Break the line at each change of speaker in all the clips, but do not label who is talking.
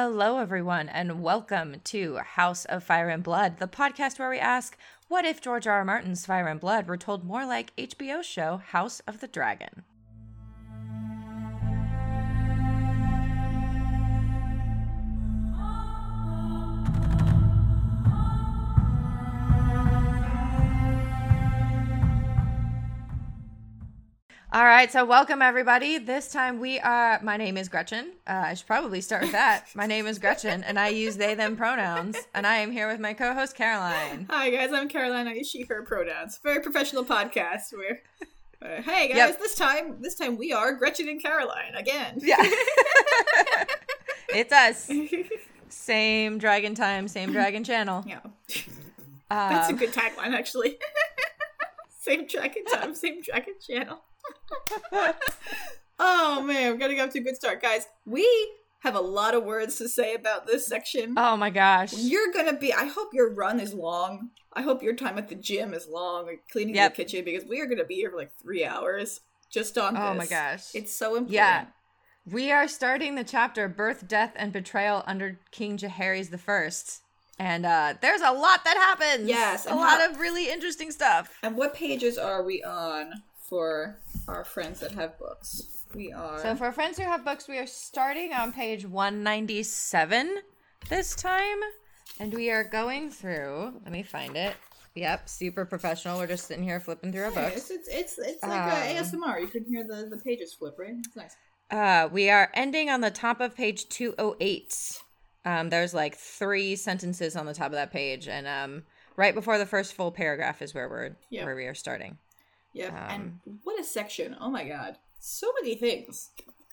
Hello, everyone, and welcome to House of Fire and Blood, the podcast where we ask, what if George R. R. Martin's Fire and Blood were told more like HBO's show House of the Dragon? All right, so welcome everybody. This time we are. My name is Gretchen. Uh, I should probably start with that. My name is Gretchen, and I use they them pronouns. And I am here with my co-host Caroline.
Hi guys, I'm Caroline. I use she her pronouns. Very professional podcast. Where, uh, hey guys,
Yep.
this time this time we are Gretchen and Caroline again.
Yeah, it's us. Same dragon time, same dragon channel.
yeah, that's a
Um,
good tagline actually. same dragon time, same dragon channel. oh man, we're getting up to a good start, guys. We have a lot of words to say about this section.
oh my gosh.
You're gonna be. I hope your run is long. I hope your time at the gym is long, cleaning
Yep.
the kitchen, because we are gonna be here for like three hours just on
Oh
this.
Oh my gosh.
It's so important.
Yeah. We are starting the chapter Birth, Death, and Betrayal under King Jaehaerys the First. And uh, there's a lot that happens.
Yes,
A lot
how-
of really interesting stuff.
And what pages are we on for our friends that have books? We are.
So for friends who have books, we are starting on page 197 this time. And we are going through, let me find it. Yep, super professional. We're just sitting here flipping through our books.
it's, it's, it's, it's like
Um,
uh, ASMR. You can hear the, the pages flip, right? It's nice.
Uh, we are ending on the top of page 208. Um, there's like three sentences on the top of that page, and um, right before the first full paragraph is where we're
Yeah.
where we are starting.
Yeah.
Um,
and what a section. Oh my god. So many things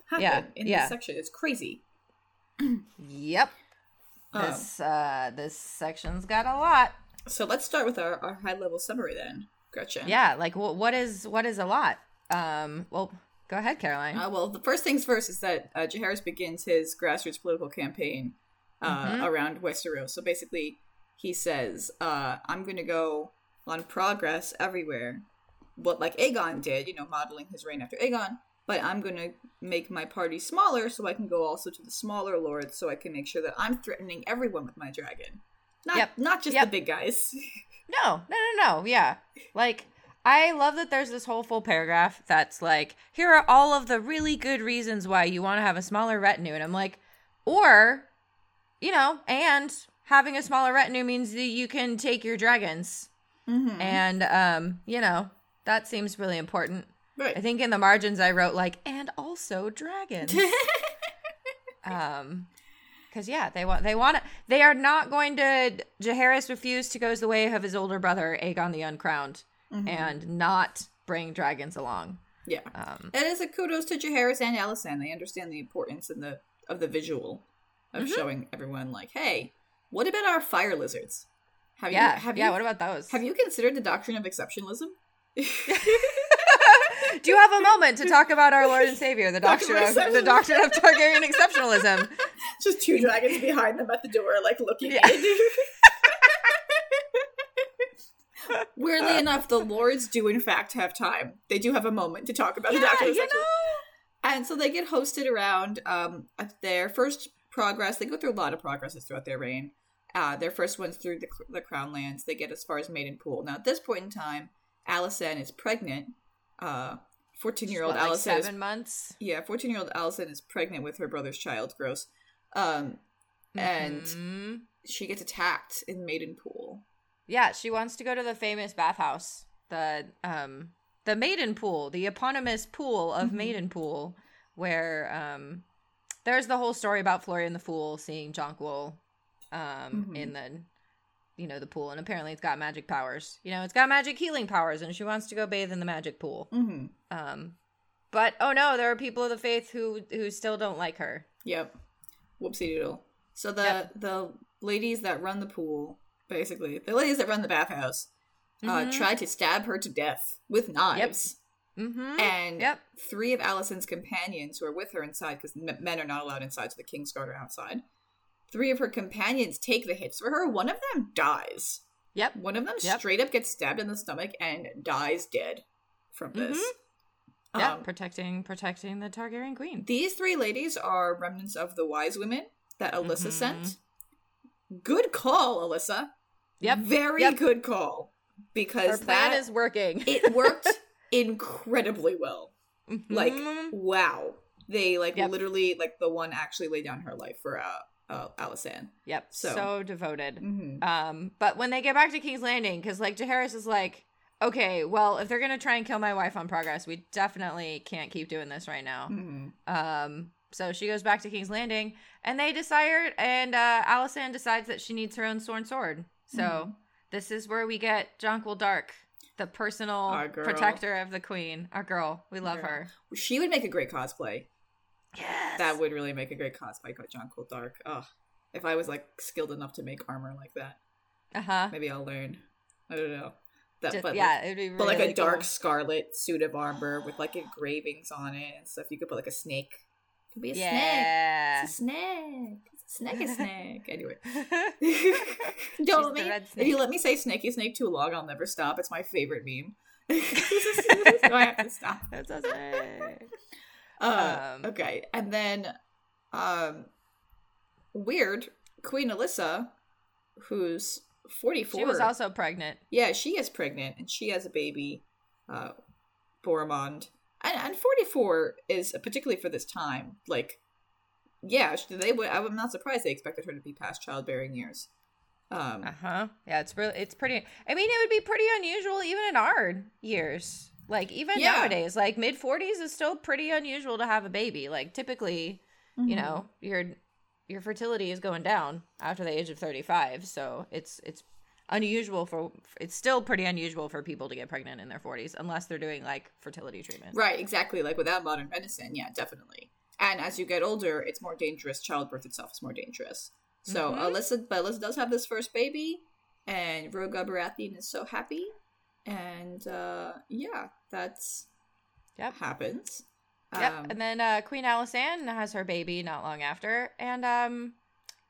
happen
Yeah,
in
yeah.
this section. It's crazy.
Yep.
Um,
This uh, this section's got a lot.
so let's start with our, our high level summary then, Gretchen.
Yeah, like wh- what is what is a lot? Um, well, go ahead, Caroline.
Uh, well, the first things first is that uh, Jaehaerys begins his grassroots political campaign uh,
Mhm.
around Westeros. So basically, he says, uh, "I'm going to go on progress everywhere, what like Aegon did, you know, modeling his reign after Aegon. But I'm going to make my party smaller so I can go also to the smaller lords, so I can make sure that I'm threatening everyone with my dragon, not
Yep.
not just
Yep.
the big guys."
No, no, no, no. Yeah. Like, I love that there's this whole full paragraph that's like, here are all of the really good reasons why you want to have a smaller retinue. And I'm like, or, you know, and having a smaller retinue means that you can take your dragons.
mm-hmm.
And, um, you know, that seems really important.
right.
I think in the margins I wrote, like, and also dragons. um because yeah they want they want they are not going to Jaehaerys refused to go the way of his older brother Aegon the Uncrowned
Mhm.
and not bring dragons along
yeah.
um and
It is a kudos to Jaehaerys and Alicent. They understand the importance and the of the visual of
Mhm.
showing everyone like, hey, what about our fire lizards? Have
yeah
you have
yeah
you
what about those
have you considered the doctrine of exceptionalism?
do you have a moment to talk about our Lord and Savior the
Doctrine
doctrine
of
the doctrine of Targaryen exceptionalism
Just two dragons behind them at the door, like looking
Yeah.
in. Weirdly enough, the lords do in fact have time. They do have a moment to talk about the
yeah
doctrine of
you know
And so they get hosted around um, their first progress. They go through a lot of progresses throughout their reign. Uh, their first one's through the, the Crown Lands. They get as far as Maiden Pool. Now, at this point in time, Alicent is pregnant. Uh, 14 year old
What, like
Alicent is
seven months
yeah, 14 year old Alicent is pregnant with her brother's child. Gross. Um, and
Mhm.
she gets attacked in Maiden Pool.
Yeah, she wants to go to the famous bathhouse, the um the Maiden Pool, the eponymous pool of
Mhm.
Maiden Pool, where um there's the whole story about Florian the Fool seeing Jonquil um
Mhm.
in the you know the pool and apparently it's got magic powers. You know, it's got magic healing powers and she wants to go bathe in the magic pool.
Mm-hmm.
Um but oh no, there are people of the faith who who still don't like her.
Yep. Whoopsie doodle. So the
Yep.
the ladies that run the pool, basically, the ladies that run the bathhouse, uh,
Mhm.
try to stab her to death with knives.
Mhm.
And
Yep.
three of Alysanne's companions who are with her inside, because men are not allowed inside, so the King's Guard are outside. Three of her companions take the hits for her. One of them dies.
Yep.
One of them
Yep.
straight up gets stabbed in the stomach and dies dead from this.
Yeah,
Um,
protecting protecting the Targaryen queen.
These three ladies are remnants of the wise women that Alyssa
Mhm.
sent. Good call, Alyssa.
Yep.
Very
Yep.
good call. Because
plan
that
is working.
it worked incredibly well. Like,
Mhm.
wow. They like
Yep.
literally like the one actually laid down her life for uh, uh Alysanne.
yep,
so-
so, devoted.
Mm-hmm.
Um, but when they get back to King's Landing, because like Jaehaerys is like, okay, well, if they're gonna try and kill my wife on progress, we definitely can't keep doing this right now.
Mm-hmm.
Um, so she goes back to King's Landing, and they decide, and uh, Alysanne decides that she needs her own sworn sword. So
Mhm.
this is where we get Jonquil Darke, the personal protector of the queen. Our girl, we love
Girl.
her.
She would make a great cosplay.
Yes,
That would really make a great cosplay by Jonquil Darke. Ugh. If I was like skilled enough to make armor like that,
uh huh.
maybe I'll learn. I don't know. That, but
yeah, it'd be really
but like a dark
cool.
scarlet suit of armor with like engravings on it and stuff. You could put like a snake. It could be a snake.
Yeah.
It's a snake. It's a snake. A snake. Anyway, don't me. If you let me say snaky snake too long, I'll never stop. It's my favorite meme. so I have to stop.
That's a snake.
Uh,
Um,
okay, and then, um, weird Queen Alyssa, who's forty-four.
She was also pregnant.
yeah, she is pregnant and she has a baby, uh, Boremund, and and forty-four is particularly for this time like, yeah, they would. I'm not surprised they expected her to be past childbearing years. Um,
Uh huh. Yeah, it's really it's pretty. I mean, it would be pretty unusual even in our years. Like even
Yeah.
nowadays, like mid forties is still pretty unusual to have a baby. Like typically, you
mhm.
know, your your fertility is going down after the age of thirty five. So it's it's unusual for it's still pretty unusual for people to get pregnant in their forties unless they're doing like fertility treatment.
Right, exactly. Like without modern medicine, yeah, definitely. And as you get older, it's more dangerous. Childbirth itself is more dangerous. So
Mhm.
Alyssa, but Alyssa does have this first baby, and Rogar Baratheon is so happy, and uh yeah, that's
Yep.
happens.
Yep.
Um,
and then uh, Queen Alysanne has her baby not long after, and um,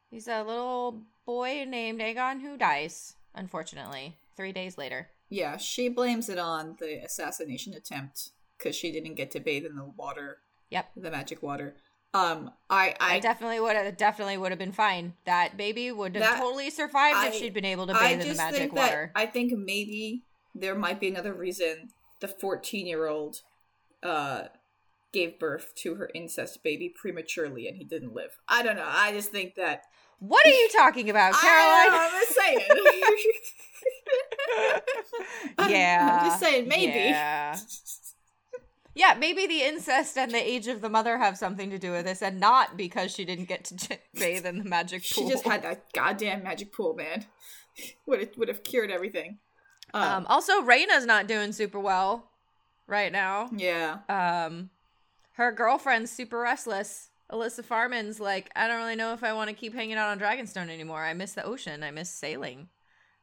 he's a little boy named Aegon who dies, unfortunately, three days later.
yeah, she blames it on the assassination attempt because she didn't get to bathe in the water,
Yep.
the magic water. Um, I, I
I definitely would have definitely would have been fine. That baby would have totally survived
I-
if she'd been able to bathe in the magic water.
I think maybe there might be another reason the 14 year old uh, gave birth to her incest baby prematurely and he didn't live. I don't know. I just think that
What are you talking about, Caroline?
I'm just saying.
Yeah.
I'm just saying maybe.
Yeah. Yeah, maybe the incest and the age of the mother have something to do with this, and not because she didn't get to j- bathe in the magic pool.
She just had that goddamn magic pool, man. Would have would have cured everything. Um,
Um, also, Rhaena's not doing super well right now.
yeah.
Um, her girlfriend's super restless. Elissa Farman's like, I don't really know if I want to keep hanging out on Dragonstone anymore. I miss the ocean. I miss sailing.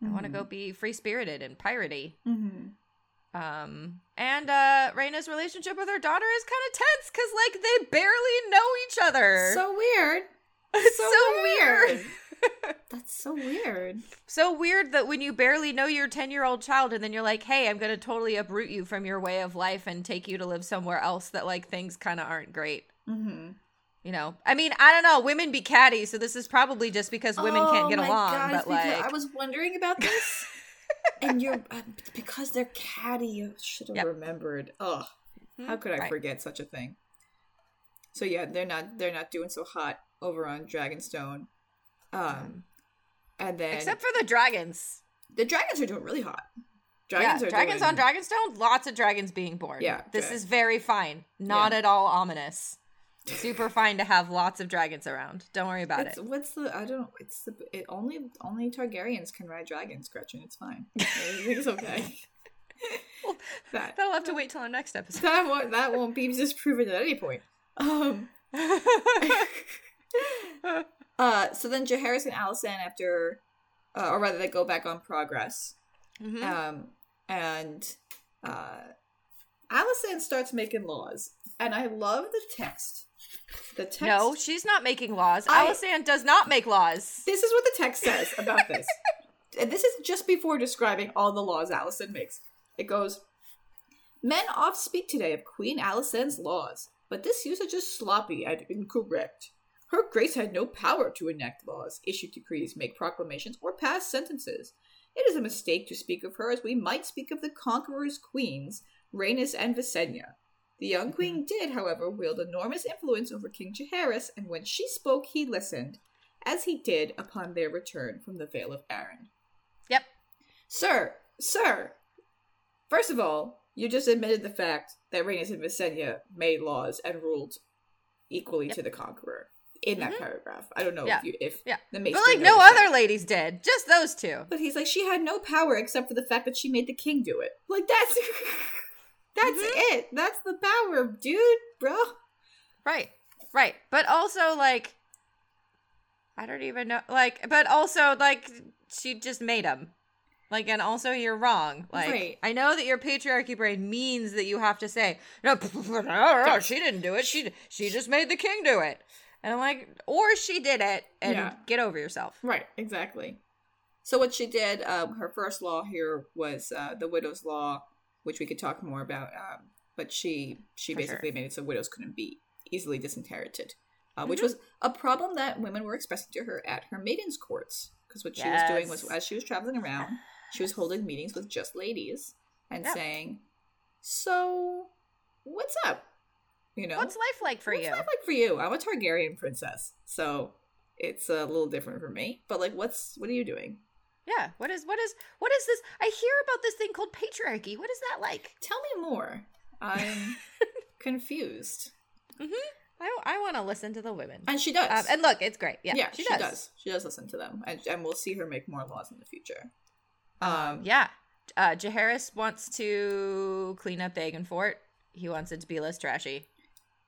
I want to go be free spirited and piratey.
Mm-hmm.
Um, and uh, Rhaena's relationship with her daughter is kind of tense because like they barely know each other.
So weird.
it's
so
so, weird.
That's so weird.
so weird that when you barely know your 10 year old child and then you're like, hey, I'm going to totally uproot you from your way of life and take you to live somewhere else that like things kind of aren't great.
Mm-hmm.
You know, I mean, I don't know. Women be catty, so this is probably just because women can't get
Oh my
along. But like,
I was wondering about this, and you're uh, because they're catty. You should have
Yep.
remembered. Ugh, how could I
Right.
forget such a thing? So yeah, they're not they're not doing so hot over on Dragonstone, um, and then
except for the dragons.
the dragons are doing really hot.
yeah,
Dragons are
dragons
doing,
on Dragonstone. Lots of dragons being born.
Yeah,
this
dra-
is very fine. Not
Yeah.
at all ominous. Super fine to have lots of dragons around. Don't worry about
It's,
it.
what's the I don't know. It's the it only only Targaryens can ride dragons, Gretchen. It's fine. It's okay. that
That'll have to wait till our next episode.
that won't that won't be disproven at any point. Um. uh. So then Jaehaerys and Alysanne, after, uh, or rather, they go back on progress.
Mhm.
Um. And uh, Alysanne starts making laws, and I love the text. The text.
No, she's not making laws.
I-
Alysanne does not make laws.
This is what the text says about this. and this is just before describing all the laws Alysanne makes. It goes Men oft speak today of Queen Alysanne's laws, but this usage is sloppy and incorrect. Her Grace had no power to enact laws, issue decrees, make proclamations, or pass sentences. It is a mistake to speak of her as we might speak of the conqueror's queens, Rhaenys and Visenya. The young mm-hmm. queen did, however, wield enormous influence over King Jaehaerys, and when she spoke, he listened, as he did upon their return from the Vale of Arryn.
Yep.
Sir, sir, first of all, you just admitted the fact that Rhaenys and Visenya made laws and ruled equally to the conqueror in that paragraph. I don't know
Mm-hmm. Yeah.
if you if
Yeah.
the
But like no
that.
other ladies did. Just those two.
But he's like, she had no power except for the fact that she made the king do it. Like that's that's
Mm-hmm.
it. That's the power, dude, bro.
Right. Right. But also like I don't even know like but also like she just made them. Like and also you're wrong. Like
Right.
I know that your patriarchy brain means that you have to say no, she didn't do it. She she just made the king do it. And I'm like or she did it and
Yeah.
get over yourself.
Right, exactly. So what she did, um, her first law here was uh, the widow's law, which we could talk more about. Um, but she she
For
basically
sure.
made it so widows couldn't be easily disinherited, uh, which
Mhm.
was a problem that women were expressing to her at her maidens' courts. Because what she was doing was, as she was traveling around, she was holding meetings with just ladies and
Yeah.
saying, "So, what's up? You know,
What's life like for
what's
you?
life like for you? I'm a Targaryen princess, so it's a little different for me. But like, what's what are you doing?
Yeah. What is what is what is this? I hear about this thing called patriarchy. What is that like?
Tell me more. I'm confused.
I I want to listen to the women.
And she does.
Um, and look, it's great. Yeah,
yeah,
she,
she,
does.
does. She does listen to them, and, and we'll see her make more laws in the future. Um,
Yeah. Uh, Jaehaerys wants to clean up the Aegon Fort. He wants it to be less trashy.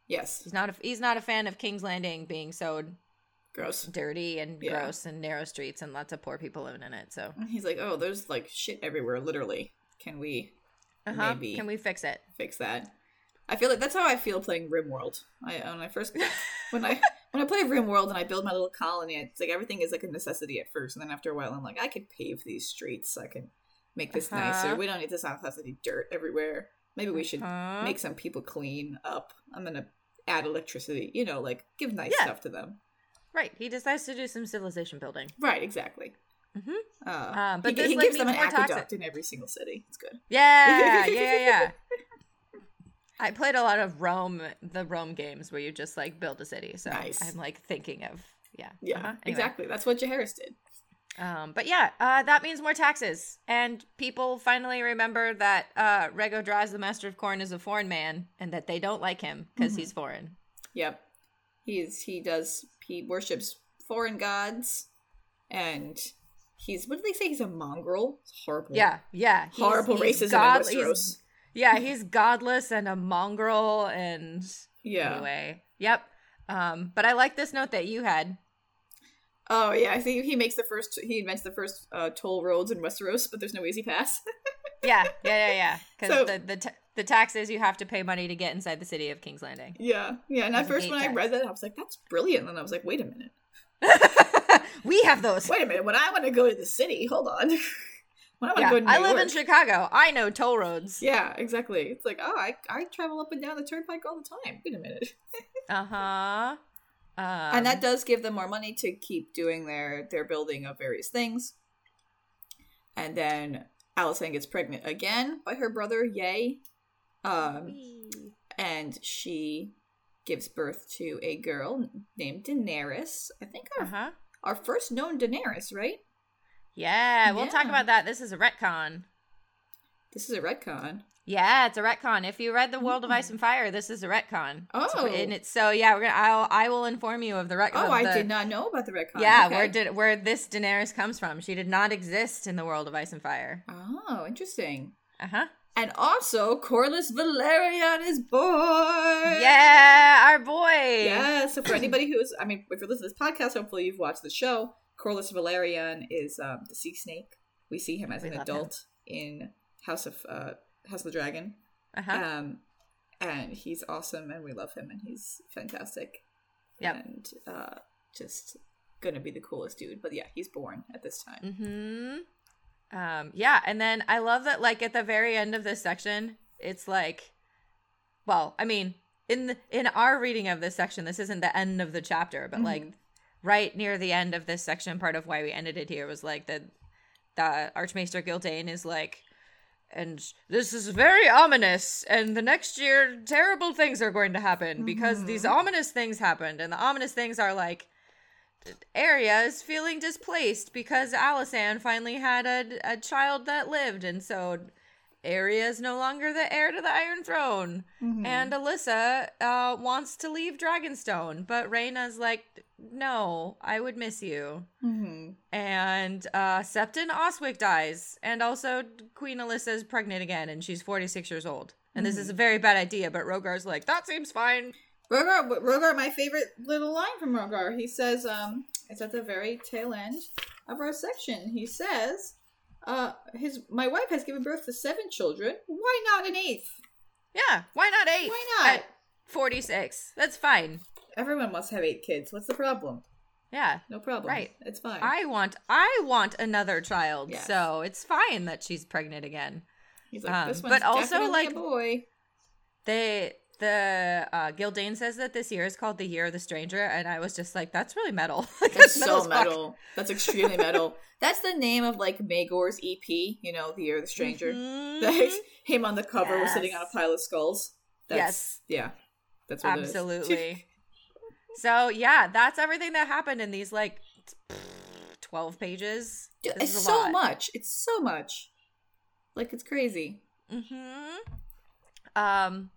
Yes,
He's not a he's not a fan of King's Landing being so
gross.
dirty and
Yeah.
gross and narrow streets and lots of poor people living in it. So,
he's like, "Oh, there's like shit everywhere. Literally, can we
uh-huh.
Maybe.
can we fix it?
fix that?" I feel like that's how I feel playing RimWorld. I when I first when I when I play RimWorld and I build my little colony, it's like everything is like a necessity at first, and then after a while, I'm like, I could pave these streets. I can make this
Uh-huh.
nicer. We don't need this necessity dirt everywhere. Maybe we should
Uh-huh.
make some people clean up. I'm gonna add electricity. You know, like give nice
Yeah.
stuff to them.
Right. He decides to do some civilization building.
Right, exactly.
Mhm.
Uh,
Um, but
he, he gives them an aqueduct
toxic-
in every single city. It's good.
Yeah, yeah, yeah, yeah. I played a lot of Rome, the Rome games where you just like build a city. So
Nice.
I'm like thinking of yeah,
Yeah,
uh-huh. Anyway.
exactly. That's what Jaehaerys did.
Um, but yeah, uh, that means more taxes, and people finally remember that uh, Rego Draz, the Master of Corn, is a foreign man, and that they don't like him because
Mhm.
he's foreign.
Yep. He's he does he worships foreign gods and he's what do they say? He's a mongrel? It's horrible.
Yeah, yeah, he's-
Horrible
he's
racism
god-
in Westeros.
Yeah, he's godless and a mongrel, and
Yeah.
anyway, yep. Um, but I like this note that you had.
Oh yeah, I think he makes the first he invents the first uh, toll roads in Westeros, but there's no easy pass.
Yeah, yeah, yeah, yeah. Because
So-
the the ta- the taxes you have to pay money to get inside the city of King's Landing.
yeah. Yeah. And at first when I read that, I was like, that's brilliant. And then I was like, wait a minute.
we have those.
Wait a minute. When I want to go to the city, hold on. when I want to
Yeah,
go to New
I live in Chicago. I know toll roads.
Yeah, exactly. It's like, oh, I, I travel up and down the turnpike all the time. Wait a minute.
Uh huh. Um,
and that does give them more money to keep doing their their building of various things. And then Alicent gets pregnant again by her brother Yay, um, and she gives birth to a girl named Daenerys. I think our
Uh huh.
our first known Daenerys, right?
Yeah, we'll talk about that. This is a retcon.
This is a retcon.
Yeah, it's a retcon. If you read the World of Ice and Fire, this is a retcon.
Oh.
So- and it's so yeah. We're gonna. I'll. I will inform you of the retcon.
Oh,
of
I
the-
did not know about the retcon.
Yeah,
Okay.
where did where this Daenerys comes from? She did not exist in the World of Ice and Fire.
Oh, interesting.
Uh huh.
And also, Corlys Velaryon is born.
Yeah, our boy.
Yeah. So for anybody who's, I mean, if you're listening to this podcast, hopefully you've watched the show. Corlys Velaryon is um, the sea snake. We see him as
We
an
love him.
adult in House of uh, House of the Dragon.
Uh huh.
Um, and he's awesome, and we love him, and he's fantastic.
Yep.
And uh, just gonna be the coolest dude. But yeah, he's born at this time.
Hmm. Um. Yeah, and then I love that. Like at the very end of this section, it's like, well, I mean, in the, in our reading of this section, this isn't the end of the chapter, but like right near the end of this section, part of why we ended it here was like that the Archmaester Gyldayn is like, and this is very ominous, and the next year terrible things are going to happen because these ominous things happened, and the ominous things are like Aerea is feeling displaced because Alysanne finally had a, a child that lived, and so Aerea is no longer the heir to the Iron Throne. And Alyssa uh, wants to leave Dragonstone, but Rhaena's like, no, I would miss you.
Mm-hmm.
And uh, Septon Oswick dies, and also Queen Alyssa is pregnant again, and she's 46 years old. And this is a very bad idea, but Rogar's like, that seems fine.
Rogar, Rogar, my favorite little line from Rogar. He says, um, it's at the very tail end of our section. He says, uh, his my wife has given birth to seven children. Why not an eighth?
Yeah, why not eight?
Why not?
At 46. That's fine.
Everyone must have eight kids. What's the problem?
Yeah.
No problem.
Right.
It's fine.
I want I want another child,
Yes.
so it's fine that she's pregnant again.
He's like,
um,
this
but also, like-
a boy.
They the uh Gyldayn says that this year is called the year of the stranger, and I was just like, that's really metal.
That's
metal
so
as fuck.
metal. That's extremely metal. That's the name of like Maegor's EP. You know, the year of the stranger.
Mhm.
That him on the cover was sitting on a pile of skulls. That's,
Yes.
Yeah. That's what It
Absolutely. So yeah, that's everything that happened in these like twelve pages. This
it's so
lot.
much. It's so much. Like it's crazy.
hmm Um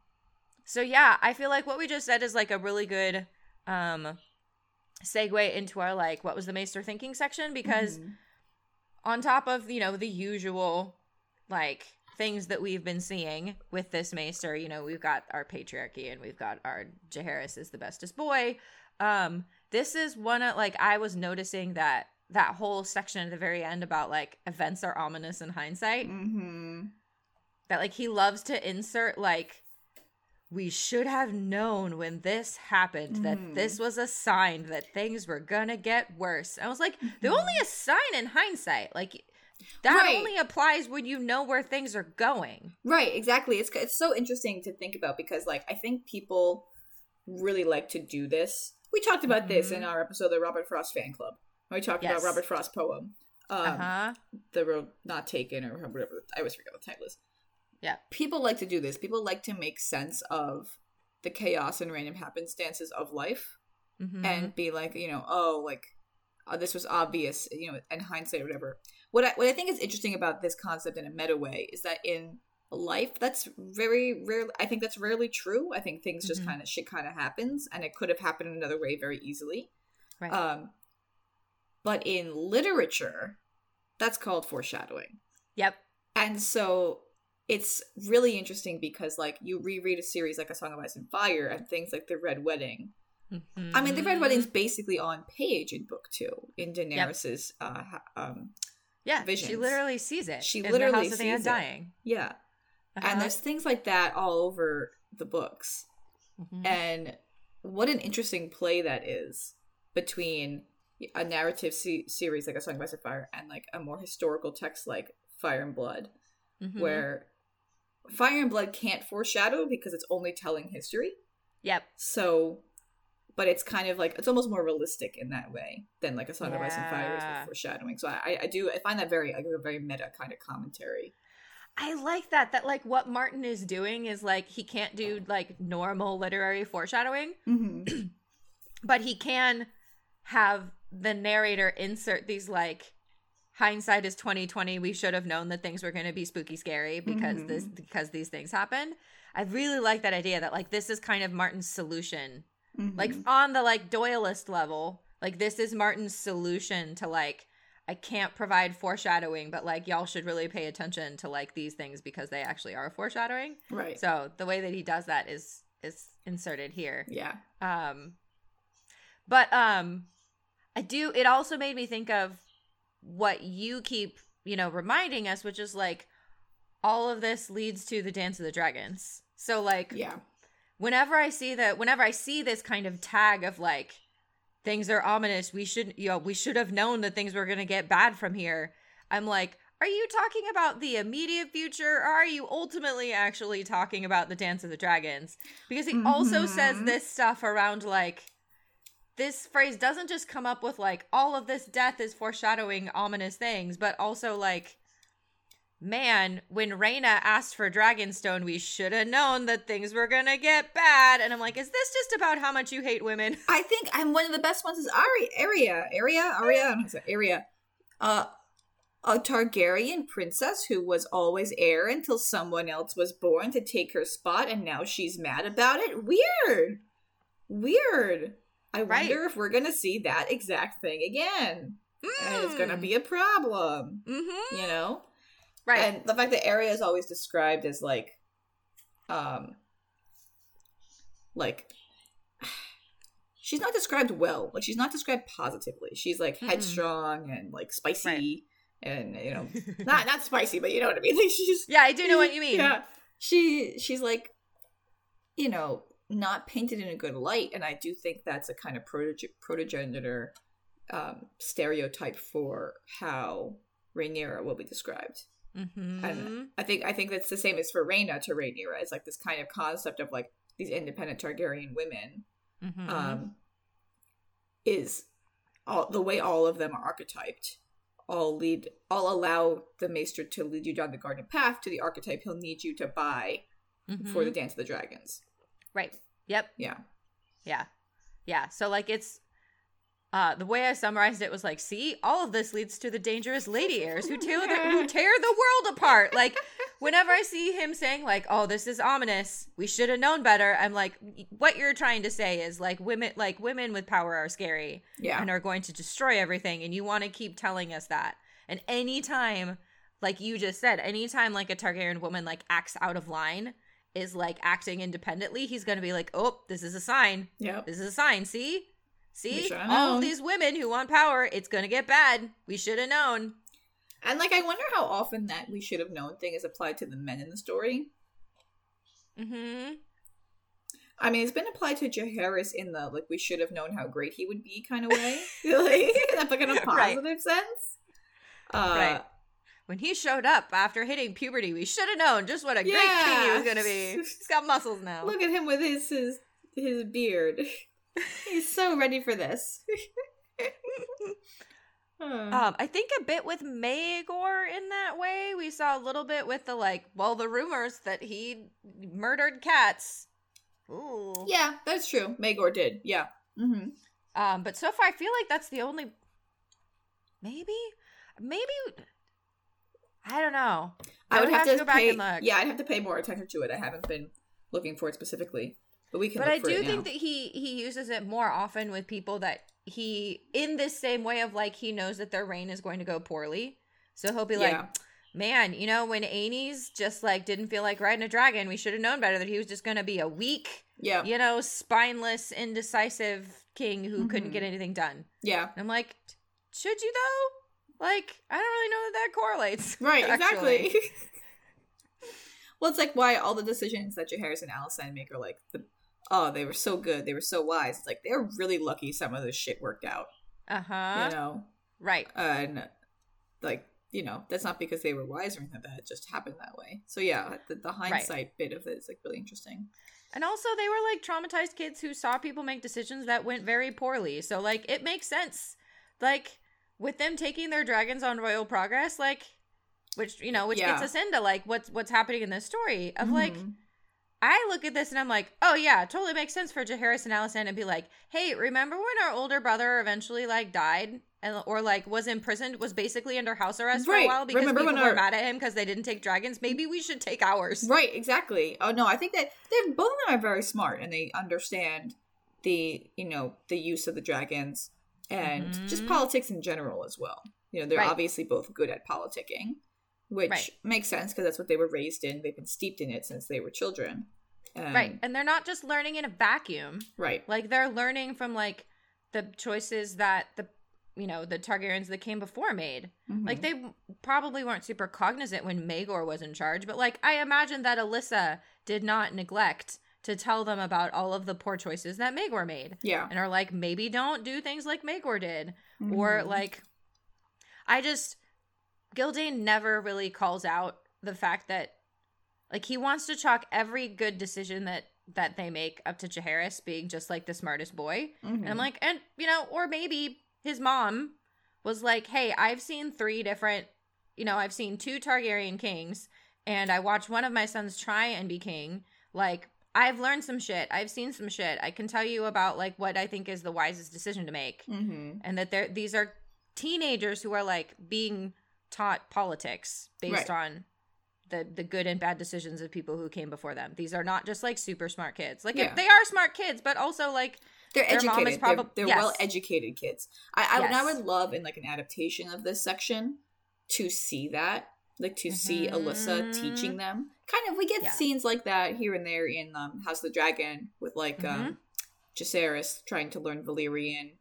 so yeah, I feel like what we just said is like a really good um segue into our like what was the Maester thinking section because
Mhm.
on top of, you know, the usual like things that we've been seeing with this Maester, you know, we've got our patriarchy and we've got our Jaehaerys is the bestest boy. Um this is one of like I was noticing that that whole section at the very end about like events are ominous in hindsight
Mhm.
that like he loves to insert like we should have known when this happened that
Mhm.
this was a sign that things were gonna get worse. I was like, they're
Mhm.
only a sign in hindsight. Like that
Right.
only applies when you know where things are going.
Right, exactly. It's it's so interesting to think about because like I think people really like to do this. We talked about this in
Mhm.
our episode of the Robert Frost fan club. We talked
Yes.
about Robert Frost poem. Um,
uh-huh.
the road not taken or whatever i always forget what the title is
Yeah.
people like to do this people like to make sense of the chaos and random happenstances of life
Mhm.
and be like you know oh like uh, this was obvious you know in hindsight or whatever what I, what I think is interesting about this concept in a meta way is that in life that's very rare i think that's rarely true i think things just
Mhm.
kind of shit kind of happens and it could have happened another way very easily
right.
um but in literature that's called foreshadowing
yep.
and so it's really interesting because like you reread a series like a song of ice and fire and things like the red wedding i mean the red
Mhm.
wedding's basically on page in book two in daenerys's uh um
yeah. She literally sees it.
She literally
of the
sees it.
Undying.
yeah
Uh-huh.
and there's things like that all over the books
Mhm.
and what an interesting play that is between a narrative se- series like a song and fire and like a more historical text like fire and blood
Mhm.
where fire and blood can't foreshadow because it's only telling history
Yep.
so but it's kind of like it's almost more realistic in that way than like a song of ice and fire is with foreshadowing so I, I do i find that very like a very meta kind of commentary
I like that. That like what Martin is doing is like he can't do like normal literary foreshadowing,
mm-hmm.
but he can have the narrator insert these like hindsight is 2020 we should have known that things were going to be spooky scary because this because these things happened i really like that idea that like this is kind of martin's solution like on the like doyleist level like this is martin's solution to like i can't provide foreshadowing but like y'all should really pay attention to like these things because they actually are foreshadowing.
Right.
So the way that he does that is is inserted here.
Yeah.
Um but um i do it also made me think of what you keep you know reminding us which is like all of this leads to the dance of the dragons. So like
yeah
whenever i see that whenever i see this kind of tag of like things are ominous we should you know we should have known that things were going to get bad from here i'm like are you talking about the immediate future or are you ultimately actually talking about the Dance of the Dragons? Because he also says
Mhm.
this stuff around like this phrase doesn't just come up with like all of this death is foreshadowing ominous things, but also like man, when Rhaena asked for Dragonstone, we should have known that things were gonna get bad. And I'm like, is this just about how much you hate women?
I think I'm one of the best ones is Ari how to say Arya. Uh a Targaryen princess who was always heir until someone else was born to take her spot and now she's mad about it. Weird. Weird. I
Right.
wonder if we're gonna see that exact thing again. And it's gonna be a problem.
Mm-hmm.
You know?
Right.
And the fact that Arya is always described as like um like she's not described well. Like she's not described positively. She's like headstrong and like spicy
Right.
and you know not not spicy, but you know what I mean. Like she's
yeah, I do know what you mean.
yeah. She she's like you know, not painted in a good light, and I do think that's a kind of proto protogender um stereotype for how Rhaenyra will be described.
Mm-hmm.
And I think I think that's the same as for Rhaena to Rhaenyra. It's like this kind of concept of like these independent Targaryen women
mm-hmm.
um, is all the way all of them are archetyped. All lead, all allow the maester to lead you down the garden path to the archetype he'll need you to buy for the Dance of the Dragons.
Mm-hmm. right. Yep.
Yeah,
Yeah. Yeah. So like it's uh the way I summarized it was like, see, all of this leads to the dangerous lady heirs who tear the who tear the world apart. Like whenever I see him saying like, "Oh, this is ominous. We should have known better." I'm like, what you're trying to say is like women like women with power are scary
yeah,
and are going to destroy everything and you want to keep telling us that. And anytime like you just said, anytime like a Targaryen woman like acts out of line is like acting independently, he's going to be like, "Oh, this is a sign.
yep.
This is a sign. See? See? All of these women who want power, it's going to get bad. We should have known."
And like, I wonder how often that we should have known thing is applied to the men in the story.
Mhm.
I mean, it's been applied to Jaehaerys in the like we should have known how great he would be kind of way, like in a of
Right.
positive sense. Uh,
Right. When he showed up after hitting puberty, we should have known just what a great king he was going to be. He's got muscles now.
Look at him with his his his beard. He's so ready for this.
Um, I think a bit with Maegor in that way. We saw a little bit with the like, well, the rumors that he murdered cats. Ooh.
yeah, that's true. Maegor did. Yeah. hmm
Um, but so far, I feel like that's the only. Maybe, maybe. I don't know.
I would have, to,
go back
pay.
and look.
Yeah, I'd have to pay more attention to it. I haven't been looking for it specifically, but we can.
but I do
now.
think that he he uses it more often with people that he in this same way of like he knows that their reign is going to go poorly, so he'll be
Yeah.
like, "Man, you know when Aenys just like didn't feel like riding a dragon, we should have known better that he was just going to be a weak,
Yeah.
you know, spineless, indecisive king who couldn't
Mhm.
get anything done."
Yeah.
And I'm like, "Should you though?" Like, I don't really know that that correlates.
Right. Exactly. well, it's like why all the decisions that Jaehaerys and Alicent make are like the. Oh, they were so good. They were so wise. It's like they're really lucky some of this shit worked out.
Uh huh.
You know,
Right.
and like you know that's not because they were wise or anything that it just happened that way so yeah the, the hindsight bit of it is like really interesting
And also, they were like traumatized kids who saw people make decisions that went very poorly. So, like, it makes sense. Like, with them taking their dragons on royal progress, like, which you know, which
Yeah.
gets us into like what's what's happening in this story of like,
Mhm.
I look at this and I'm like, oh yeah, totally makes sense for Jaehaerys and Alicent to be like, hey, remember when our older brother eventually like died and or like was imprisoned, was basically under house arrest for a while because
Remember
people
when
were
our-
mad at him because they didn't take dragons? Maybe we should take ours.
right exactly oh no i think that they're both of them are very smart and they understand the you know the use of the dragons and just
Mhm.
politics in general as well you know they're
Right.
obviously both good at politicking which
Right.
makes sense because that's what they were raised in they've been steeped in it since they were children and,
Right. And they're not just learning in a vacuum.
right
Like they're learning from like the choices that the you know the Targaryens that came before made.
Mhm.
Like they probably weren't super cognizant when Maegor was in charge, but like I imagine that Alyssa did not neglect to tell them about all of the poor choices that Maegor made,
yeah
and are like maybe don't do things like Maegor did, or
Mhm.
like I just Gyldayn never really calls out the fact that like he wants to chalk every good decision that that they make up to Jaehaerys being just like the smartest boy. And
Mm-hmm.
I'm like, and you know, or maybe his mom was like, "Hey, I've seen three different, you know, I've seen two Targaryen kings, and I watched one of my sons try and be king. Like, I've learned some shit. I've seen some shit. I can tell you about like what I think is the wisest decision to make,
mm-hmm.
and that they're these are teenagers who are like being taught politics based
Right.
on." The, the good and bad decisions of people who came before them. These are not just like super smart kids. Like
Yeah.
they are smart kids, but also like
They're
Their mom is
educated.
probab-
they're they're
yes.
well educated kids. I I, would- I would love in like an adaptation of this section to see that, like to see Alyssa teaching them. Kind of, we get
Yeah.
scenes like that here and there in um, House of the Dragon with like
Mm-hmm.
um, Jacaerys trying to learn Valyrian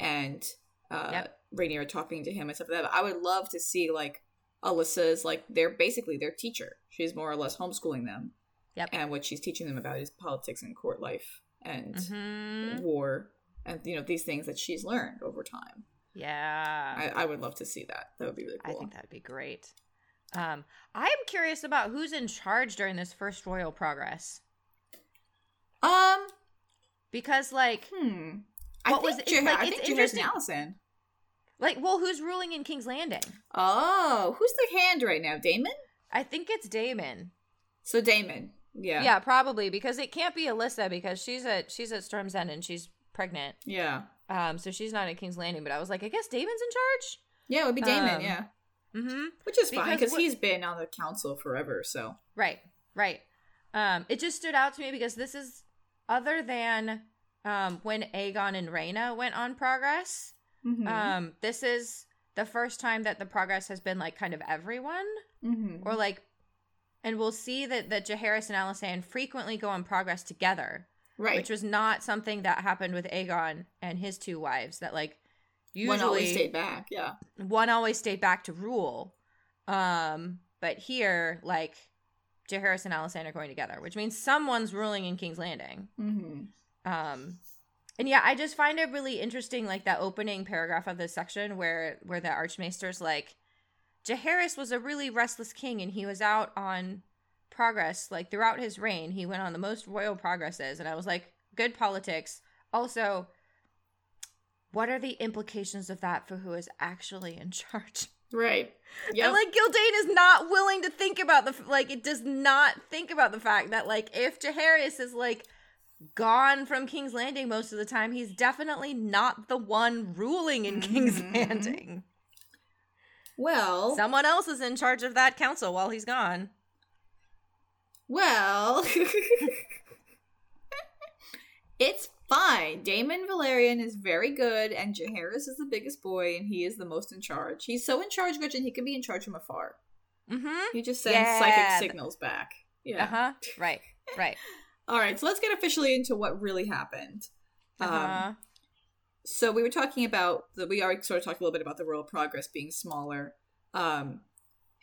and uh,
Yep.
Rhaenyra talking to him and stuff like that. But I would love to see like Alyssa's like they're basically their teacher. She's more or less homeschooling them.
Yep.
And what she's teaching them about is politics and court life and
Mhm.
war and you know these things that she's learned over time.
Yeah.
I, I would love to see that. That would be really
I think that'd be great. Um, I'm curious about who's in charge during this first royal progress
um,
because, like,
hmm. I
What
think
was
Jah-
like,
I
it's
think
interesting-
Alysanne.
Like, well, who's ruling in King's Landing?
Oh, who's the hand right now? Daemon.
I think it's Daemon.
So Daemon. Yeah.
Yeah. probably because it can't be Alyssa because she's at she's at Storm's End and she's pregnant.
Yeah.
Um, so she's not at King's Landing. But I was like, I guess Daemon's in charge.
Yeah, it would be Daemon.
Um,
yeah.
Mm-hmm.
Which is fine
because
because
what-
he's been on the council forever. So.
Right, right. Um, it just stood out to me because this is other than um when Aegon and Rhaena went on progress.
Mhm.
Um, this is the first time that the progress has been like kind of everyone,
Mhm.
or like, and we'll see that that Jaehaerys and Alysanne frequently go on progress together,
Right.
which was not something that happened with Aegon and his two wives. That like usually
One always stayed back. Yeah.
one always stayed back to rule. Um, but here, like, Jaehaerys and Alysanne are going together, which means someone's ruling in King's Landing.
Mm-hmm.
Um, and yeah, I just find it really interesting, like that opening paragraph of this section where where the Archmaester's like, Jaehaerys was a really restless king, and he was out on progress like throughout his reign. He went on the most royal progresses, and I was like, good politics. Also, what are the implications of that for who is actually in charge?
Right. Yeah.
And like Gyldayn is not willing to think about the like it does not think about the fact that like if Jaehaerys is like gone from King's Landing most of the time, he's definitely not the one ruling in King's
Mhm.
Landing.
well.
Someone else is in charge of that council while he's gone.
Well, it's fine. Daemon Velaryon is very good, and Jaehaerys is the biggest boy, and he is the most in charge. He's so in charge, Gretchen, he can be in charge from afar.
Mm-hmm.
He just sends
Yeah.
psychic signals back. Yeah.
Uh-huh. Right. Right.
All right, so let's get officially into what really happened.
Uh-huh.
Um, so we were talking about the we already sort of talked a little bit about the royal progress being smaller, um,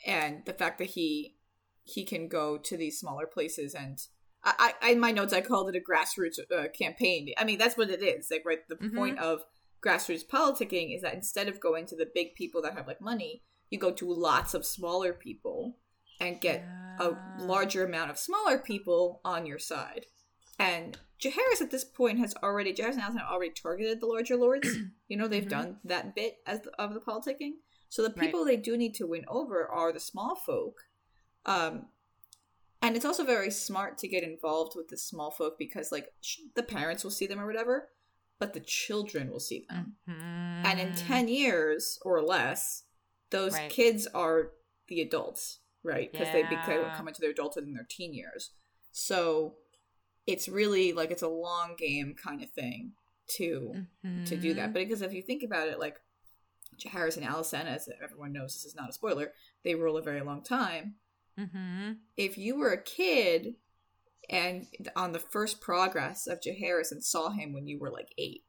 and the fact that he he can go to these smaller places and. I, I in my notes I called it a grassroots uh, campaign. I mean that's what it is. Like right, the
Mhm.
point of grassroots politicking is that instead of going to the big people that have like money, you go to lots of smaller people and get a larger amount of smaller people on your side. And Jaehaerys at this point has already Jaehaerys and Alicent have already targeted the larger lords. you know, they've
Mhm.
done that bit as the, of the politicking. So the
Right.
people they do need to win over are the small folk. Um and it's also very smart to get involved with the small folk because like sh- the parents will see them or whatever, but the children will see them. And in
Mhm.
10 years or less, those
Right.
kids are the adults, right? Because they become
Yeah.
come into their adulthood in their teen years. So it's really like it's a long game kind of thing to to do that. But because if you think about it, like Jaehaerys and Alicent, as everyone knows, this is not a spoiler, they rule a very long time.
Mhm.
If you were a kid and on the first progress of Jaehaerys and saw him when you were like eight,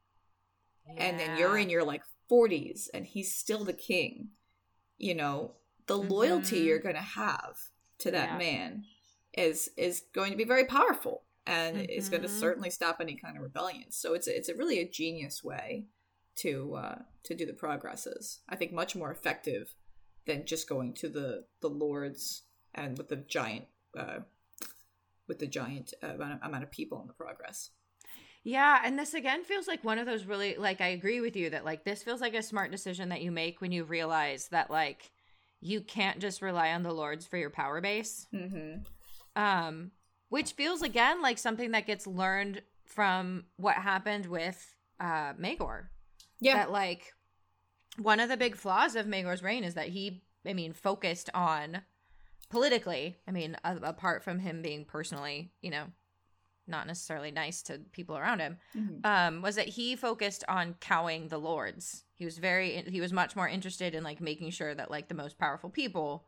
and then you're in your like 40s and he's still the king you know the loyalty
Mhm.
you're going to have to that
Yeah.
man is is going to be very powerful and is going to certainly stop any kind of rebellion so it's it's a really a genius way to uh to do the progresses i think much more effective than just going to the the lords and with the giant uh, with the giant uh, amount of people in the progress.
Yeah, and this again feels like one of those really like I agree with you that like this feels like a smart decision that you make when you realize that like you can't just rely on the lords for your power base.
Mm-hmm.
Um, which feels again like something that gets learned from what happened with uh Maegor.
Yeah,
That like one of the big flaws of Maegor's reign is that he, I mean, focused on politically. I mean, a- apart from him being personally, you know, not necessarily nice to people around him,
Mhm.
um, was that he focused on cowing the lords. He was very, he was much more interested in like making sure that like the most powerful people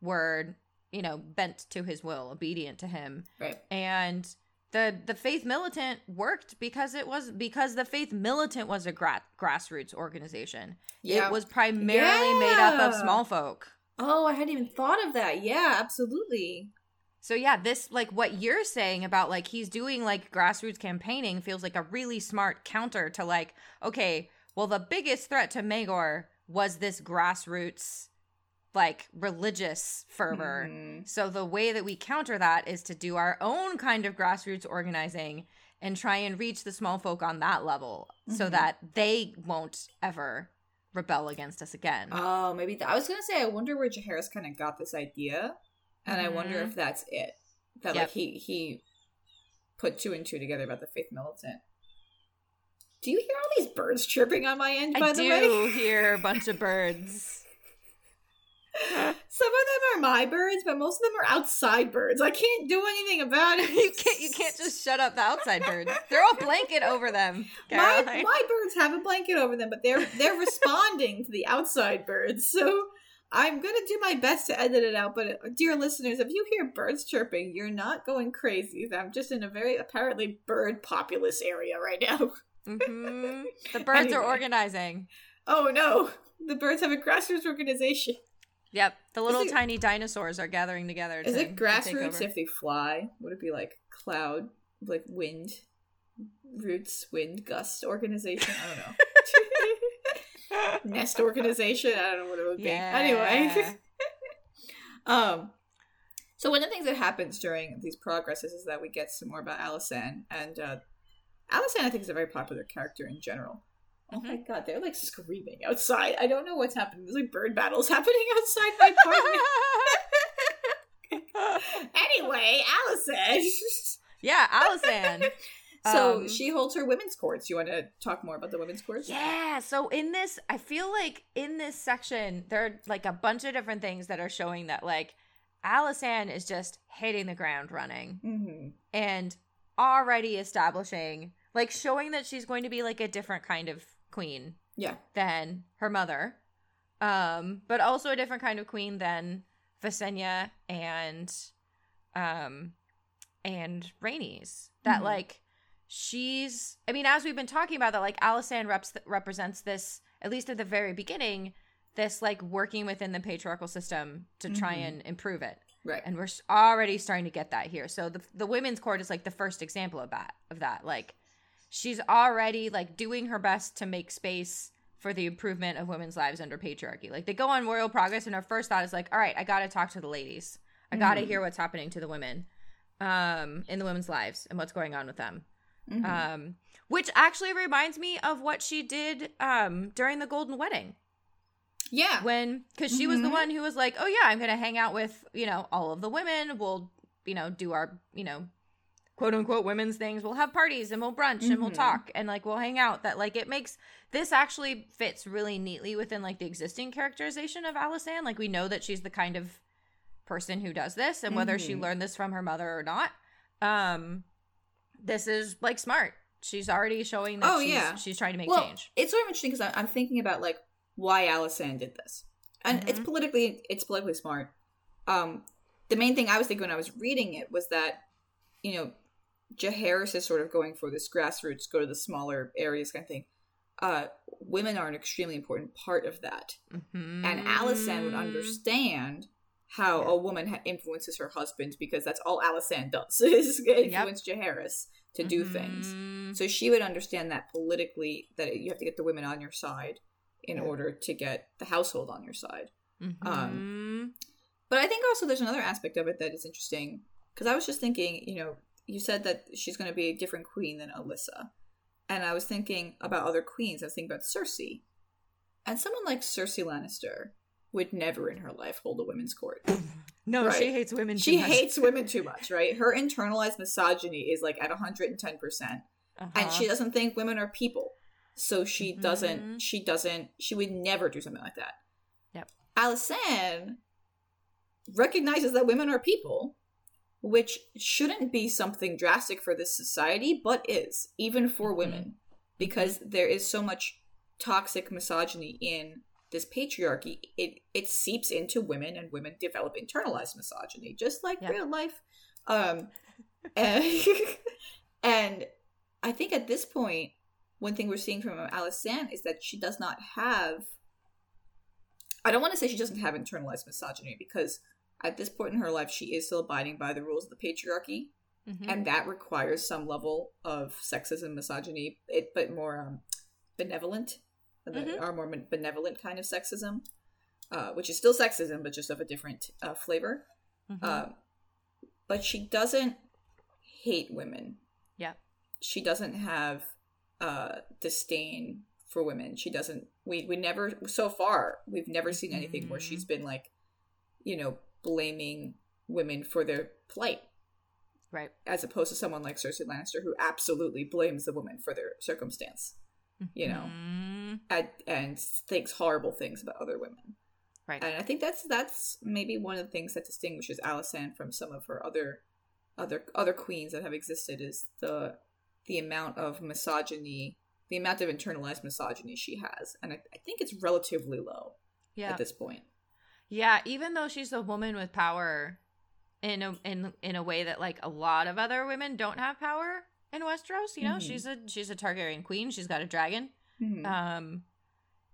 were, you know, bent to his will, obedient to him
right.
and the the faith militant worked because it was because the faith militant was a gra- grassroots organization
Yeah.
it was primarily made up of small folk
oh, I hadn't even thought of that. Yeah, absolutely.
So yeah this like what you're saying about like he's doing like grassroots campaigning feels like a really smart counter to like okay well the biggest threat to Maegor was this grassroots like religious fervor
Mhm.
So the way that we counter that is to do our own kind of grassroots organizing and try and reach the small folk on that level so
Mhm.
that they won't ever rebel against us again.
Oh, maybe th- I was gonna say. I wonder where Jaehaerys kind of got this idea, and I wonder
Mhm.
if that's it. That
Yep.
like he he put two and two together about the faith militant. Do you hear all these birds chirping on my end? By
I
the
do hear a bunch of birds.
some of them are my birds, but most of them are outside birds. I can't do anything about it.
you can't you can't just shut up the outside birds. Throw a blanket over them.
My, my birds have a blanket over them, but they're they're responding to the outside birds. So I'm gonna do my best to edit it out. But dear listeners, if you hear birds chirping, you're not going crazy. I'm just in a very apparently bird populous area right now.
Mhm. The birds are organizing.
Oh no, the birds have a grassroots organization.
Yep, the little
it-
tiny dinosaurs are gathering together.
Is
to-
it
to
grassroots if they fly? Would it be like cloud, like wind, roots, wind, gust organization? I don't know. Nest organization. I don't know what it would be. Anyway, um, so one of the things that happens during these progresses is that we get some more about Alysanne, and uh, Alysanne I think is a very popular character in general. Oh my god, they're like screaming outside. I don't know what's happening. There's like bird battles happening outside my apartment. anyway, Alysanne.
yeah, Alysanne.
So
Um,
she holds her women's courts. You want to talk more about the women's courts?
Yeah. So in this, I feel like in this section, there are like a bunch of different things that are showing that like Alysanne is just hitting the ground running
Mm-hmm.
and already establishing, like showing that she's going to be like a different kind of queen
Yeah.
than her mother, um, but also a different kind of queen than Visenya and um and Rhaenys. That
Mhm.
like she's I mean, as we've been talking about that, like Alysanne reps represents this, at least at the very beginning, this like working within the patriarchal system to try
Mhm.
and improve it.
Right.
And we're already starting to get that here. So the the women's court is like the first example of that of that. Like she's already like doing her best to make space for the improvement of women's lives under patriarchy. Like they go on royal progress and her first thought is like, "All right, I got to talk to the ladies. I got to
Mhm.
hear what's happening to the women um in the women's lives and what's going on with them."
Mhm.
Um which actually reminds me of what she did um during the golden wedding
yeah.
when because she was the
Mhm.
one who was like oh yeah i'm gonna hang out with you know all of the women we'll you know do our you know quote unquote women's things we'll have parties and we'll brunch and we'll
Mhm.
talk and like we'll hang out that like it makes this actually fits really neatly within like the existing characterization of Alysanne like we know that she's the kind of person who does this and whether she
Mhm.
learned this from her mother or not um this is like smart she's already showing that
Oh,
she's,
yeah.
she's trying to make
well,
change
it's sort of interesting because I'm thinking about like why Alysanne did this, and it's
Mhm.
politically it's politically smart. Um, the main thing I was thinking when I was reading it was that you know Jaehaerys is sort of going for this grassroots, go to the smaller areas kind of thing. Uh, women are an extremely important part of that, and Alysanne would
Mm.
understand how
Yeah.
a woman ha- influences her husband because that's all Alysanne does is influence Jaehaerys to do things.
Mhm.
So she would understand that politically that you have to get the women on your side in
Yeah.
order to get the household on your side.
Mhm.
But I think also there's another aspect of it that is interesting because I was just thinking, you know, you said that she's going to be a different queen than Alyssa, and I was thinking about other queens. I was thinking about Cersei, and someone like Cersei Lannister would never in her life hold a women's court.
no, she hates women.
she
too much.
hates women too much, right? Her internalized misogyny is like at 110 percent, and
Uh-huh.
she doesn't think women are people, so she
Mhm.
doesn't. She doesn't. She would never do something like that.
Yep.
Alysanne recognizes that women are people, which shouldn't be something drastic for this society, but is, even for
Mhm.
women, because there is so much toxic misogyny in this patriarchy. It it seeps into women and women develop internalized misogyny, just like real life. Um and, and I think at this point, one thing we're seeing from Alysanne is that she does not have I don't want to say she doesn't have internalized misogyny because at this point in her life she is still abiding by the rules of the patriarchy
Mhm.
and that requires some level of sexism misogyny it but more um, benevolent
Mhm.
or more benevolent kind of sexism uh, which is still sexism but just of a different uh, flavor
Mhm.
um, but she doesn't hate women
yeah.
she doesn't have uh disdain for women she doesn't we we never so far we've never seen anything where
Mhm.
she's been like you know blaming women for their plight
Right.
as opposed to someone like Cersei Lannister who absolutely blames the woman for their circumstance you know
Mhm.
and, and thinks horrible things about other women
Right.
and I think that's that's maybe one of the things that distinguishes Alysanne from some of her other other other queens that have existed is the the amount of misogyny, the amount of internalized misogyny she has, and I, I think it's relatively low
yeah.
at this point.
Yeah, even though she's a woman with power in a in in a way that like a lot of other women don't have power in Westeros, you know,
Mhm.
she's a she's a Targaryen queen, she's got a dragon.
Mhm.
Um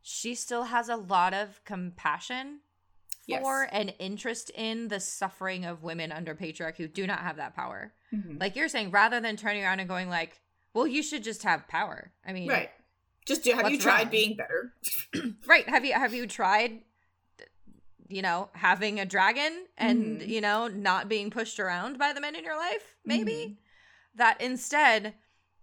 she still has a lot of compassion
Yes.
for and interest in the suffering of women under patriarchy who do not have that power.
Mhm.
Like you're saying rather than turning around and going like, "Well, you should just have power." I mean,
right. Just do, have you tried
wrong?
being better?
right have you have you tried you know having a dragon and
Mhm.
you know not being pushed around by the men in your life maybe
Mhm.
that instead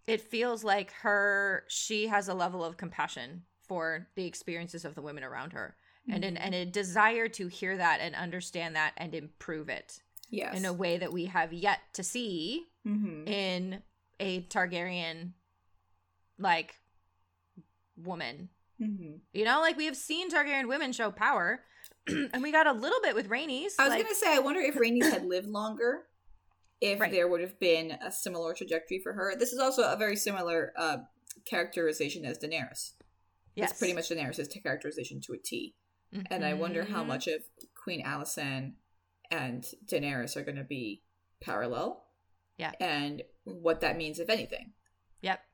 it feels like her she has a level of compassion for the experiences of the women around her and an,
Mhm.
and a desire to hear that and understand that and improve it
yes.
in a way that we have yet to see
hmm
in a Targaryen like woman
hmm
you know, like we have seen Targaryen women show power, and we got a little bit with Rhaenys.
I was
like,
gonna say, I wonder if Rhaenys had lived longer, if
Right.
there would have been a similar trajectory for her. This is also a very similar uh, characterization as Daenerys.
yes,
It's pretty much Daenerys' characterization to a T. And I wonder how
Mhm.
much of Queen Alysanne and Daenerys are going to be parallel.
Yeah.
And what that means, if anything.
Yep.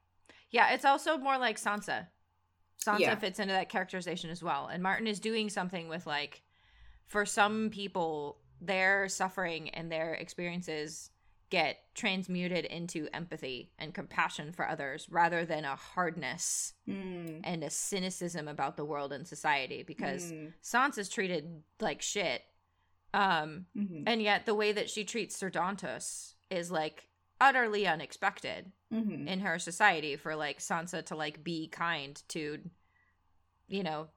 Yeah, it's also more like Sansa. Sansa
Yeah.
fits into that characterization as well, and Martin is doing something with like, for some people, their suffering and their experiences get transmuted into empathy and compassion for others rather than a hardness
Mm.
and a cynicism about the world and society because
Mm.
Sansa's treated like shit. Um,
Mhm.
and yet the way that she treats Sir Dantos is like utterly unexpected
Mhm.
in her society for like Sansa to like be kind to, you know,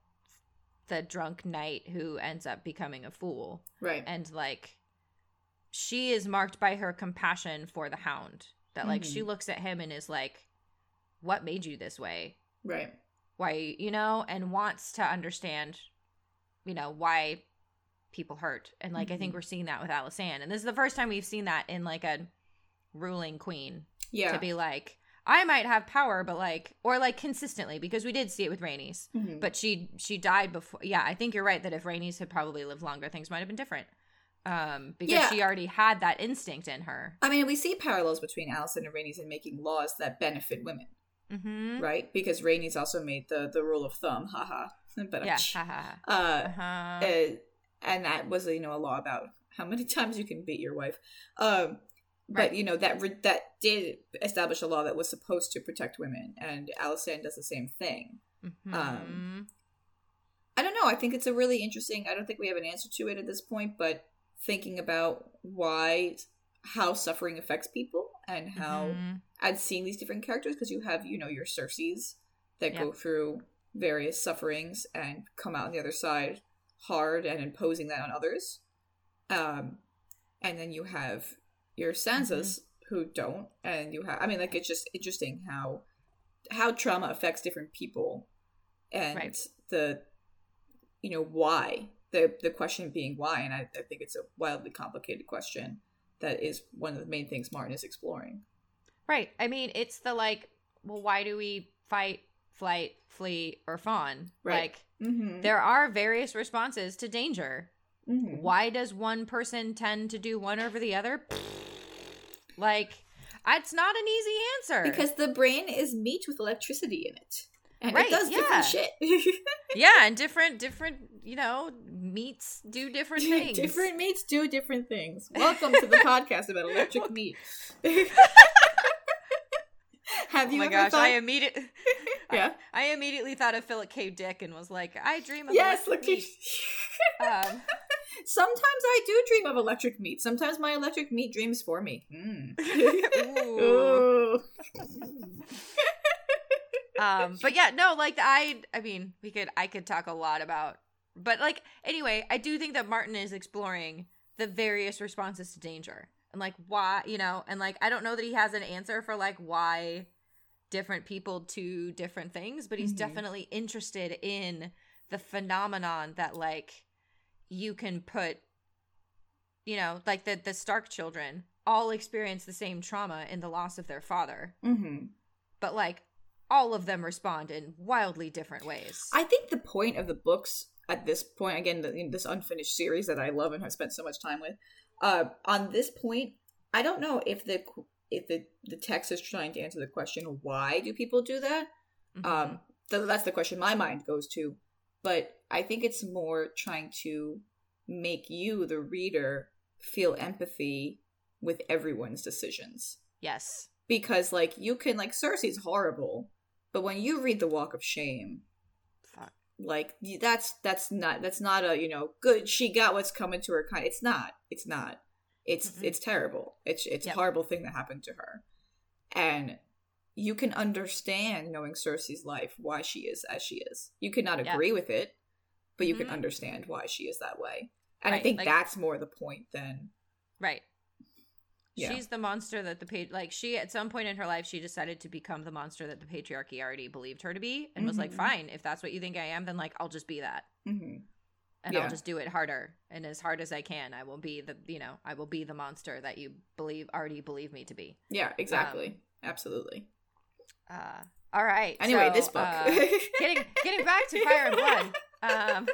the drunk knight who ends up becoming a fool.
Right.
And like, she is marked by her compassion for the hound. That like she
Mhm.
looks at him and is like, what made you this way?
right.
why you know and wants to understand you know why people hurt and like i think
Mhm.
we're seeing that with Alysanne and this is the first time we've seen that in like a ruling queen
Yeah.
to be like i might have power but like or like consistently because we did see it with Rhaenys
Mhm.
but she she died before yeah i think you're right that if Rhaenys had probably lived longer things might have been different um because
Yeah.
she already had that instinct in her
I mean, we see parallels between Alysanne and Rhaenys in making laws that benefit women,
mm-hmm.
right? Because Rhaenys also made the the rule of thumb, haha. but
yeah ha, ha,
uh,
ha. uh-huh.
uh, and that was you know a law about how many times you can beat your wife. Um, but
Right.
you know that re- that did establish a law that was supposed to protect women, and Alysanne does the same thing.
Mhm.
um, I don't know. I think it's a really interesting. I don't think we have an answer to it at this point, but thinking about why, how suffering affects people, and how
Mhm.
and seeing these different characters because you have you know your Cerseis that go through various sufferings and come out on the other side hard and imposing that on others, um, and then you have your Sansas who don't, and you have I mean like it's just interesting how how trauma affects different people and
Right.
the you know why the the question being why and I, I think it's a wildly complicated question that is one of the main things martin is exploring
Right. I mean, it's the like, well, why do we fight, flight, flee, or fawn?
Right.
Like,
mm-hmm.
there are various responses to danger.
Mm-hmm.
Why does one person tend to do one over the other? Like, it's not an easy answer.
because the brain is meat with electricity in it and
Right,
it does
yeah.
different shit
yeah, and different, different, you know, meats do different things.
different meats do different things welcome to the podcast about electric meat have
Oh
you
my
ever
gosh,
thought
I immediately,
yeah
I immediately thought of Philip K. Dick and was like, I dream of
yes
electric. Um,
sometimes i do dream of electric meat sometimes my electric meat dreams for me mm.
ooh.
Ooh.
Um but yeah no like i i mean we could i could talk a lot about but like anyway i do think that martin is exploring the various responses to danger and like why you know and like i don't know that he has an answer for like why different people do different things but he's
Mhm.
definitely interested in the phenomenon that like you can put you know like the the stark children all experience the same trauma in the loss of their father
mm-hmm.
but like all of them respond in wildly different ways.
I think the point of the books at this point, again, the, in this unfinished series that I love and have spent so much time with, uh, on this point, I don't know if the if the the text is trying to answer the question why do people do that.
Mhm.
Um, th- that's the question my mind goes to, but I think it's more trying to make you, the reader, feel empathy with everyone's decisions
yes,
because like you can like Cersei's horrible, but when you read the Walk of Shame,
fuck.
like that's that's not that's not a you know good she got what's coming to her kind. It's not. It's not. It's
Mm-mm.
it's terrible. It's it's
Yep.
a horrible thing that happened to her, and you can understand knowing Cersei's life why she is as she is. You cannot
Yeah.
agree with it, but you can
Mhm.
understand why she is that way. And I think
like-
that's more the point than
Right.
Yeah.
She's the monster that the page like she at some point in her life she decided to become the monster that the patriarchy already believed her to be and was like
Mhm.
fine if that's what you think I am then like I'll just be that
Mhm.
and
Yeah.
I'll just do it harder and as hard as I can I will be the you know I will be the monster that you believe already believe me to be
yeah exactly
Um,
absolutely.
uh all right
Anyway,
so,
this book.
uh, getting getting back to fire and blood um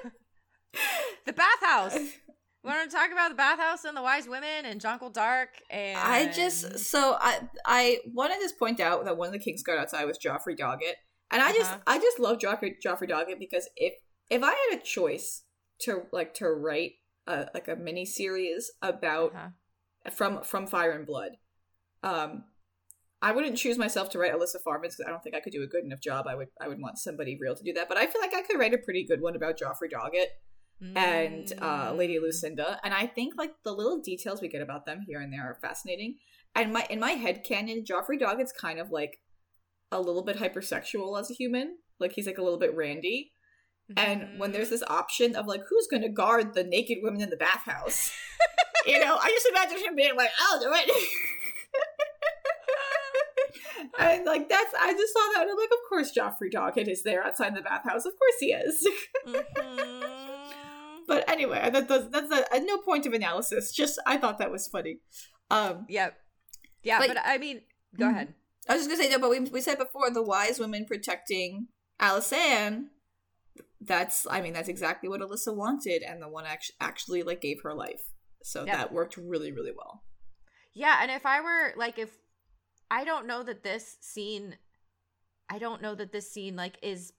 the bathhouse We want to talk about the bathhouse and the wise women and Jonquil Darke and
I just so I I wanted to just point out that one of the Kingsguard outside was Joffrey Doggett, and I just
Uh-huh.
I just love Joffrey Joffrey Doggett because if if I had a choice to like to write a like a mini series about
Uh-huh.
from from Fire and Blood, um, I wouldn't choose myself to write Elissa Farman's because I don't think I could do a good enough job. I would I would want somebody real to do that, but I feel like I could write a pretty good one about Joffrey Doggett and uh, Lady
Mm.
Lucinda, and I think like the little details we get about them here and there are fascinating. And my in my head canon, Joffrey Doggett's kind of like a little bit hypersexual as a human, like he's like a little bit randy. And when there's
Mhm.
this option of like who's going to guard the naked women in the bathhouse, you know, I just imagine him being like, "I'll do it." and like that's I just saw that and I'm like, of course Joffrey Doggett is there outside the bathhouse. Of course he is.
Mhm.
But anyway, that does that's a, no point of analysis. Just I thought that was funny. Um,
Yep. Yeah,
But-
but, I mean, go
Mhm.
ahead.
I was just gonna say no, but we we said before the wise women protecting Alysanne. That's I mean that's exactly what Alyssa wanted, and the one actually actually like gave her life. So
Yeah.
that worked really really well.
Yeah, and if I were like if I don't know that this scene I don't know that this scene like is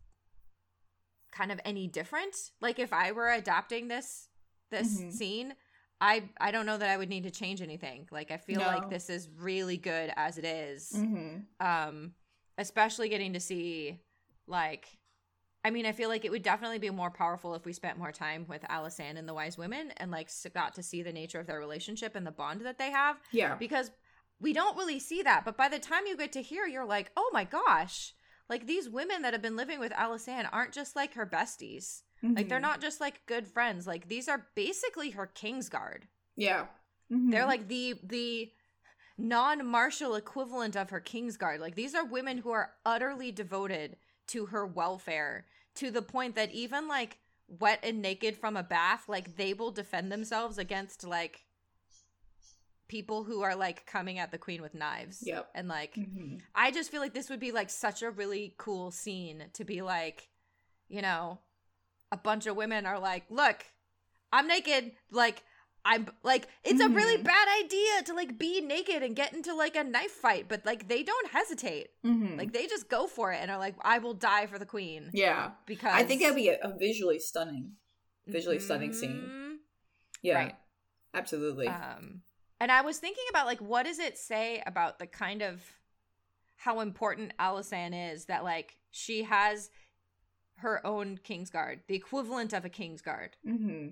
kind of any different. Like if I were adapting this this
Mhm.
scene, I I don't know that I would need to change anything. Like I feel
No.
like this is really good as it is.
Mm-hmm.
um especially getting to see like I mean, I feel like it would definitely be more powerful if we spent more time with Alysanne and the Wise Women and like got to see the nature of their relationship and the bond that they have
Yeah.
because we don't really see that. But by the time you get to here, you're like, oh my gosh, like these women that have been living with Alysanne aren't just like her besties. Like they're
Mhm.
not just like good friends. Like these are basically her Kingsguard.
Yeah. Mhm.
They're like the the non-martial equivalent of her Kingsguard. Like these are women who are utterly devoted to her welfare to the point that even like wet and naked from a bath, like they will defend themselves against like people who are like coming at the queen with knives.
Yep.
And like
Mhm.
I just feel like this would be like such a really cool scene to be like, you know, a bunch of women are like, look, I'm naked. Like, I'm like, it's a really
Mhm.
bad idea to like be naked and get into like a knife fight, but like they don't hesitate.
Mhm.
Like they just go for it and are like, I will die for the queen.
yeah.
Because
I think that'd be a, a visually stunning, visually stunning scene.
Mhm.
Yeah.
Right.
Absolutely.
Um, and I was thinking about like, what does it say about the kind of how important Alysanne is that like she has her own Kingsguard, the equivalent of a Kingsguard.
hmm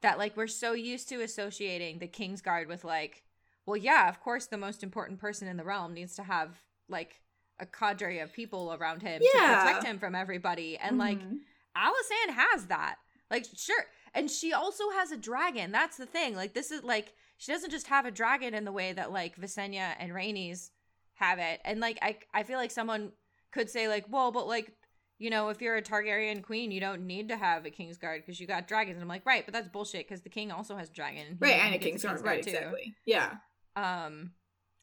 That like we're so used to associating the Kingsguard with like, well, yeah, of course, the most important person in the realm needs to have like a cadre of people around him to protect him from everybody, and like
Mhm.
Alysanne has that. Like, sure. And she also has a dragon. That's the thing. Like, this is like, she doesn't just have a dragon in the way that, like, Visenya and Rhaenys have it. And, like, I, I feel like someone could say, like, well, but, like, you know, if you're a Targaryen queen, you don't need to have a Kingsguard because you got dragons. And I'm like, right, but that's bullshit because the king also has a dragon.
Right, and a
gets
Kingsguard, right?
too.
Exactly. Yeah.
Um,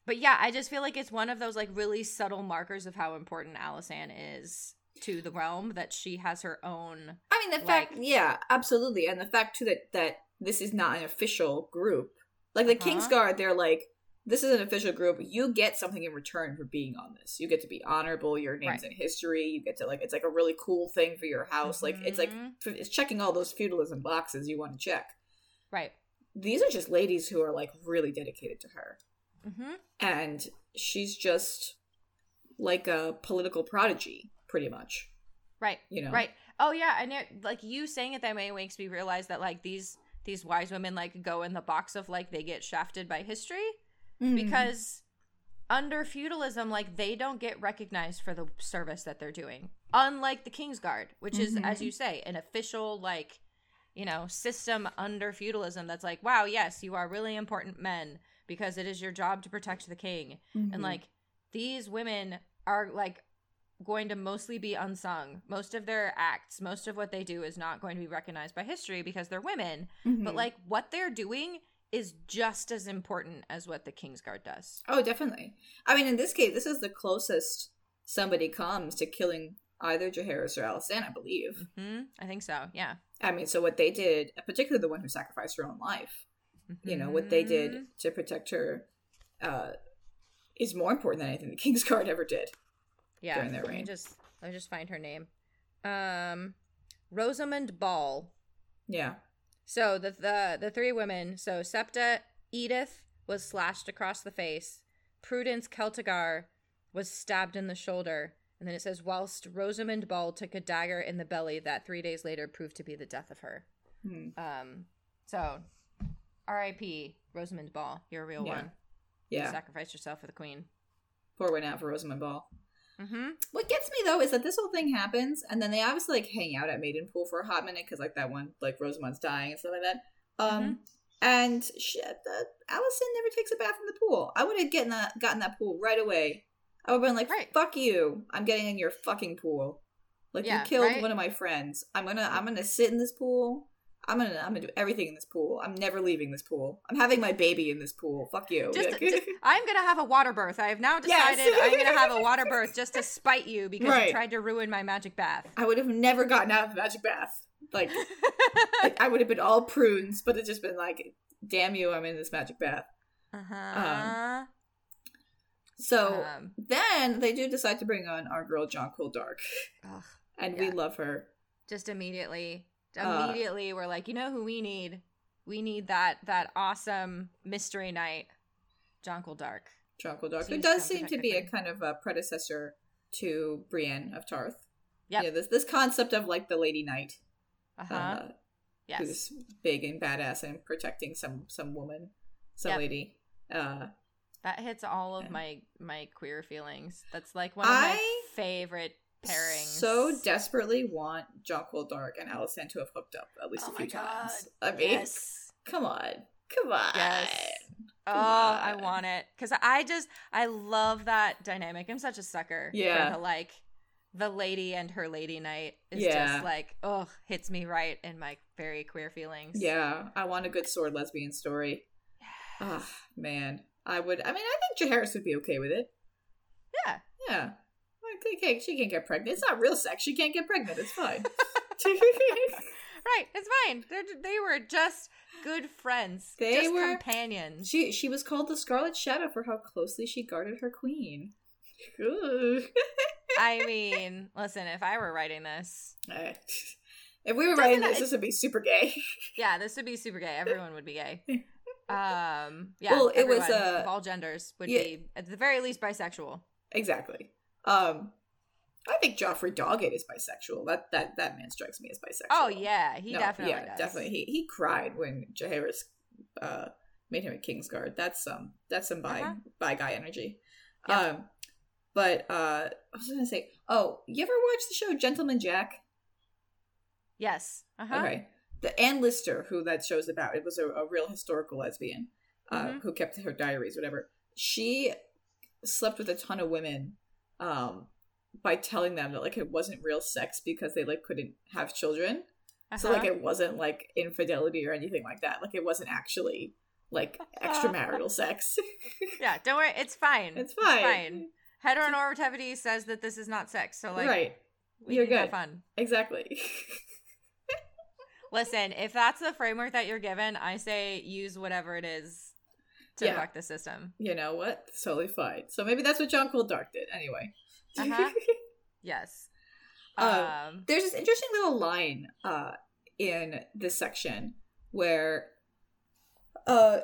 but yeah, I just feel like it's one of those like really subtle markers of how important Alysanne is to the realm that she has her own.
I mean, the fact, yeah, absolutely, and the fact too that that this is not an official group. Like the
Uh-huh.
Kingsguard, they're like, this is an official group. You get something in return for being on this. You get to be honorable. Your name's
Right.
in history. You get to like, it's like a really cool thing for your house. Like it's like
Mhm.
it's checking all those feudalism boxes you want to check.
Right.
These are just ladies who are like really dedicated to her,
Mm-hmm.
and she's just like a political prodigy, pretty much.
Right.
You know,
Right. Oh yeah, and it, like you saying it that way makes me realize that like these these wise women like go in the box of like they get shafted by history
Mhm.
because under feudalism like they don't get recognized for the service that they're doing. Unlike the Kingsguard, which is as
Mhm.
you say, an official like you know, system under feudalism that's like, wow, yes, you are really important men because it is your job to protect the king.
Mhm.
and like these women are like going to mostly be unsung most of their acts most of what they do is not going to be recognized by history because they're women
Mhm.
but like what they're doing is just as important as what the kingsguard does
Oh, definitely. I mean, in this case, this is the closest somebody comes to killing either Jaehaerys or Alysanne, I believe.
hmm i think so yeah
I mean, so what they did, particularly the one who sacrificed her own life, you know, what they did to protect her, uh, is more important than anything the Kingsguard ever did.
Yeah
during their
let me
reign.
just let me just find her name um rosamund ball
Yeah.
So the the the three women, so Septa Edith was slashed across the face. Prudence Celtigar was stabbed in the shoulder. And then it says, whilst Rosamund Ball took a dagger in the belly that three days later proved to be the death of her.
Hmm.
Um, so R.I.P. Rosamund Ball, you're a real
Yeah.
one. You
Yeah.
sacrificed yourself for the queen.
Pour one out for Rosamund Ball.
Mm-hmm.
What gets me though is that this whole thing happens, and then they obviously like hang out at Maidenpool for a hot minute because like that one, like Rosamund's dying and stuff like that. Um,
Mm-hmm.
and shit, the, Alysanne never takes a bath in the pool. I would have gotten that gotten that pool right away. I would have been like,
Right.
"Fuck you! I'm getting in your fucking pool. Like
Yeah,
you killed
right?
one of my friends. I'm gonna I'm gonna sit in this pool. I'm gonna I'm gonna do everything in this pool. I'm never leaving this pool. I'm having my baby in this pool. Fuck you.
Just,
Like-
just- I'm gonna have a water birth. I have now
Yes.
decided I'm gonna have a water birth just to spite you because
Right.
you tried to ruin my magic bath.
I would have never gotten out of the magic bath. Like Like, I would have been all prunes, but it's just been like, damn you, I'm in this magic bath.
Uh-huh.
So
Um,
then they do decide to bring on our girl Jonquil Darke,
ugh,
and we love her.
just immediately,
Uh,
immediately, we're like, you know who we need? We need that that awesome mystery knight, Jonquil
Darke. Jonquil Darke, who does seem to be a kind of a predecessor to Brienne of Tarth.
Yep.
Yeah, this this concept of like the lady knight,
Uh-huh.
uh,
yes.
who's big and badass and protecting some some woman, some
Yep.
lady. Uh,
That hits all of
Yeah.
my my queer feelings. That's like one of my favorite pairings.
so desperately want Jonquil Darke and Alysanne to have hooked up at least
Oh
a few times. I mean,
yes.
come on, come on.
Yes. Oh,
Come
I want it because I just I love that dynamic. I'm such a sucker. for
Yeah.
the, like the lady and her lady knight is
Yeah.
just like oh hits me right in my very queer feelings.
Yeah, I want a good sword lesbian story. Ah, man, I would. I mean, I think Jaehaerys would be okay with it.
Yeah.
Yeah, they can't- she can't get pregnant. It's not real sex. She can't get pregnant. It's fine.
Right. It's fine. They're, they were just good friends.
They
just
were-
companions.
she she was called the Scarlet Shadow for how closely she guarded her queen. Ooh.
I mean, listen, if I were writing this,
if we were writing
it-
this, this would be super gay.
yeah, this would be super gay. Everyone would be gay. Um, yeah.
Well, it was,
everyone
uh,
all genders would
yeah.
be at the very least bisexual.
exactly. Um, I think Joffrey Doggett is bisexual. That that that man strikes me as bisexual.
Oh yeah, he
No,
definitely
yeah,
does.
definitely. He he cried when Jaehaerys uh made him a Kingsguard. That's some that's some bi
Uh-huh.
bi guy energy.
Yeah.
Um, but uh, I was gonna say, oh, you ever watch the show Gentleman Jack?
Yes. Uh huh.
Okay, the Ann Lister, who that show's about, it was a, a real historical lesbian uh,
Mhm.
who kept her diaries, whatever. She slept with a ton of women. Um. By telling them that like it wasn't real sex because they like couldn't have children, so
Uh-huh.
like it wasn't like infidelity or anything like that. Like it wasn't actually like extramarital sex.
yeah, don't worry, it's fine.
it's fine.
It's fine. Heteronormativity says that this is not sex, so like
right. You're good.
fun.
Exactly.
Listen, if that's the framework that you're given, I say use whatever it is to
Yeah.
the system.
you know what? It's totally fine. So maybe that's what Jonquil Darke did. Anyway.
Uh-huh. Yes.
Uh,
Um
There's this interesting little line uh in this section where uh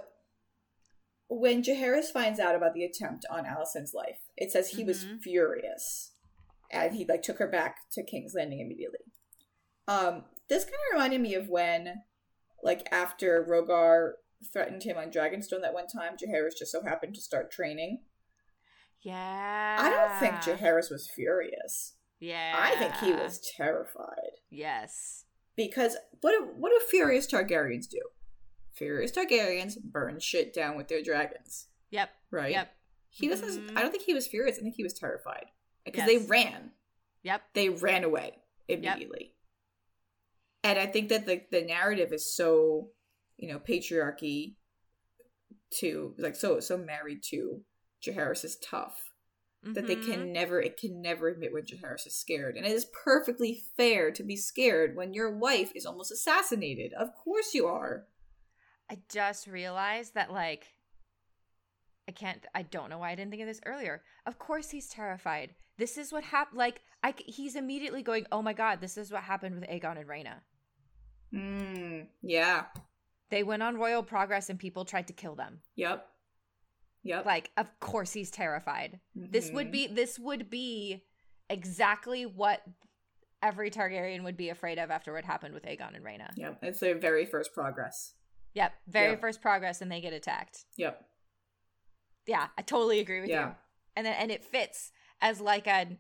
when Jaehaerys finds out about the attempt on Alysanne's life, it says he was
Mhm.
furious. And he like took her back to King's Landing immediately. Um, this kind of reminded me of when like after Rogar threatened him on Dragonstone that one time, Jaehaerys just so happened to start training.
Yeah.
I don't think Jaehaerys was furious.
Yeah.
I think he was terrified.
Yes.
Because what do, what do furious Targaryens do? Furious Targaryens burn shit down with their dragons,
Yep.
right?
Yep.
He doesn't.
Mhm.
I don't think he was furious. I think he was terrified because
Yes.
they ran.
Yep.
They ran away immediately. And I think that the the narrative is so, you know, patriarchy to like so so married to Jaehaerys is tough that they can never it can never admit when Jaehaerys is scared. And it is perfectly fair to be scared when your wife is almost assassinated. Of course you are.
I just realized that like I can't I don't know why I didn't think of this earlier. Of course he's terrified. This is what happened like I he's immediately going, "Oh my god, this is what happened with Aegon and Rhaena.
Mm, yeah.
They went on royal progress and people tried to kill them."
Yep. Yep.
Like, of course he's terrified. This would
Mhm.
be this would be exactly what every Targaryen would be afraid of after what happened with Aegon and Rhaena.
Yep. It's their very first progress.
Yep, very
Yep.
first progress and they get attacked.
Yep.
Yeah, I totally agree with
Yeah.
you. And then and it fits as like a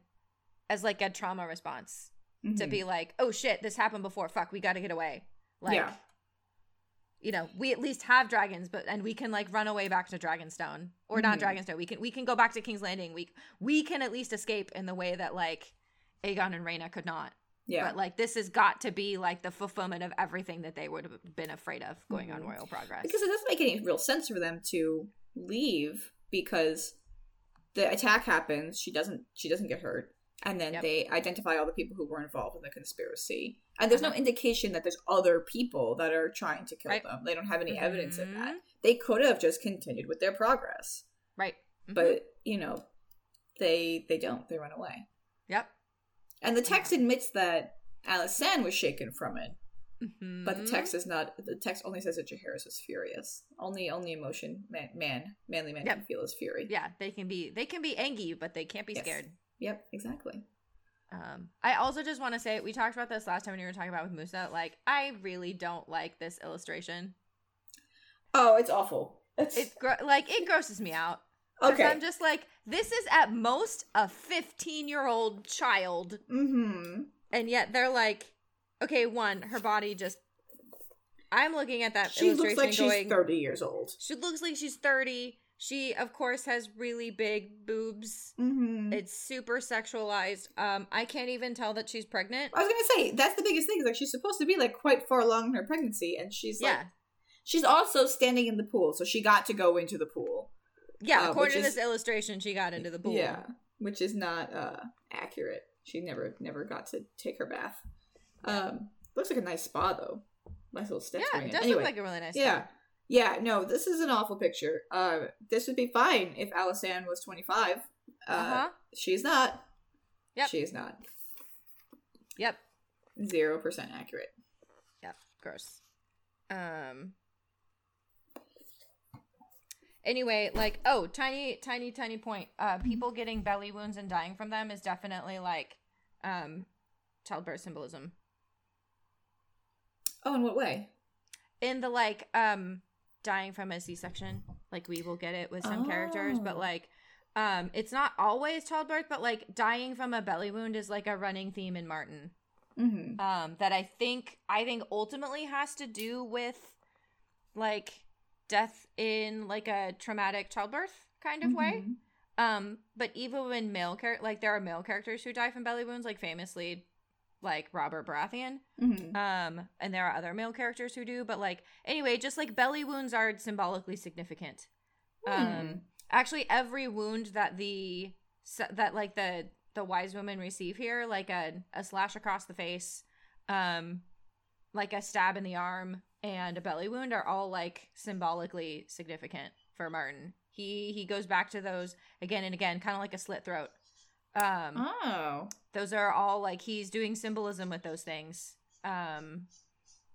as like a trauma response to
Mhm.
be like, "Oh shit, this happened before. Fuck, we got to get away." Like
yeah.
You know, we at least have dragons, but and we can like run away back to Dragonstone or not
Mhm.
Dragonstone. We can we can go back to King's Landing. We we can at least escape in the way that like Aegon and Rhaena could not.
Yeah.
But like this has got to be like the fulfillment of everything that they would have been afraid of going on
Mhm.
Royal Progress.
because it doesn't make any real sense for them to leave because the attack happens she doesn't she doesn't get hurt and then
Yep.
they identify all the people who were involved in the conspiracy and there's no
Uh-huh.
indication that there's other people that are trying to kill
Right.
them they don't have any evidence of that
Mhm.
they could have just continued with their progress
right. Mhm.
but you know they they don't they run away
yep.
and the text admits that Alysanne was shaken from it but the text is not the text only says that Jaehaerys was furious only only emotion man, man manly man
Yep.
can feel is fury
Yeah, they can be they can be angry, but they can't be
Yes.
scared.
Yep, exactly.
Um, I also just want to say we talked about this last time when you were talking about with Musa. Like, I really don't like this illustration.
Oh, it's awful. It's,
It's gro- like it grosses me out.
okay.
I'm just like, this is at most a 15 year old child,
mm-hmm.
and yet they're like, okay, one, her body just. I'm looking at that
She looks like she's
going,
30 years old.
she looks like she's 30. She, of course, has really big boobs.
Mm-hmm.
It's super sexualized. Um, I can't even tell that she's pregnant.
I was gonna say that's the biggest thing. Is like she's supposed to be like quite far along in her pregnancy, and she's like,
Yeah,
she's also standing in the pool, so she got to go into the pool.
yeah.
uh,
according to
is-
this illustration, she got into the pool.
Yeah, which is not uh accurate. She never never got to take her bath. Um, looks like a nice spa though. Nice little steps
yeah. It does
Anyway,
look like a really nice.
yeah.
spot.
Yeah, no, this is an awful picture. Uh, this would be fine if Alysanne was 25. Uh,
Uh-huh.
She's not.
Yep.
She is not.
Yep.
0% accurate.
Yep. Gross. Um. Anyway, like, oh, tiny, tiny, tiny point. Uh, people getting belly wounds and dying from them is definitely like, um, childbirth symbolism.
Oh, in what way?
in the like um dying from a c-section like we will get it with some characters but
Oh.
like um it's not always childbirth but like dying from a belly wound is like a running theme in martin
Mm-hmm.
um that i think i think ultimately has to do with like death in like a traumatic childbirth kind of way
Mhm.
um but even when male char- like there are male characters who die from belly wounds like famously like robert baratheon
Mhm.
um, and there are other male characters who do, but like anyway, just like belly wounds are symbolically significant.
Hmm.
Um, actually, every wound that the that like the the wise women receive here, like a a slash across the face, um, like a stab in the arm, and a belly wound are all like symbolically significant for Martin. He he goes back to those again and again, kind of like a slit throat. Um,
Oh.
those are all like he's doing symbolism with those things um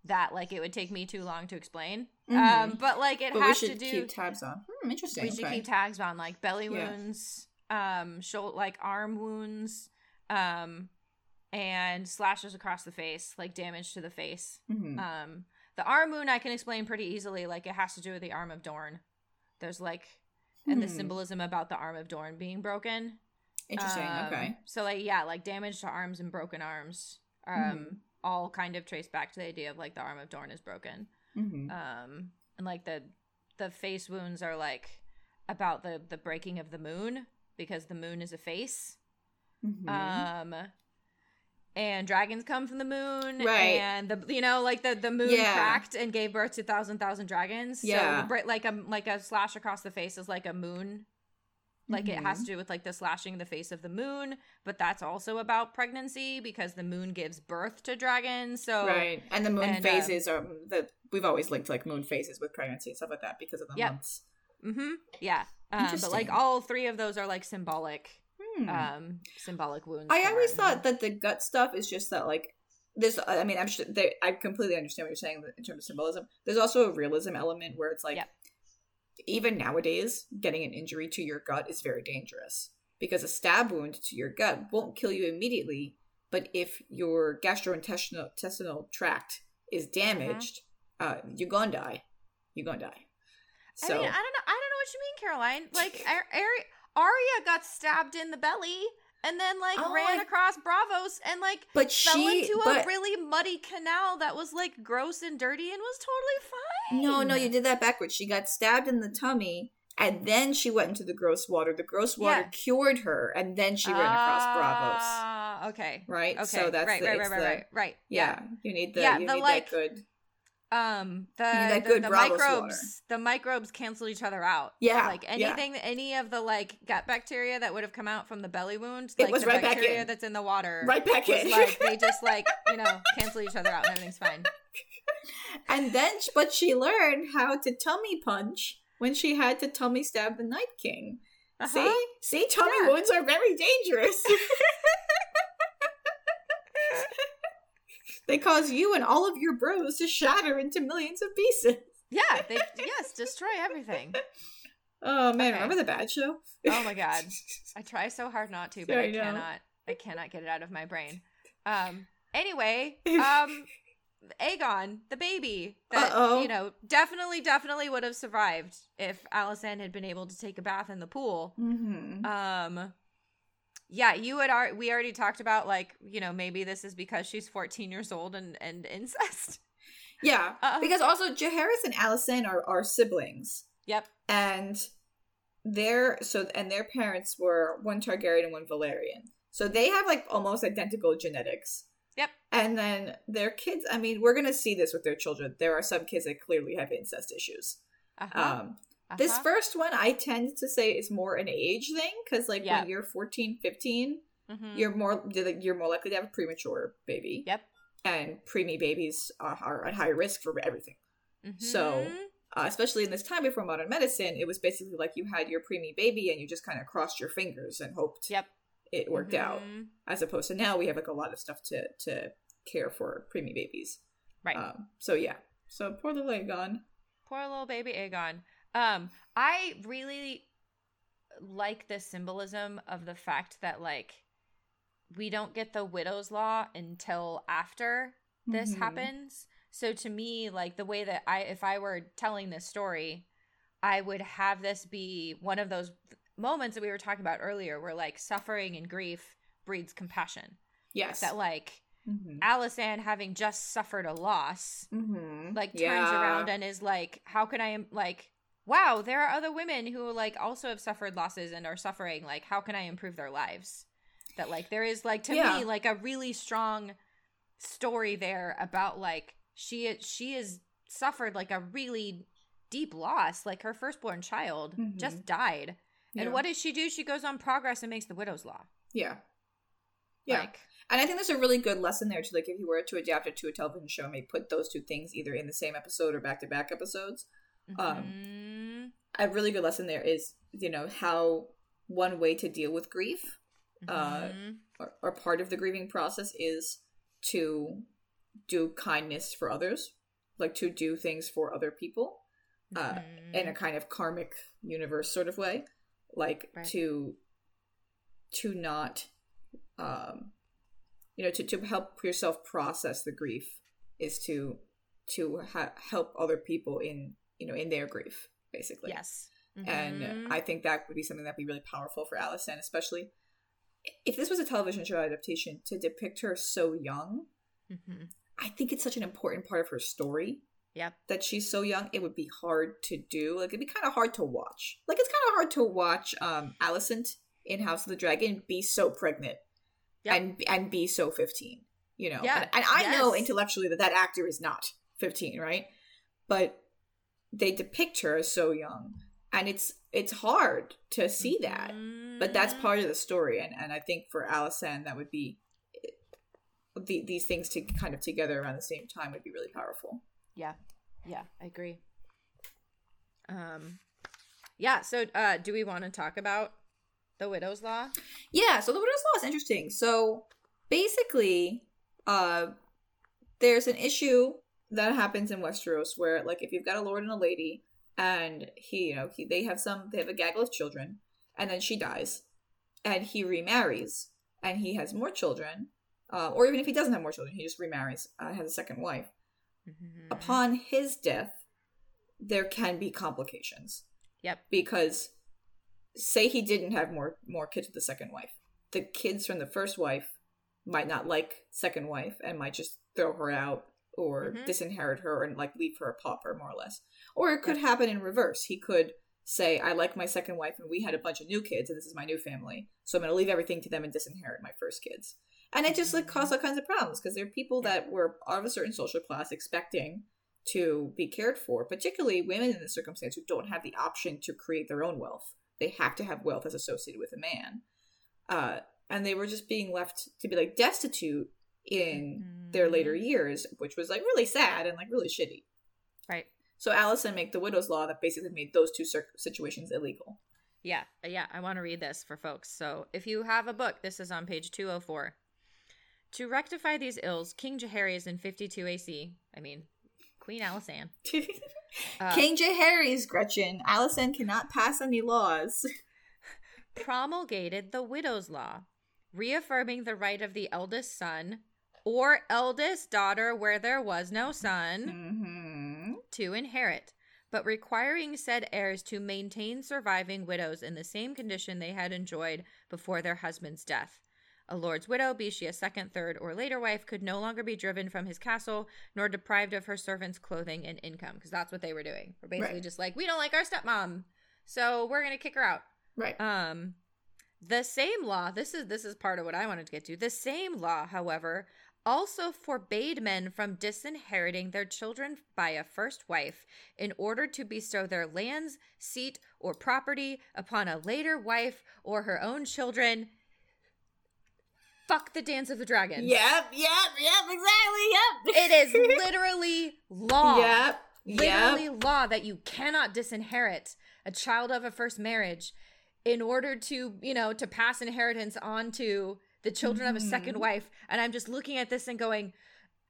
that like it would take me too long to explain um
Mhm.
but like it
But
has to do
keep tabs on. Hmm, interesting.
we should
okay.
keep tags on like belly
Yeah.
wounds um shoulder like arm wounds um and slashes across the face like damage to the face
Mhm.
um the arm wound i can explain pretty easily like it has to do with the arm of dorn there's like and the
Hmm.
symbolism about the arm of dorn being broken
Interesting.
um,
okay.
So like yeah, like damage to arms and broken arms, um,
Mhm.
all kind of trace back to the idea of like the arm of Dorn is broken.
hmm
Um, and like the the face wounds are like about the the breaking of the moon because the moon is a face.
hmm
Um, and dragons come from the moon,
Right.
And the you know like the the moon
Yeah.
cracked and gave birth to thousand thousand dragons.
Yeah.
so like a like a slash across the face is like a moon like it has
Mhm.
to do with like the slashing the face of the moon but that's also about pregnancy because the moon gives birth to dragons so
right, and the moon
and, uh,
phases are that we've always linked like moon phases with pregnancy and stuff like that because of the
Yep.
months.
hmm yeah um, but like all three of those are like symbolic
Hmm.
um symbolic wounds
I always
Martin.
thought that the gut stuff is just that like there's I mean I'm sure they, I completely understand what you're saying in terms of symbolism. There's also a realism element where it's like
Yep.
Even nowadays getting an injury to your gut is very dangerous because a stab wound to your gut won't kill you immediately, but if your gastrointestinal intestinal tract is damaged, uh, you're gonna die. You're gonna die.
I
So
mean, I don't know. I don't know what you mean, Caroline. Like, Ar- Ar- Arya got stabbed in the belly and then like
Oh,
ran
I-
across Braavos and like
but
fell
she
into
but
a really muddy canal that was like gross and dirty and was totally fine.
No, no, you did that backwards. She got stabbed in the tummy, and then she went into the gross water. The gross water
Yeah.
cured her, and then she ran across Braavos.
Ah, Okay.
Right.
Okay.
So that's
right,
the,
right, right, right,
the-
right, right.
Yeah, you need the
Yeah,
you
the,
need
like,
that good.
Um, the the, the microbes, the microbes cancel each other out.
Yeah,
like
yeah.
anything, any of the like gut bacteria that would have come out from the belly wound,
It
like
was
the
right
bacteria
in.
that's in the water,
Right back in.
like they just like you know cancel each other out and everything's fine.
and then, but she learned how to tummy punch when she had to tummy stab the Night King.
Uh-huh.
See, see, tummy
Yeah.
wounds are very dangerous. they cause you and all of your bros to shatter into millions of pieces.
Yeah, they yes destroy everything.
Oh man,
Okay.
remember the bad show?
Oh my god, I try so hard not to, but I,
I
cannot. I cannot get it out of my brain. Um. Anyway, um, Aegon, the baby, that
Uh-oh.
you know, definitely, definitely would have survived if Alysanne had been able to take a bath in the pool.
Mm-hmm.
Um. Yeah, you had ar- we already talked about like you know maybe this is because she's 14 years old and and incest.
Yeah,
Uh,
because also Jaehaerys and Alysanne are are siblings,
Yep.
and their so and their parents were one Targaryen and one Velaryon, so they have like almost identical genetics.
Yep.
And then their kids. I mean, we're gonna see this with their children. There are some kids that clearly have incest issues.
Uh-huh.
Um, This
uh-huh.
first one, I tend to say is more an age thing because, like,
Yeah.
when you're 14, 15,
Mhm.
you're more you're more likely to have a premature baby.
Yep.
And preemie babies are, are at higher risk for everything. So-
Mhm.
Uh, especially in this time before modern medicine, it was basically like you had your preemie baby and you just kind of crossed your fingers and hoped
Yep.
it worked out.
Mhm.
As opposed to now, we have like a lot of stuff to to care for preemie babies.
Right.
Um, so yeah. So poor little Aegon.
Poor little baby Aegon. Um, I really like the symbolism of the fact that like we don't get the widow's law until after this
Mhm.
happens. So to me, like the way that I if I were telling this story, I would have this be one of those moments that we were talking about earlier where like suffering and grief breeds compassion.
Yes.
That like
Mhm.
Alysanne having just suffered a loss
Mhm.
like turns
Yeah.
around and is like how can i like wow there are other women who like also have suffered losses and are suffering like how can i improve their lives that like there is like to
Yeah.
me like a really strong story there about like she she has suffered like a really deep loss like her firstborn child
Mhm.
just died
Yeah.
and what does she do she goes on progress and makes the widow's law
Yeah. Yeah.
like
And I think there's a really good lesson there to like if you were to adapt it to a television show, maybe put those two things either in the same episode or back to back episodes. Um,
mhm,
A really good lesson there is, you know, how one way to deal with grief uh,
mhm.
or, or part of the grieving process is to do kindness for others, like to do things for other people uh, in a kind of karmic universe sort of way, like
Right.
to to not, um, you know, to to help yourself process the grief is to to ha- help other people in you know in their grief basically.
yes
And
Mhm.
I think that would be something that'd be really powerful for Alicent, especially if this was a television show adaptation to depict her so young.
Mhm.
I think it's such an important part of her story
Yep.
that she's so young. It would be hard to do. Like it'd be kind of hard to watch. Like it's kind of hard to watch um Alicent in House of the Dragon be so pregnant
Yep.
and and be so fifteen. You know,
Yeah.
and, and I know intellectually that that actor is not fifteen, right? But they depict her as so young, and it's it's hard to see that. But that's
Mhm.
part of the story, and and I think for Alicent that would be the, these things to kind of together around the same time would be really powerful.
Yeah. Yeah, I agree. Um Yeah, so uh do we want to talk about the widow's law?
Yeah, so the widow's law is interesting. So basically, uh there's an issue that happens in Westeros where like if you've got a lord and a lady and he, you know, he, they have some they have a gaggle of children and then she dies and he remarries and he has more children. Uh, or even if he doesn't have more children, he just remarries, uh, has a second wife.
Mhm.
Upon his death, there can be complications.
Yep.
because say he didn't have more more kids with the second wife the kids from the first wife might not like second wife and might just throw her out or
Mhm.
disinherit her and like leave her a pauper more or less or it could happen in reverse he could say i like my second wife and we had a bunch of new kids and this is my new family so i'm going to leave everything to them and disinherit my first kids and it just like caused all kinds of problems because there are people that were of a certain social class expecting to be cared for, particularly women in this circumstance who don't have the option to create their own wealth. They have to have wealth as associated with a man. Uh, and they were just being left to be like destitute in their later
Mhm.
years, which was like really sad and like really shitty.
Right.
So Alysanne make the widow's law that basically made those two situations illegal.
Yeah, uh, yeah, I want to read this for folks. So, if you have a book, this is on page 204. To rectify these ills, King Jaehaerys in 52 AC, I mean, Queen Alysanne, uh,
King Jaehaerys, Gretchen. Alysanne cannot pass any laws.
promulgated the widow's law, reaffirming the right of the eldest son or eldest daughter where there was no son
Mm-hmm.
to inherit, but requiring said heirs to maintain surviving widows in the same condition they had enjoyed before their husband's death. A lord's widow, be she a second, third, or later wife, could no longer be driven from his castle, nor deprived of her servants' clothing and income, because that's what they were doing. We're basically
Right.
just like, we don't like our stepmom, so we're gonna kick her out.
Right.
Um, the same law. This is this is part of what I wanted to get to. The same law, however, also forbade men from disinheriting their children by a first wife in order to bestow their lands, seat, or property upon a later wife or her own children. Fuck the dance of the dragons.
Yep, yep, yep, exactly, yep.
It is literally law.
Yep,
Literally
yep.
law that you cannot disinherit a child of a first marriage in order to, you know, to pass inheritance on to the children of a second
Mhm.
wife. And I'm just looking at this and going,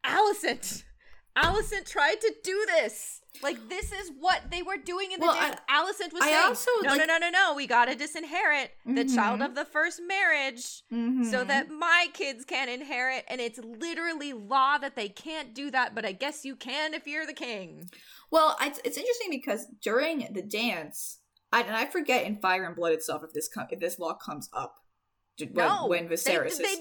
Alicent, Alicent tried to do this. Like this is what they were doing in the
Well,
dance.
I-
Alicent was
I
saying,
also,
no,
like-
no, no, no, no. We got to disinherit the child
Mhm.
of the first marriage so
Mhm.
that my kids can inherit. And it's literally law that they can't do that. But I guess you can if you're the king.
Well, it's, it's interesting because during the dance, I, and I forget in Fire and Blood itself if this com- if this law comes up
no,
when
they-
Viserys
they,
is.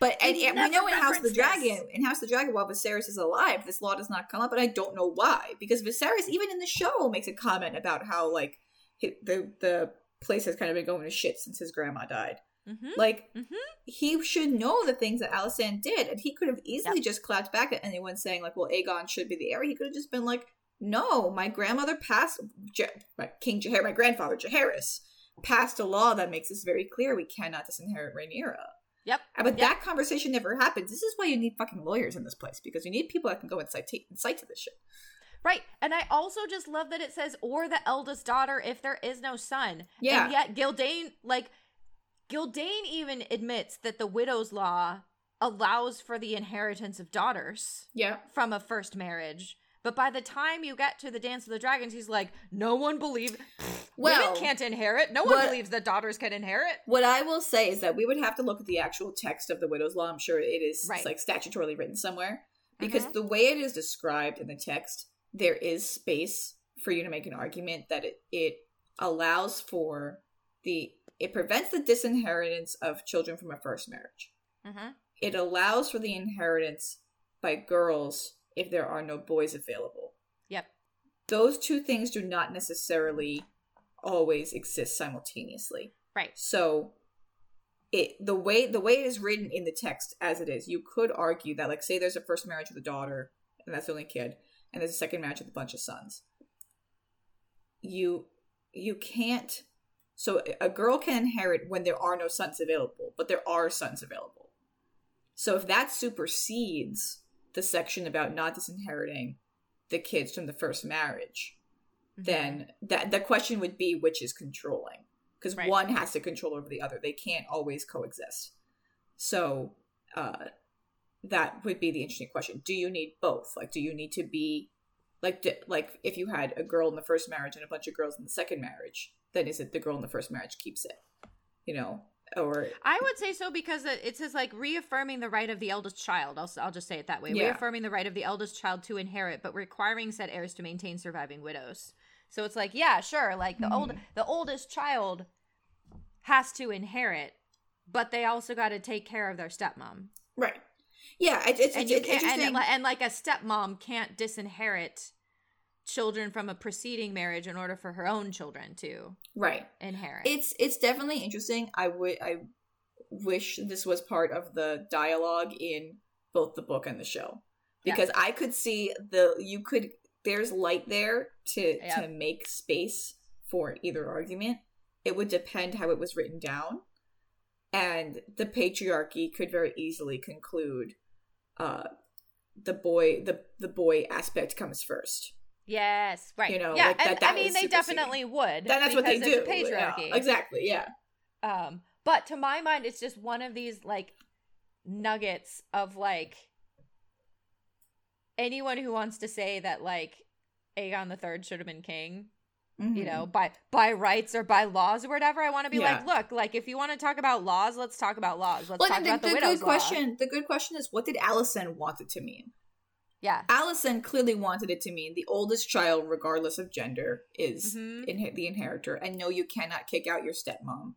But and, and we know in House of the
reference this.
Dragon, in House of the Dragon, while Viserys is alive, this law does not come up, and I don't know why. Because Viserys, even in the show, makes a comment about how like the the place has kind of been going to shit since his grandma died.
Mhm.
Like
Mhm.
he should know the things that Alicent did, and he could have easily just clapped back at anyone saying like, "Well, Aegon should be the heir." He could have just been like, "No, my grandmother passed, my King Jaehaerys, my grandfather Jaehaerys passed a law that makes this very clear: we cannot disinherit Rhaenyra."
Yep.
Uh, But
Yep.
that conversation never happens. This is why you need fucking lawyers in this place because you need people that can go and cite, cite to this shit.
Right. And I also just love that it says, or the eldest daughter if there is no son.
Yeah.
And yet Gyldayn, like, Gyldayn even admits that the widow's law allows for the inheritance of daughters
Yeah.
from a first marriage. But by the time you get to the Dance of the Dragons, he's like, no one believes
Well,
women can't inherit. No one
what-
believes that daughters can inherit.
What I will say is that we would have to look at the actual text of the widow's law. I'm sure it is
Right.
like statutorily written somewhere because
Mhm.
the way it is described in the text, there is space for you to make an argument that it it allows for the it prevents the disinheritance of children from a first marriage.
Mm-hmm.
It allows for the inheritance by girls if there are no boys available.
Yep.
Those two things do not necessarily always exist simultaneously.
Right.
So it the way the way it is written in the text as it is, you could argue that like say there's a first marriage with a daughter and that's the only kid, and there's a second marriage with a bunch of sons. You you can't so a girl can inherit when there are no sons available, but there are sons available. So if that supersedes the section about not disinheriting the kids from the first marriage,
Mm-hmm.
then that the question would be which is controlling because
Right.
one has to control over the other. They can't always coexist. So uh that would be the interesting question. Do you need both? Like do you need to be like d like if you had a girl in the first marriage and a bunch of girls in the second marriage then is it the girl in the first marriage keeps it you know or
I would say so because it says like reaffirming the right of the eldest child. I'll, I'll just say it that way.
Yeah.
Reaffirming the right of the eldest child to inherit, but requiring said heirs to maintain surviving widows. So it's like, yeah, sure, like the old
Mhm.
the oldest child has to inherit, but they also got to take care of their stepmom.
right yeah it's, it's,
And
it's,
can't, and,
interesting
and like a stepmom can't disinherit children from a preceding marriage in order for her own children to
right.
inherit.
it's it's definitely interesting. I would i wish this was part of the dialogue in both the book and the show. Because i could see the you could there's light there to
Yeah.
to make space for either argument. It would depend how it was written down. And the patriarchy could very easily conclude uh the boy the the boy aspect comes first
Yes, right.
You know,
yeah,
like,
and
that- that
I mean they definitely would.
then that's what they do
a
Yeah,
patriarchy.
exactly yeah
Um, but to my mind, it's just one of these like nuggets of like anyone who wants to say that like Aegon the Third should have been king you know, by by rights or by laws or whatever. I want to be
Yeah.
like, look, like if you want to talk about laws, let's talk about laws. Let's
Well,
talk
the,
about the,
the
widow's
good
law.
question. The good question is, what did Alysanne want it to mean?
Yeah.
Alysanne clearly wanted it to mean the oldest child, regardless of gender, is
Mhm.
inhe- the inheritor, and no, you cannot kick out your stepmom.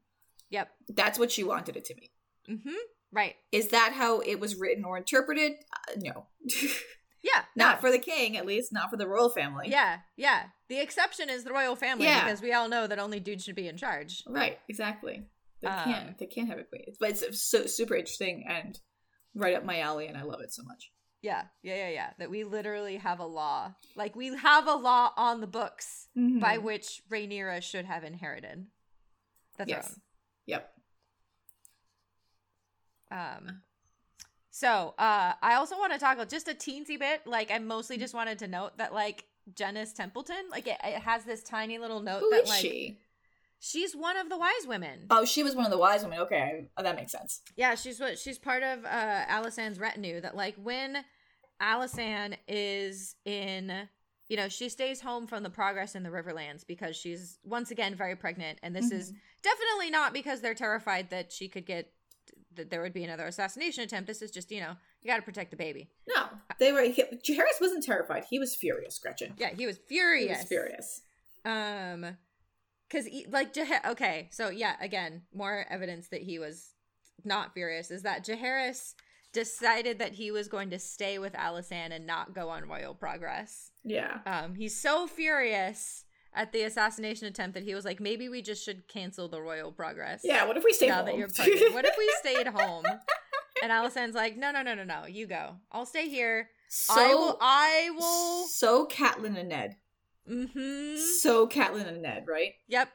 Yep.
That's what she wanted it to mean.
Mm-hmm. Right.
Is that how it was written or interpreted? Uh, no,
Yeah.
not
no.
for the king, at least, not for the royal family.
Yeah. Yeah. The exception is the royal family
Yeah.
because we all know that only dudes should be in charge.
right, exactly. They
Um,
can't. They can't have it queens, but it's so super interesting and right up my alley, and I love it so much.
Yeah. Yeah. Yeah. Yeah. That we literally have a law. Like we have a law on the books
Mm-hmm.
by which Rhaenyra should have inherited the throne.
yes, yep.
Um, so uh, I also want to talk about just a teensy bit. Like I mostly just wanted to note that like Janice Templeton, like it, it has this tiny little note
Who
that
is
like
she?
She's one of the wise women.
Oh, she was one of the wise women. Okay, oh, that makes sense.
Yeah, she's what she's part of uh Alysanne's retinue. That like when Alysanne is in, you know, she stays home from the progress in the Riverlands because she's once again very pregnant, and this is definitely not because they're terrified that she could get that there would be another assassination attempt. This is just you know you got to protect the baby.
No, they were. He, Harris wasn't terrified. He was furious. Gretchen.
Yeah, he was furious.
He was furious.
Um, because like Jah- okay, so yeah, again, more evidence that he was not furious is that Jaehaerys decided that he was going to stay with Alysanne and not go on royal progress.
Yeah.
Um, he's so furious at the assassination attempt that he was like, maybe we just should cancel the royal progress.
Yeah. What if we stay
now
home?
that you're pregnant, what if we stayed home? And Alysanne's like, no, no, no, no, no, you go. I'll stay here.
so
I will. I will.
so Catelyn and Ned.
Mm-hmm.
So Catelyn and Ned, right?
Yep.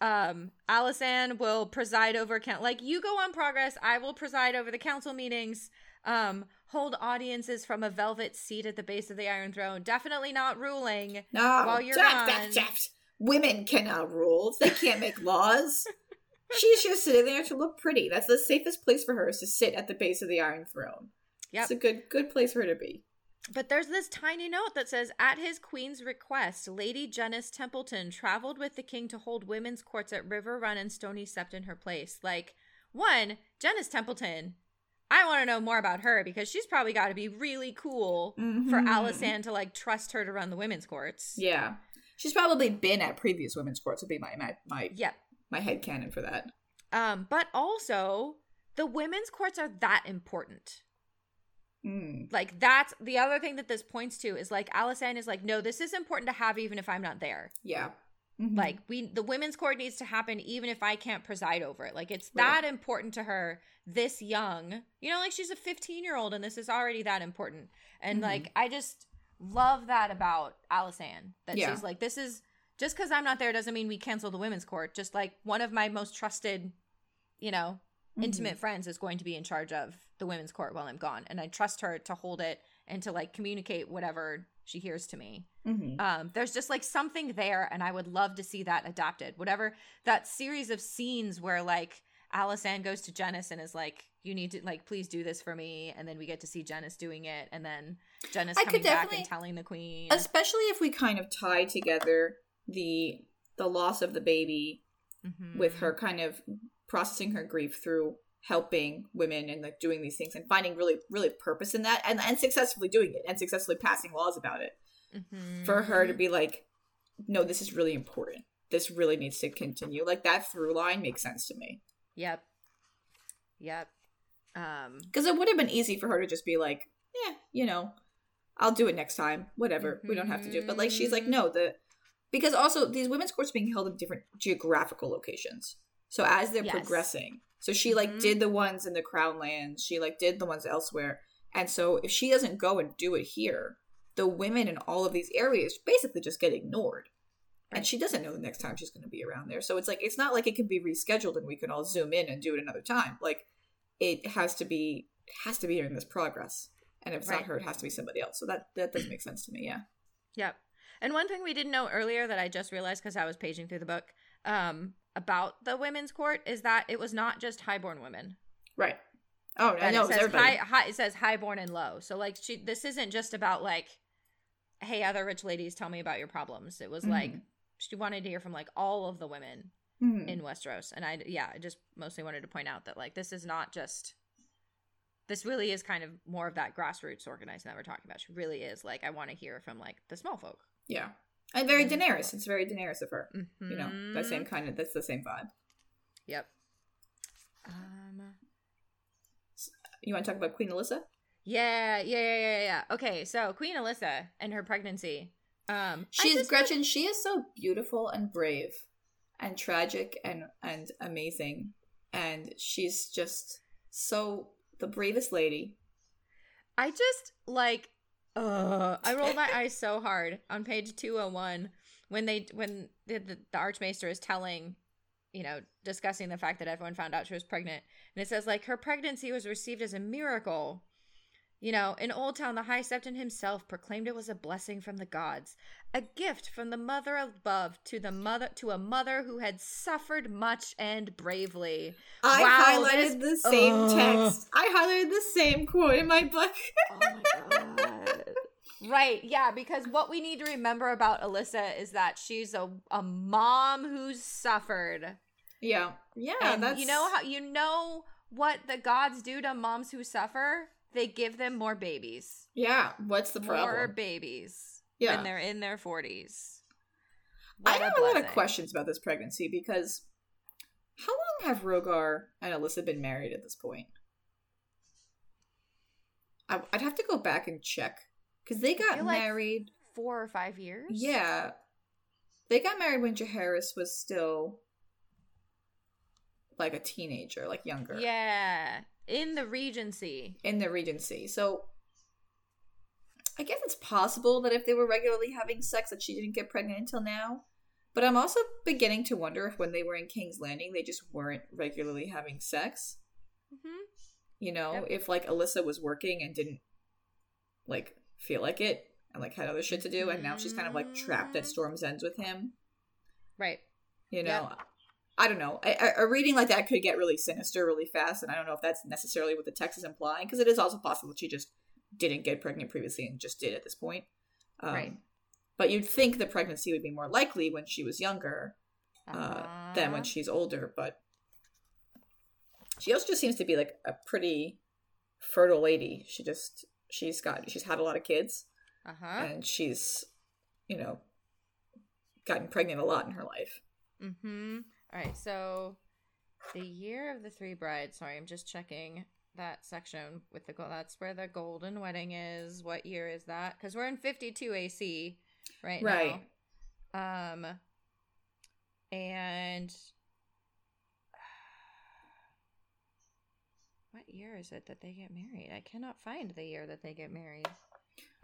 Um, Alysanne will preside over count. Like you go on progress, I will preside over the council meetings. Um, hold audiences from a velvet seat at the base of the Iron Throne. Definitely not ruling.
No.
While you're
Jack,
gone-
Jack. Women cannot rule. They can't make laws. She's just sitting there to look pretty. That's the safest place for her is to sit at the base of the Iron Throne.
Yep.
It's a good good place for her to be.
But there's this tiny note that says, at his queen's request, Lady Janice Templeton traveled with the king to hold women's courts at Riverrun and Stony Sept in her place. Like, one, Janice Templeton, I want to know more about her because she's probably got to be really cool for
Mhm.
Alysanne to like trust her to run the women's courts.
Yeah. She's probably been at previous women's courts would be my my my, my head canon for that.
Um, but also the women's courts are that important.
Mm.
Like that's the other thing that this points to is like Alysanne is like, no, this is important to have even if I'm not there.
Yeah. Mhm.
Like we the women's court needs to happen even if I can't preside over it. Like it's
Right.
that important to her this young. You know, like she's a 15-year-old and this is already that important. And
Mhm.
like I just love that about Alysanne. That
Yeah.
she's like this is just cuz I'm not there doesn't mean we cancel the women's court. Just like one of my most trusted, you know, Intimate friends is going to be in charge of the women's court while I'm gone and I trust her to hold it and to like communicate whatever she hears to me
Mhm.
um there's just like something there and i would love to see that adapted whatever that series of scenes where like Alysanne goes to Janice and is like you need to like please do this for me and then we get to see Janice doing it and then Janice
I
coming back and telling the queen
especially if we kind of tie together the the loss of the baby
Mhm.
with her kind of processing her grief through helping women and like doing these things and finding really really purpose in that and and successfully doing it and successfully passing laws about it.
Mhm.
for her to be like no this is really important. This really needs to continue. Like that through line makes sense to me.
Yep. Yep. Um
because it would have been easy for her to just be like yeah you know i'll do it next time. Whatever. We don't have to do it. But like she's like no the because also these women's courts are being held in different geographical locations so as they're
Yes.
progressing so she like
Mhm.
did the ones in the crown lands she like did the ones elsewhere and so if she doesn't go and do it here the women in all of these areas basically just get ignored and she doesn't know the next time she's going to be around there so it's like it's not like it can be rescheduled and we can all zoom in and do it another time like it has to be has to be during this progress and if it's
Right.
not her it has to be somebody else so that that does make sense to me yeah
Yep. And one thing we didn't know earlier that I just realized because I was paging through the book um, about the women's court is that it was not just highborn women.
right oh i know
it says
everybody
high, high. It says highborn and low. So like she, this isn't just about like, hey, other rich ladies, tell me about your problems. It was like
Mhm.
she wanted to hear from like all of the women
Mhm.
in Westeros. And I, yeah, I just mostly wanted to point out that like this is not just, this really is kind of more of that grassroots organizing that we're talking about. She really is like, I want to hear from like the small folk.
yeah, and very. Daenerys. It's very Daenerys of her. You know, that same kind of. That's the same vibe.
Yep. Um.
You want to talk about Queen Alyssa?
Yeah, yeah, yeah, yeah, yeah. Okay, so Queen Alyssa and her pregnancy. Um, I
She's
just-
Gretchen. She is so beautiful and brave, and tragic and and amazing, and she's just so the bravest lady.
I just like uh I rolled my eyes so hard on page 201 when they when the, the, the archmaester is telling you know discussing the fact that everyone found out she was pregnant and it says like her pregnancy was received as a miracle you know in Oldtown the high septon himself proclaimed it was a blessing from the gods a gift from the mother above to the mother to a mother who had suffered much and bravely
I
Wow,
highlighted
this-
the same
Ugh.
text. I highlighted the same quote in my book.
Oh my god. Right, yeah, because what we need to remember about Alyssa is that she's a, a mom who's suffered.
yeah, yeah.
and
that's
you know how you know what the gods do to moms who suffer? They give them more babies.
Yeah, what's the problem?
More babies
Yeah.
when they're in their 40s.
I have a lot of questions about this pregnancy because how long have Rogar and Alyssa been married at this point? I'd have to go back and check because they got
feel like-
married.
4 or 5 years?
Yeah, they got married when Jaehaerys was still like a teenager, like younger.
Yeah, in the regency.
in the Regency. So I guess it's possible that if they were regularly having sex that she didn't get pregnant until now. But I'm also beginning to wonder if when they were in King's Landing they just weren't regularly having sex.
Mhm.
You know,
Yep.
if like Alyssa was working and didn't like feel like it and like had other shit to do and now she's kind of like trapped at. Storm's ends with him.
Right.
You know,
Yep.
I don't know. A, a- reading like that could get really sinister really fast, and I don't know if that's necessarily what the text is implying because it is also possible that she just didn't get pregnant previously and just did at this point. Um,
Right.
But you'd think the pregnancy would be more likely when she was younger uh, than when
Uh-huh.
she's older, but she also just seems to be like a pretty fertile lady. She just she's got she's had a lot of kids
Uh-huh.
and she's you know gotten pregnant a lot in her life.
Mm-hmm. All right, so the year of the three brides. Sorry, I'm just checking that section with the gold. That's where the golden wedding is. What year is that? Because we're in 52 AC right,
Right.
now. Um, and what year is it that they get married? I cannot find the year that they get married.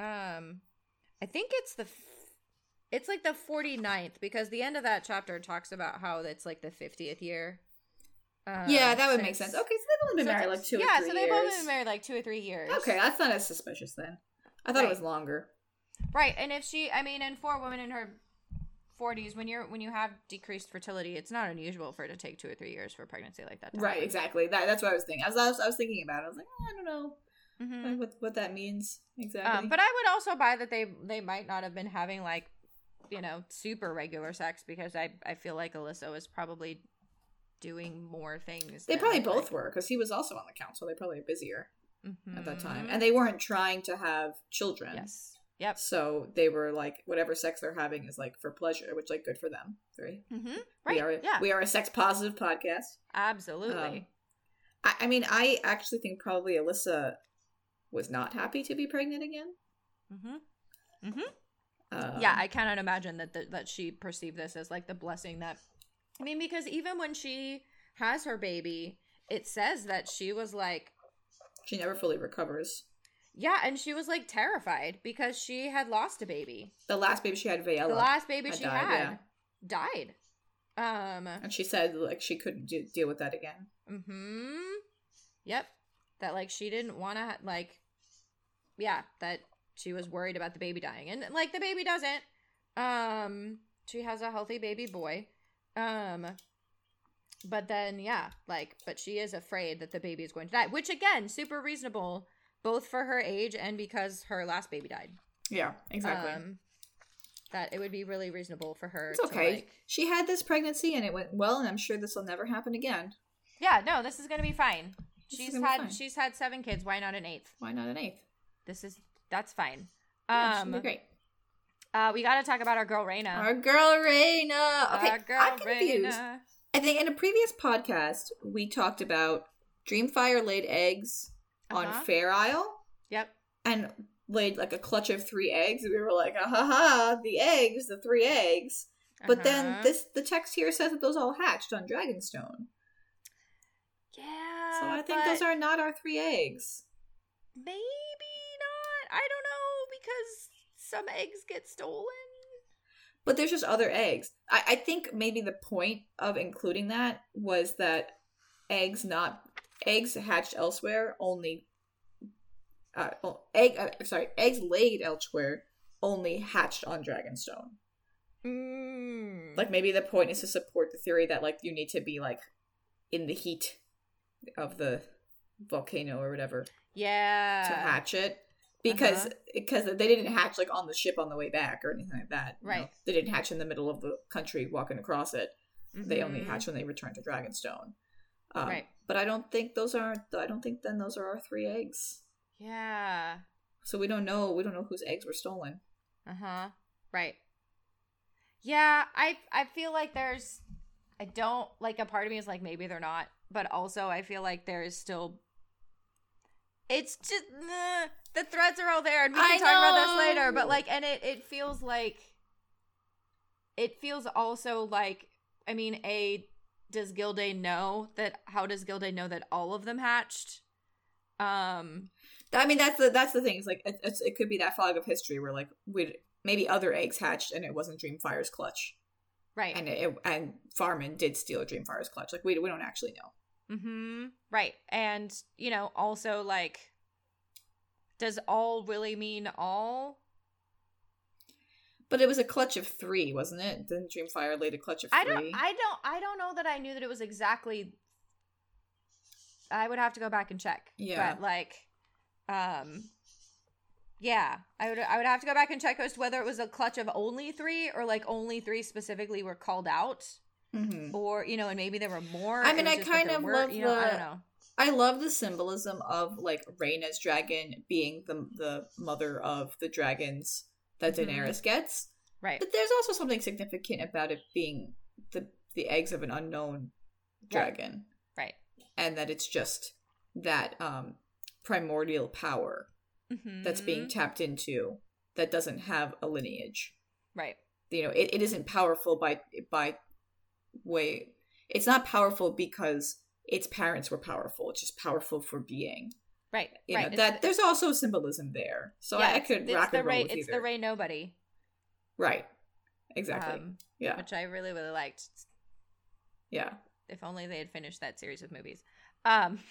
Um, I think it's the. F- it's like the 49th because the end of that chapter talks about how it's like the 50th year. Um,
yeah, that would make sense. Okay, so they've only been
so
married like two
yeah,
or three
so they've
years.
only been married like two or three years.
Okay, that's not as suspicious then. I thought it was longer.
Right, and if she, I mean, and for a woman in her forties, when you're when you have decreased fertility, it's not unusual for it to take two or three years for pregnancy like that. To
Right,
happen.
exactly. That that's what I was thinking. As I was, I was thinking about it, I was like, oh, I don't know
Mhm.
what what that means exactly.
Um, but I would also buy that they they might not have been having like, you know, super regular sex because I I feel like Alyssa was probably doing more things.
they probably
like-
both were because he was also on the council. They probably were busier at that time, and they weren't trying to have children.
yes, yep.
So they were like, whatever sex they're having is like for pleasure, which like good for them.
Mm-hmm. Right.
We are.
yeah.
We are a sex positive podcast.
absolutely.
Um, I, I mean, I actually think probably Alyssa was not happy to be pregnant again.
mm-hmm. Mm-hmm.
Um,
yeah, I cannot imagine that the, that she perceived this as like the blessing that. I mean, because even when she has her baby, it says that she was like,
she never fully recovers.
Yeah, and she was like terrified because she had lost a baby.
The last baby she had, Vaella,
The last baby she
died,
had died. Um.
and she said like she couldn't do, deal with that again.
Hmm. Yep. That like she didn't want to like. Yeah, that she was worried about the baby dying, and like the baby doesn't. Um. She has a healthy baby boy. Um. But then, yeah, like, but she is afraid that the baby is going to die, which again, super reasonable, both for her age and because her last baby died.
Yeah, exactly.
Um, that it would be really reasonable for her.
It's
to,
okay.
like-
she had this pregnancy and it went well, and I'm sure this will never happen again.
yeah, no, this is gonna be fine.
This
She's had
fine.
she's had seven kids. Why not an eighth?
Why not an eighth?
This is that's fine.
Yeah,
Um,
be great.
uh, we got to talk about our girl Rhaena.
Our girl Rhaena. Okay,
our girl
I'm confused.
Rhaena.
I think in a previous podcast we talked about Dreamfire laid eggs
Uh-huh.
on Fair Isle
Yep.
and laid like a clutch of three eggs. We were like, ah ha ha, the eggs, the three eggs. But then
Uh-huh.
this the text here says that those all hatched on Dragonstone.
Yeah.
So I think those are not our three eggs.
maybe not. I don't know because some eggs get stolen.
But there's just other eggs. I, I think maybe the point of including that was that eggs not eggs hatched elsewhere only uh oh, egg uh, sorry eggs laid elsewhere only hatched on Dragonstone.
Mm.
Like maybe the point is to support the theory that like you need to be like in the heat of the volcano or whatever
yeah.
to hatch it because
Uh-huh.
because they didn't hatch like on the ship on the way back or anything like that. you know?
Right.
They didn't hatch in the middle of the country walking across it. They only
Mhm.
hatch when they return to Dragonstone. Um,
Right.
But I don't think those are. I don't think then those are our three eggs.
Yeah.
So we don't know. We don't know whose eggs were stolen.
Uh huh. Right. Yeah, I I feel like there's I don't like a part of me is like maybe they're not, but also I feel like there is still. It's just nah, the threads are all there, and we
I
can talk about this later. But like, and it it feels like it feels also like I mean, a does Gyldayn know that? How does Gyldayn know that all of them hatched? Um.
I mean, that's the that's the thing. It's like it, it's, it could be that fog of history where like we maybe other eggs hatched and it wasn't Dreamfire's clutch,
Right.
and it, and Farman did steal Dreamfire's clutch. Like we we don't actually know.
Mm-hmm. Right. And, you know, also like does all really mean all?
But it was a clutch of three, wasn't it? Didn't Dreamfire laid a clutch of three?
I don't I don't I don't know that I knew that it was exactly I would have to go back and check.
Yeah.
But like um yeah, I would I would have to go back and check as to whether it was a clutch of only 3 or like only 3 specifically were called out
Mhm.
or you know and maybe there were more.
I mean, I kind of
were-
love
you know, I
the-
don't know.
I love the symbolism of like Rhaena's dragon being the the mother of the dragons that
Mhm.
Daenerys gets.
Right.
But there's also something significant about it being the the eggs of an unknown dragon,
Right.
and that it's just that um primordial power that's being
Mhm.
tapped into that doesn't have a lineage.
Right.
You know, it, it isn't powerful by by way. It's not powerful because its parents were powerful. It's just powerful for being.
Right.
You
right.
know, that there's also symbolism there. So I, I could rock
the
and roll
Ray,
with
it's
either.
the Ray Nobody,
right. Exactly.
um,
yeah.
which I really really liked.
Yeah.
If only they had finished that series of movies. Um,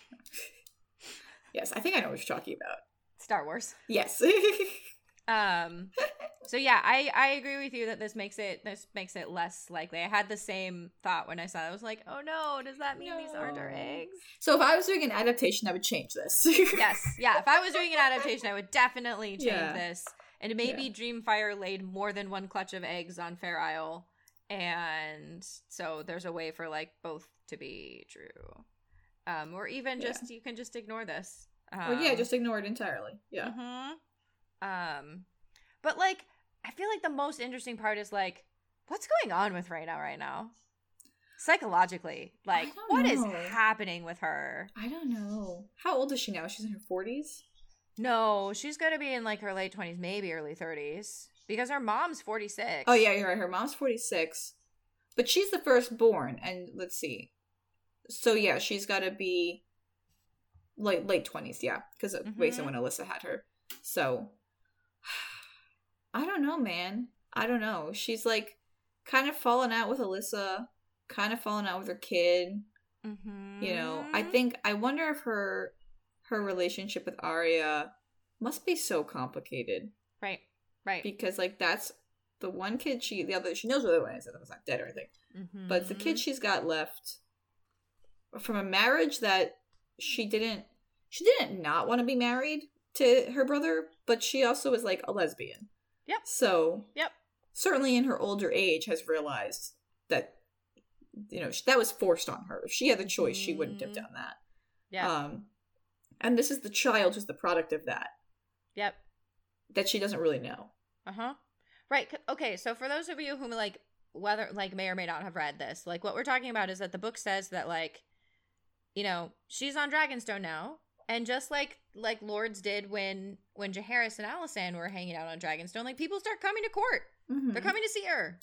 Yes. I think I know what you're talking about.
Star Wars.
Yes.
Um, so yeah, I I agree with you that this makes it this makes it less likely. I had the same thought when I saw it. I was like, oh no, does that mean these aren't our eggs?
so if I was doing an adaptation, I would change this.
Yes, yeah. If I was doing an adaptation, I would definitely change
Yeah.
this. And maybe Dreamfire laid more than one clutch of eggs on Fair Isle, and so there's a way for like both to be true, um, or even
Yeah.
just you can just ignore this. Um,
well, yeah, just ignore it entirely. Yeah.
hmm Um, but like, I feel like the most interesting part is like, what's going on with Rhaena right now? Psychologically, like, what is happening with her?
I don't know. How old is she now? She's in her 40s?
No, she's gonna be in like her late twenties, maybe early thirties, because her mom's forty six.
Oh, yeah, you're right. Her mom's 46. But she's the firstborn. And let's see. So, yeah, she's got to be late, late 20s. Yeah. Because mm
Mhm.
when Alyssa had her. So, I don't know, man. I don't know. She's like kind of fallen out with Alyssa, kind of fallen out with her kid.
Mm-hmm.
you know i think i wonder if her her relationship with Aerea must be so complicated
right, right.
because like that's the one kid she the other she knows the one is that was not dead or anything but the
Mm-hmm.
kid she's got left from a marriage that she didn't she didn't not want to be married to her brother but she also was like a lesbian
Yep.
so
Yep.
certainly in her older age, has realized that you know that was forced on her. If she had the choice, she wouldn't have
Mhm.
done that.
Yeah.
Um, and this is the child who's the product of that
yep.
that she doesn't really know.
Uh huh. Right. Okay. So for those of you who like whether like may or may not have read this, like what we're talking about is that the book says that like, you know, she's on Dragonstone now, and just like like Lords did when when Jaehaerys and Alysanne were hanging out on Dragonstone, like people start coming to court.
Mm-hmm.
They're coming to see her.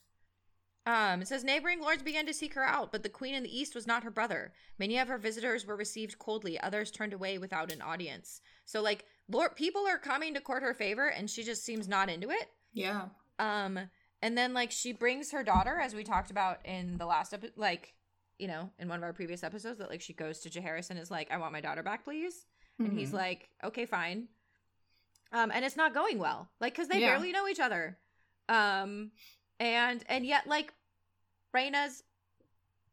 Um, it says neighboring lords began to seek her out, but the queen in the east was not her brother. Many of her visitors were received coldly; others turned away without an audience. So, like, lord, people are coming to court her favor, and she just seems not into it.
Yeah.
Um, and then like she brings her daughter, as we talked about in the last episode, like, you know, in one of our previous episodes, that like she goes to Jaehaerys and is like, "I want my daughter back, please." And he's
Mhm.
like, "Okay, fine." Um, and it's not going well, like, because they
Yeah.
barely know each other. Um, and and yet like, Rhaena's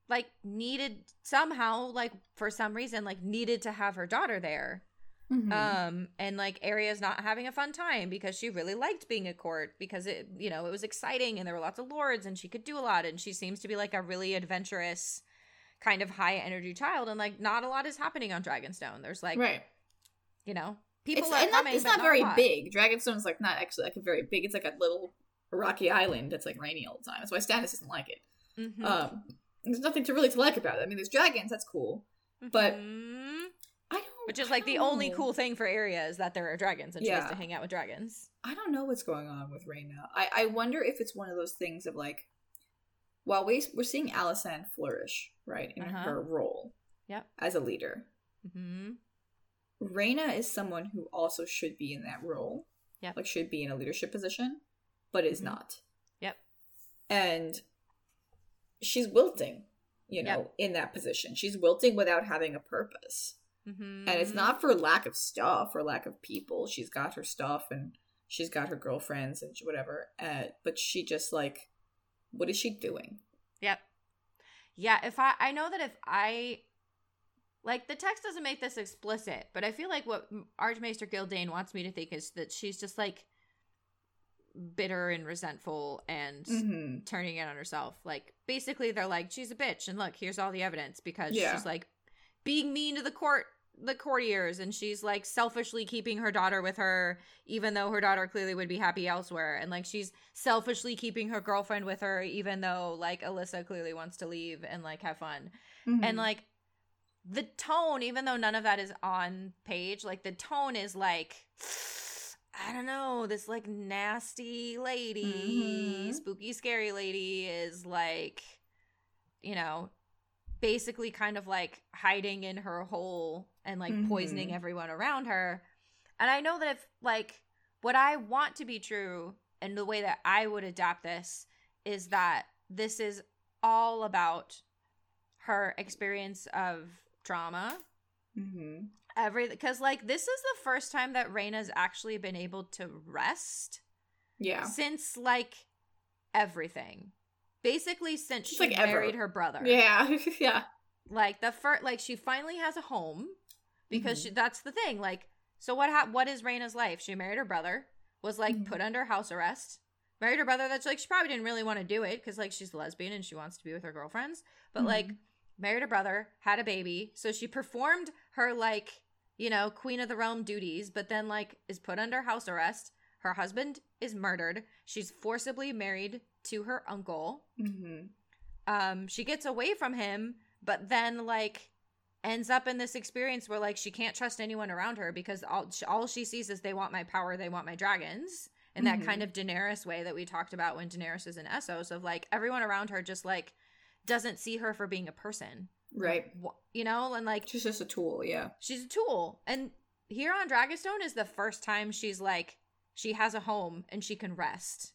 like needed somehow like for some reason like needed to have her daughter there
Mhm.
um and like Aerea's not having a fun time because she really liked being at court because it you know it was exciting and there were lots of lords and she could do a lot and she seems to be like a really adventurous kind of high energy child and like not a lot is happening on dragonstone there's like
right.
You know people
It's,
are
and not,
coming
it's
but
not very
a lot.
big. Dragonstone's like not actually like a very big. It's like a little rocky island that's like rainy all the time. That's why Stannis doesn't like it.
Mhm.
Um, there's nothing to really to like about it. I mean, there's dragons. That's cool. but-
Mhm.
I don't.
which is like the only
know.
cool thing for Aerea is that there are dragons and she
Yeah.
gets to hang out with dragons
I don't know what's going on with Rhaena. I, I wonder if it's one of those things of like, while we, we're seeing Alysanne flourish, right, in
Uh-huh.
her role
Yep.
as a leader,
hmm
Rhaena is someone who also should be in that role.
Yep.
Like, should be in a leadership position, but is
Mhm.
not.
Yep.
And she's wilting, you know,
Yep.
in that position. She's wilting without having a purpose.
hmm
And it's not for lack of stuff or lack of people. She's got her stuff and she's got her girlfriends and whatever. Uh, but she just like, what is she doing?
Yep. Yeah, if I I know that if I like the text doesn't make this explicit, but I feel like what Archmaester Gyldayn wants me to think is that she's just like bitter and resentful and
Mm-hmm.
turning it on herself. Like basically they're like she's a bitch and look, here's all the evidence because
Yeah.
she's like being mean to the court the courtiers and she's like selfishly keeping her daughter with her even though her daughter clearly would be happy elsewhere and like she's selfishly keeping her girlfriend with her even though like Elissa clearly wants to leave and like have fun
Mm-hmm.
and like the tone even though none of that is on page like the tone is like i don't know this like nasty lady
Mhm.
spooky scary lady is like you know basically kind of like hiding in her hole and like poisoning
Mhm.
everyone around her and i know that if like what i want to be true and the way that i would adapt this is that this is all about her experience of trauma
mm-hmm.
every because like this is the first time that Rhaena's actually been able to rest
yeah,
since like everything basically since
Just,
she
like, ever.
married her brother
yeah, yeah.
like the first like she finally has a home because
Mhm.
she, that's the thing like so what hap- what is Rhaena's life she married her brother was like
Mhm.
put under house arrest married her brother that's like she probably didn't really want to do it because like she's a lesbian and she wants to be with her girlfriends but like
Mhm.
Married a brother had a baby. So she performed her like you know queen of the realm duties but then like is put under house arrest. Her husband is murdered. She's forcibly married to her uncle.
Mm-hmm.
um she gets away from him but then like ends up in this experience where like she can't trust anyone around her because all all she sees is they want my power they want my dragons. In that
Mhm.
kind of Daenerys way that we talked about when Daenerys is in Essos of like everyone around her just like doesn't see her for being a person
Right.
You know and like
She's just a tool. Yeah.
she's a tool and here on Dragonstone is the first time she's like she has a home and she can rest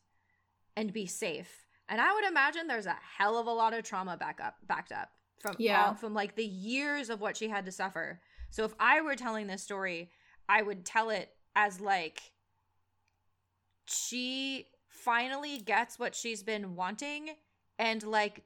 and be safe and I would imagine there's a hell of a lot of trauma back up backed up from
Yeah.
all, from like the years of what she had to suffer so if I were telling this story I would tell it as like she finally gets what she's been wanting and like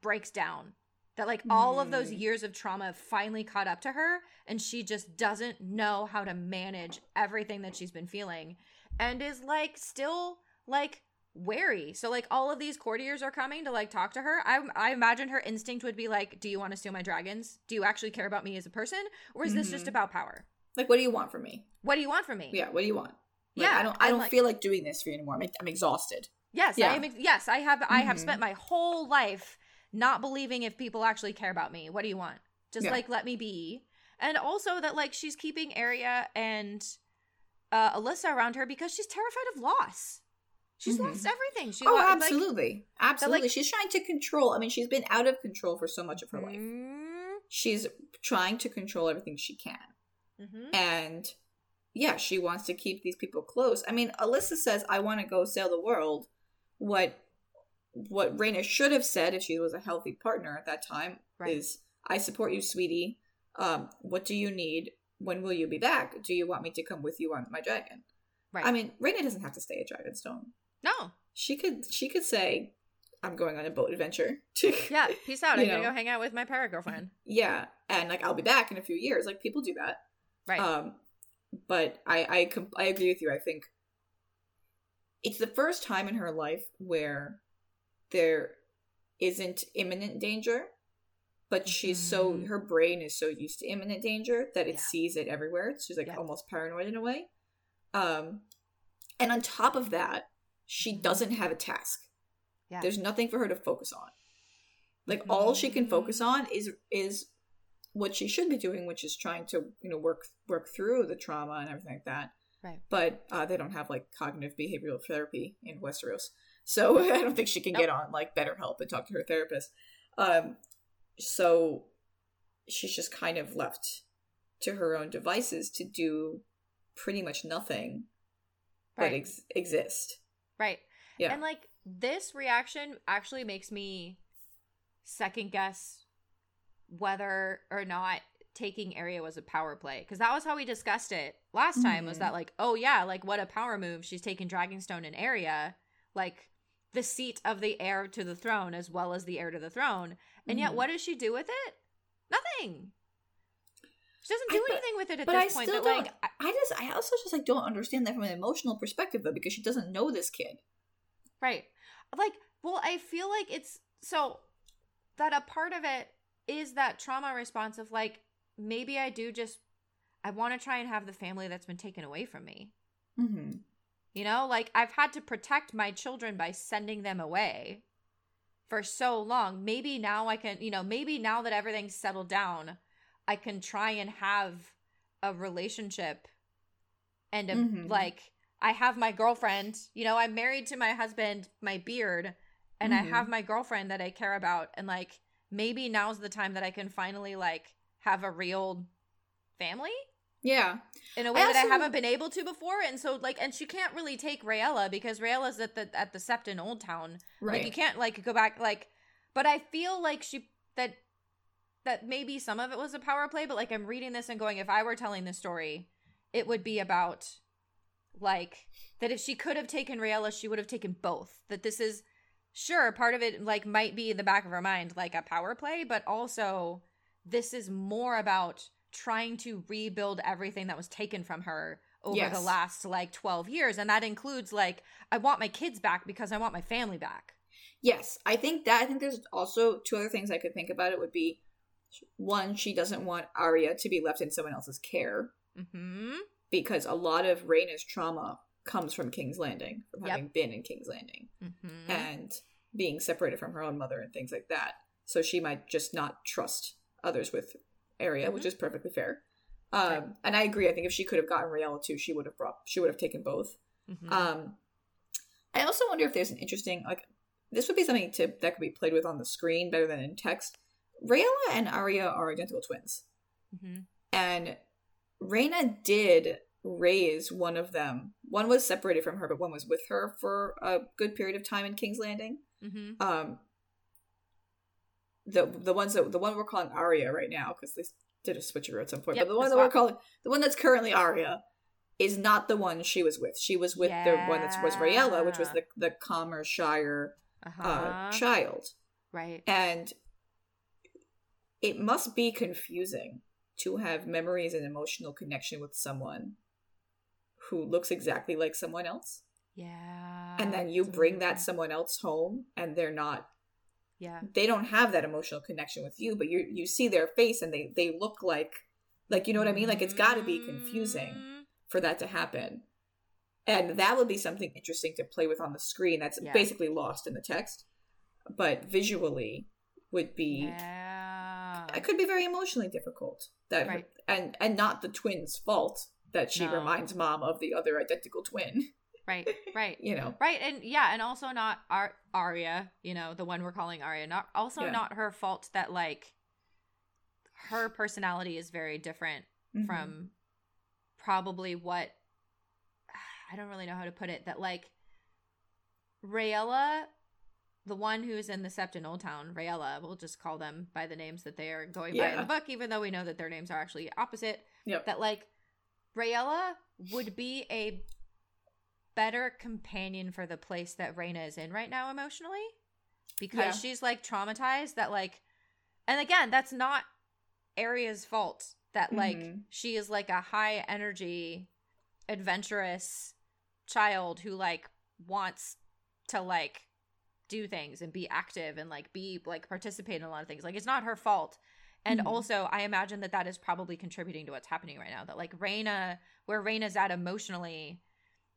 breaks down that like all of those
Mm.
years of trauma have finally caught up to her and she just doesn't know how to manage everything that she's been feeling and is like still like wary. So like all of these courtiers are coming to like talk to her. I I imagine her instinct would be like, "Do you want to steal my dragons? Do you actually care about me as a person, or is this just
Mhm.
about power?
Like, what do you want from me?
What do you want from me?"
Yeah, what do you want? Like,
Yeah,
I don't. I don't
like-
feel like doing this for you anymore. I'm, I'm exhausted.
Yes,
Yeah.
I am. ex- Yes, I have. I have spent my whole life not believing if people actually care about me. What do you want? Just
Yeah.
like let me be. And also that like she's keeping Aerea and uh, Elissa around her because she's terrified of loss. She's
Mhm.
lost everything. She
oh,
lo- like-
absolutely, absolutely.
like-
she's trying to control. I mean, she's been out of control for so much of her life.
Mm,
She's trying to control everything she can,
mhm.
and yeah, she wants to keep these people close. I mean, Elissa says, "I want to go sail the world." What what Rhaena should have said if she was a healthy partner at that time
Right.
is, "I support you, sweetie. Um, what do you need? When will you be back? Do you want me to come with you on my dragon?"
Right.
I mean, Rhaena doesn't have to stay at Dragonstone.
no.
She could she could say, "I'm going on a boat adventure." to
Yeah. Peace out. I'm gonna go hang out with my para girlfriend.
yeah, and like I'll be back in a few years. Like people do that.
Right.
Um, but I I I agree with you. I think it's the first time in her life where there isn't imminent danger, but she's so
Mhm.
her brain is so used to imminent danger that it
Yeah.
sees it everywhere. She's like
Yeah.
almost paranoid in a way. Um, and on top of that, she
Mhm.
doesn't have a task.
yeah.
There's nothing for her to focus on. Like all she can focus
Mhm.
on is is what she should be doing, which is trying to you know work work through the trauma and everything like that.
Right.
But uh, they don't have like cognitive behavioral therapy in Westeros, so I don't think she can get on like BetterHelp and talk to her therapist. Um, so she's just kind of left to her own devices to do pretty much nothing but
Right.
ex- exist.
Right.
Yeah.
And like this reaction actually makes me second guess whether or not taking Aerea was a power play because that was how we discussed it last time was
Mhm.
that like oh yeah like what a power move she's taking dragonstone in Aerea like the seat of the heir to the throne as well as the heir to the throne and yet
Mhm.
what does she do with it nothing she doesn't
I-
do
but-
anything with it at
but I
point
still
but
don't.
like I-
I just, I also just like don't understand that from an emotional perspective though, because she doesn't know this kid.
Right. Like, well, I feel like it's so that a part of it is that trauma response of like, maybe I do just, I want to try and have the family that's been taken away from me.
Mm-hmm.
You know, like I've had to protect my children by sending them away for so long. Maybe now I can, you know, maybe now that everything's settled down, I can try and have a relationship and a,
Mhm.
like I have my girlfriend, you know, I'm married to my husband, my beard, and I
Mhm.
have my girlfriend that I care about and like maybe now's the time that I can finally like have a real family
Yeah,
in a way that I haven't been able to before. And so like and she can't really take Rhaella because Rhaella's at the at the Sept in Oldtown.
right.
Like you can't like go back like but I feel like she that that maybe some of it was a power play, but like I'm reading this and going, if I were telling this story, it would be about like that if she could have taken Rhaella, she would have taken both. That this is sure part of it like might be in the back of her mind like a power play, but also this is more about trying to rebuild everything that was taken from her over the last like 12 years and that includes like I want my kids back because I want my family back.
Yes, I think that. I think there's also two other things I could think about. It would be one, she doesn't want Aerea to be left in someone else's care
Mhm.
because a lot of Rhaena's trauma comes from King's Landing, from
Yep.
having been in King's Landing
Mhm.
and being separated from her own mother and things like that. So she might just not trust others with Aerea, which is perfectly fair. Um,
Right.
And I agree. I think if she could have gotten Rhaella too, she would have brought. She would have taken both.
Mhm.
Um, I also wonder if there's an interesting like this would be something to that could be played with on the screen better than in text. Rhaella and Aerea are identical twins,
Mhm.
and Rhaena did raise one of them. One was separated from her, but one was with her for a good period of time in King's Landing.
Mhm.
Um, the the ones that the one we're calling Aerea right now because they did a switcheroo at some point,
Yep,
but the one that we're calling the one that's currently Aerea is not the one she was with. She was with the one that was Rhaella, which was the the Commerce Shire
Uh-huh.
uh, child,
right.
and it must be confusing to have memories and emotional connection with someone who looks exactly like someone else.
Yeah.
and then you bring that someone else home and they're not
Yeah.
they don't have that emotional connection with you but you you see their face and they they look like like you know what i mean like it's got to be confusing
Mm,
for that to happen and that would be something interesting to play with on the screen that's
Yeah.
basically lost in the text but visually would be
Yeah.
it could be very emotionally difficult that
Right.
and and not the twins fault that she
No.
reminds mom of the other identical twin
Right. Right.
you know
Right, and yeah, and also not Ar- Aerea, you know, the one we're calling Aerea. Not also
Yeah.
not her fault that like her personality is very different
Mhm.
from probably what I don't really know how to put it. That like Rhaella, the one who's in the Sept in Old Town, Rhaella, we'll just call them by the names that they are going by in the book, even though we know that their names are actually opposite.
Yep.
That like Rhaella would be a better companion for the place that Rhaena is in right now emotionally because
Yeah.
she's like traumatized that like and again that's not Aerea's fault that like
Mhm.
she is like a high energy adventurous child who like wants to like do things and be active and like be like participate in a lot of things like it's not her fault and
Mhm.
also i imagine that that is probably contributing to what's happening right now that like Rhaena where Rhaena's at emotionally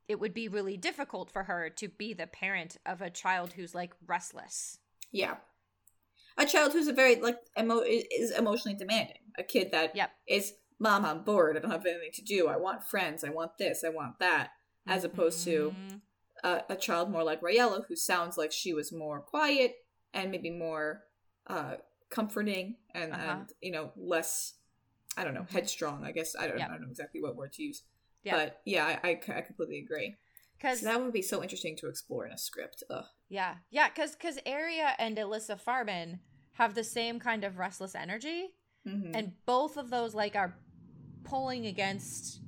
it would be really difficult for her to be the parent of a child who's like restless
Yeah. A child who's a very like emo- is emotionally demanding. A kid that
Yep.
is, mom, I'm bored. I don't have anything to do. I want friends. I want this. I want that. As opposed to
Mhm.
a, a child more like Rhaella, who sounds like she was more quiet and maybe more uh, comforting and,
Uh-huh.
and you know less. I don't know, headstrong. I guess I don't,
Yep.
I don't know exactly what word to use.
Yeah.
But yeah, I, I, I completely agree.
because
So that would be so interesting to explore in a script. Ugh.
Yeah, yeah, because because Aerea and Elissa Farman have the same kind of restless energy,
Mhm.
and both of those like are pulling against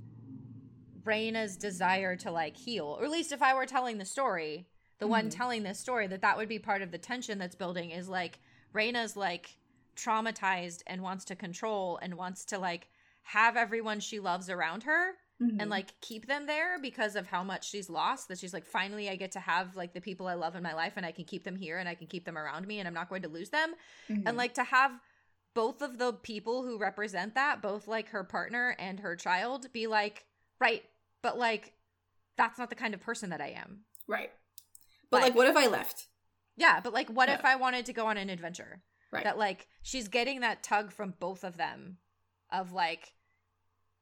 Rhaena's desire to like heal. Or at least if I were telling the story, the one
Mhm.
telling this story, that that would be part of the tension that's building is like Rhaena's like traumatized and wants to control and wants to like have everyone she loves around her
Mhm.
and like keep them there because of how much she's lost that she's like finally i get to have like the people i love in my life and i can keep them here and i can keep them around me and i'm not going to lose them
Mhm.
and like to have both of the people who represent that both like her partner and her child be like right but like that's not the kind of person that i am
Right. But
Like-
like, what if I left?
yeah but like what if i wanted to go on an adventure
Right.
that like she's getting that tug from both of them of like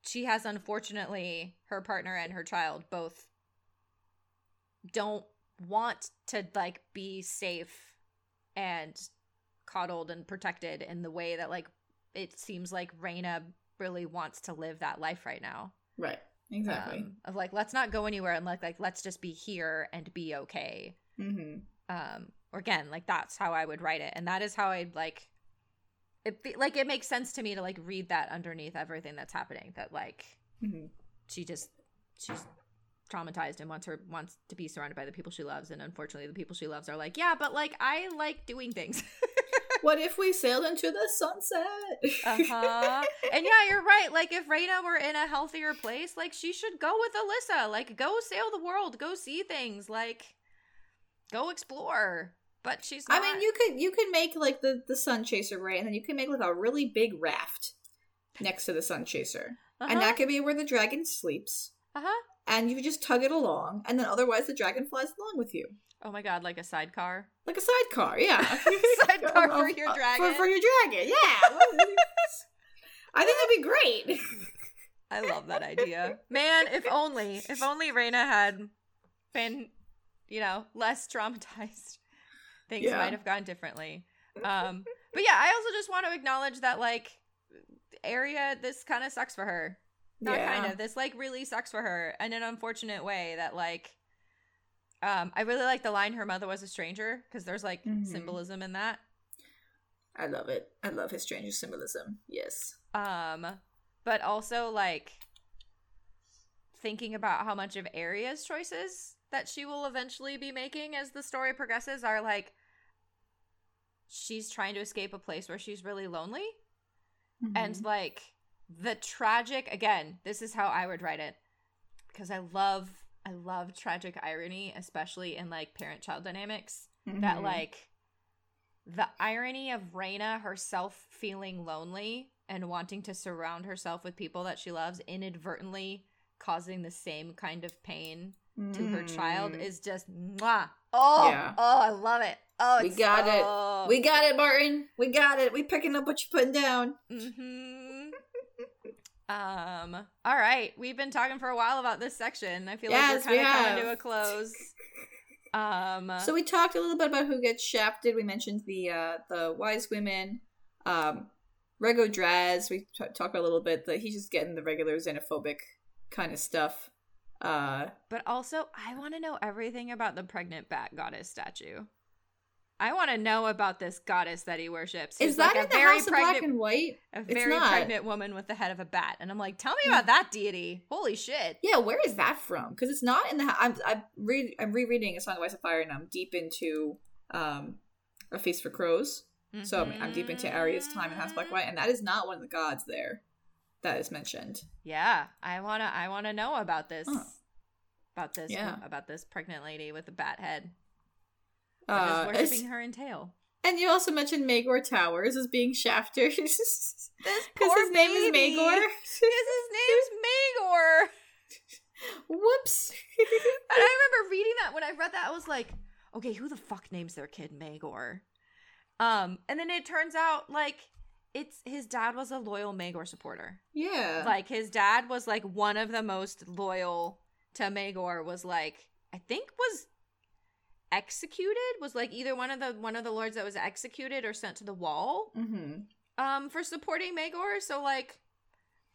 she has unfortunately her partner and her child both don't want to like be safe and coddled and protected in the way that like it seems like Rhaena really wants to live that life right now.
right. Exactly.
Um, of like let's not go anywhere and like like let's just be here and be okay
hmm
um or again like that's how i would write it and that is how i'd like it like it makes sense to me to like read that underneath everything that's happening that like
hmm
she just she's traumatized and wants her wants to be surrounded by the people she loves and unfortunately the people she loves are like yeah but like i like doing things.
What if we sailed into the sunset?
uh-huh. And yeah you're right like if Rhaena were in a healthier place like she should go with Elissa like go sail the world go see things like go explore but she's
I mean, you could you could make like the the sun chaser right, and then you could make like a really big raft next to the sun chaser,
uh-huh.
and that could be where the dragon sleeps.
uh-huh
And you just tug it along, and then otherwise the dragon flies along with you,
Oh my god, like a sidecar.
like a sidecar. Yeah,
Sidecar for your dragon.
For, your dragon, yeah. I think that'd be great.
I love that idea. Man, if only, if only Rhaena had been, you know, less traumatized, things
Yeah.
might have gone differently. Um, but yeah, I also just want to acknowledge that like Aerea this kind of sucks for her. Not
Yeah.
kind of. This like really sucks for her in an unfortunate way that like um I really like the line her mother was a stranger because there's like
Mhm.
symbolism in that.
I love it. I love his stranger symbolism. Yes.
Um, but also like thinking about how much of Aerea's choices that she will eventually be making as the story progresses are like she's trying to escape a place where she's really lonely and
Mm-hmm.
like the tragic again this is how i would write it because i love I love tragic irony, especially in like parent child dynamics.
Mhm.
That like the irony of Rhaena herself feeling lonely and wanting to surround herself with people that she loves, inadvertently causing the same kind of pain to her child
Mm.
is just mwah. Oh,
Yeah.
oh, I love it. Oh,
We got it. We got it, Martin. We got it. We picking up what you're putting down.
hmm um. All right, we've been talking for a while about this section. I feel
Yes,
like
we
we're kind of coming to a close. Um.
So we talked a little bit about who gets shafted. We mentioned the uh, the wise women, um, Rego Draz. We t- talked a little bit that he's just getting the regular xenophobic kind of stuff. Uh,
but also, I want to know everything about the pregnant bat goddess statue. I want to know about this goddess that he worships.
is that
like
in
a
the
very
House of Black
pregnant,
and White?
a very pregnant woman with the head of a bat? And I'm like, tell me about that deity. Holy shit!
Yeah, where is that from? Because it's not in the. I'm I'm read I'm rereading A Song of Ice and Fire, and I'm deep into um, A Feast for Crows. So I'm, I'm deep into Arya's time in House of Black and White, and that is not one of the gods there that is mentioned.
Yeah, I wanna I wanna know about this.
Huh.
About this
Yeah.
about this pregnant lady with a bat head.
Uh,
What does
it's-
worshiping her entail?
and you also mentioned Maegor Towers as being shafted.
This
Because his name is. Maegor.
Because his name's Maegor.
Whoops.
And I remember reading that when I read that, I was like, okay, who the fuck names their kid Maegor? Um, and then it turns out like it's his dad was a loyal Maegor supporter.
yeah.
Like his dad was like one of the most loyal to Maegor was like I think was executed was like either one of the one of the lords that was executed or sent to the wall
mm-hmm.
um for supporting Maegor so like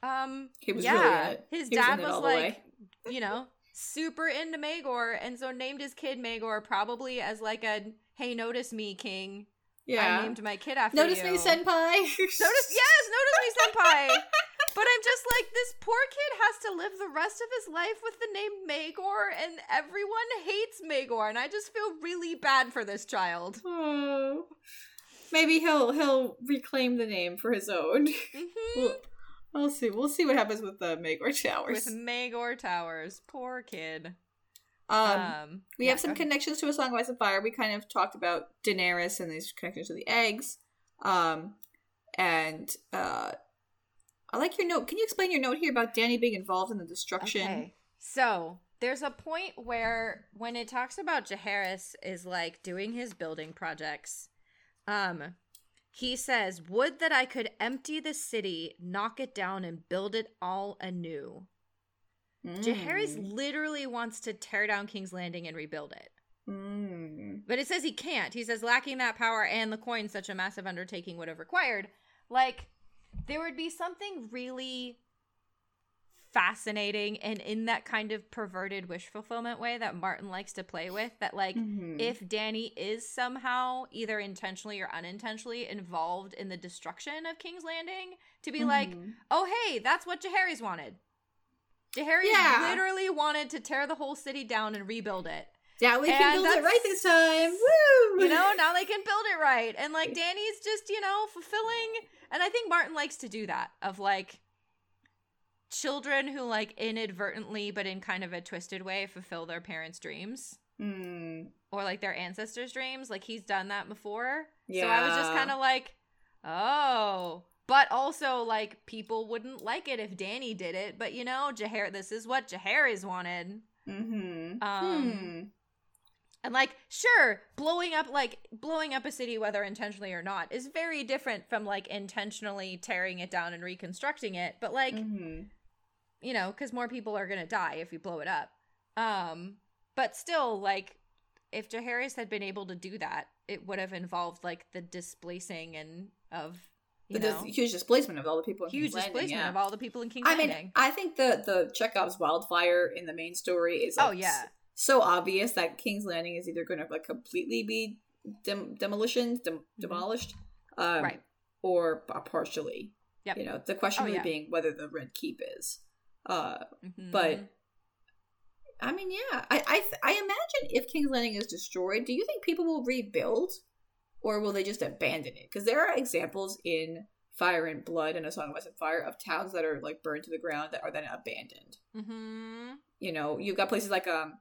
um
He was
yeah
really
his
was
dad
in
was, like you know super into Maegor and so named his kid Maegor probably as like a hey notice me king
Yeah.
I named my kid after
Notice
you
me, senpai.
Notice, yes, notice me, senpai. but I'm just like, this poor kid has to live the rest of his life with the name Maegor, and everyone hates Maegor, and I just feel really bad for this child.
Oh. Maybe he'll he'll reclaim the name for his own.
Mhm.
we'll, we'll see. We'll see what happens with the Maegor Towers.
With Maegor Towers, poor kid.
um,
Um,
we
yeah,
have some connections to A Song of Ice and Fire. We kind of talked about Daenerys and these connections to the eggs. Um, and uh, I like your note. Can you explain your note here about Dany being involved in the destruction?
Okay. So there's a point where when it talks about Jaehaerys is like doing his building projects, um, he says, Would that I could empty the city, knock it down, and build it all anew. Jaehaerys
Mm.
literally wants to tear down King's Landing and rebuild it.
Mm.
But it says he can't. He says lacking that power and the coin such a massive undertaking would have required. Like, there would be something really fascinating and in that kind of perverted wish fulfillment way that Martin likes to play with. That, like,
Mhm.
if Dany is somehow either intentionally or unintentionally involved in the destruction of King's Landing, to be like,
Mhm.
oh, hey, that's what Jaehaerys wanted. Jaehaerys
Yeah.
literally wanted to tear the whole city down and rebuild it
Yeah, we
And
can build it right this time. Woo!
you know now they can build it right and like Dany's just you know fulfilling and i think martin likes to do that of like children who like inadvertently but in kind of a twisted way fulfill their parents dreams
Mm.
or like their ancestors dreams like he's done that before Yeah. so i was just kind of like oh but also like people wouldn't like it if Dany did it but you know Jahar- this is what Jaehaerys wanted
Mm-hmm.
Um,
Hmm.
And like, sure, blowing up like blowing up a city, whether intentionally or not, is very different from like intentionally tearing it down and reconstructing it. But like,
Mhm.
you know, because more people are gonna die if you blow it up. Um, but still, like, if Jaehaerys had been able to do that, it would have involved like the displacing and of you
The
know
dis- huge displacement of all the people. In
huge
King's Landing,
displacement
yeah.
of all the people in King's
I mean, I think the the Chekhov's wildfire in the main story is like,
Oh, yeah.
So obvious that King's Landing is either going to like completely be dem- demolition dem- demolished, um,
Mm-hmm. Right.
or partially.
Yep.
You know, the question
Oh,
really
yeah.
being whether the Red Keep is. Uh,
Mhm.
but I mean, yeah, I I, th- I imagine if King's Landing is destroyed, do you think people will rebuild, or will they just abandon it? Because there are examples in Fire and Blood and A Song of Ice and Fire of towns that are like burned to the ground that are then abandoned.
hmm
you know, you've got places like um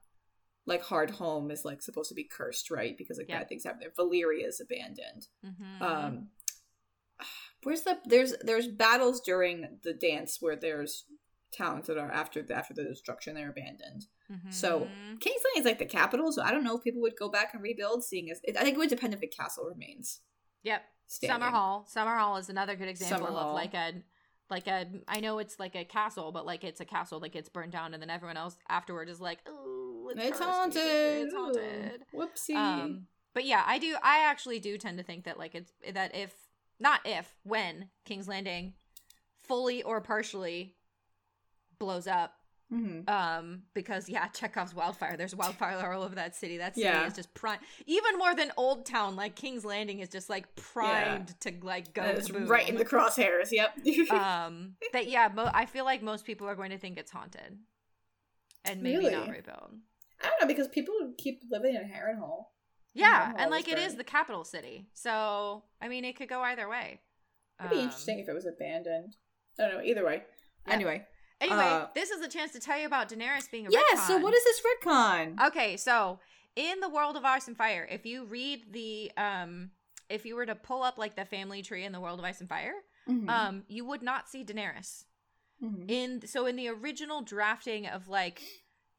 like Hardhome is like supposed to be cursed, right? Because like
Yep.
bad things happen there. Valyria is abandoned.
Mhm.
Um where's the there's there's battles during the dance where there's towns that are after the after the destruction they're abandoned. So
Mhm.
King's Landing is like the capital, so I don't know if people would go back and rebuild. Seeing as it, I think it would depend if the castle remains.
Yep.
Standing.
Summerhall. Summer Hall is another good example of like a like a I know it's like a castle, but like it's a castle that gets burned down and then everyone else afterward is like, Oh it's,
It's haunted.
It's
Ooh,
haunted.
Whoopsie.
Um but yeah, I do I actually do tend to think that like it's that if not if, when King's Landing fully or partially blows up
Mhm.
um because yeah chekhov's wildfire there's wildfire all over that city that city
Yeah.
is just prime even more than Oldtown like king's landing is just like primed to like go
It's right in the crosshairs. Yep.
um that yeah mo- i feel like most people are going to think it's haunted and maybe not rebuild
I don't know because people keep living in Harrenhal.
yeah and like it is the capital city so i mean it could go either way
It'd be
Um,
interesting if it was abandoned. I don't know. Either way.
Yeah.
Anyway.
anyway
Uh,
this is a chance to tell you about daenerys being a
Yeah. So what is this retcon?
Okay, so in the world of Ice and Fire, if you read the um if you were to pull up like the family tree in the world of Ice and Fire,
Mhm.
um you would not see Daenerys.
Mhm.
In so in the original drafting of like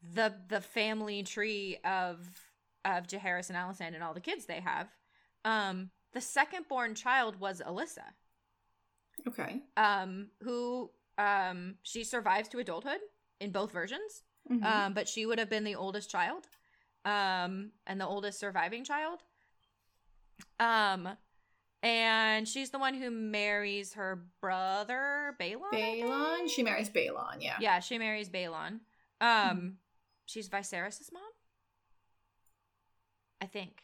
the the family tree of of Jaehaerys and Alicent and all the kids they have, um the second born child was Alyssa,
Okay.
um who um she survives to adulthood in both versions.
Mhm.
um, but she would have been the oldest child, um, and the oldest surviving child. Um, and she's the one who marries her brother Baelon.
Baelon. She marries Baelon. Yeah.
Yeah, she marries Baelon. Um, she's Viserys' mom. I think.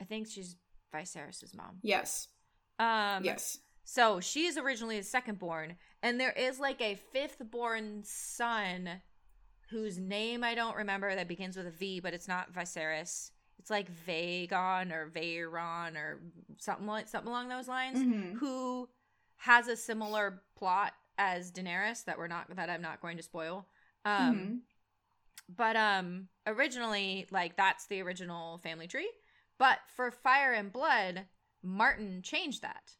I think she's Viserys' mom.
Yes.
Um,
yes.
so she is originally the second born, and there is like a fifth born son whose name I don't remember that begins with a V, but it's not Viserys. It's like Vaegon or Veyron or something like something along those lines.
Mhm.
Who has a similar plot as Daenerys that we're not that I'm not going to spoil. Um,
Mhm.
But um originally like that's the original family tree but for fire and blood martin changed that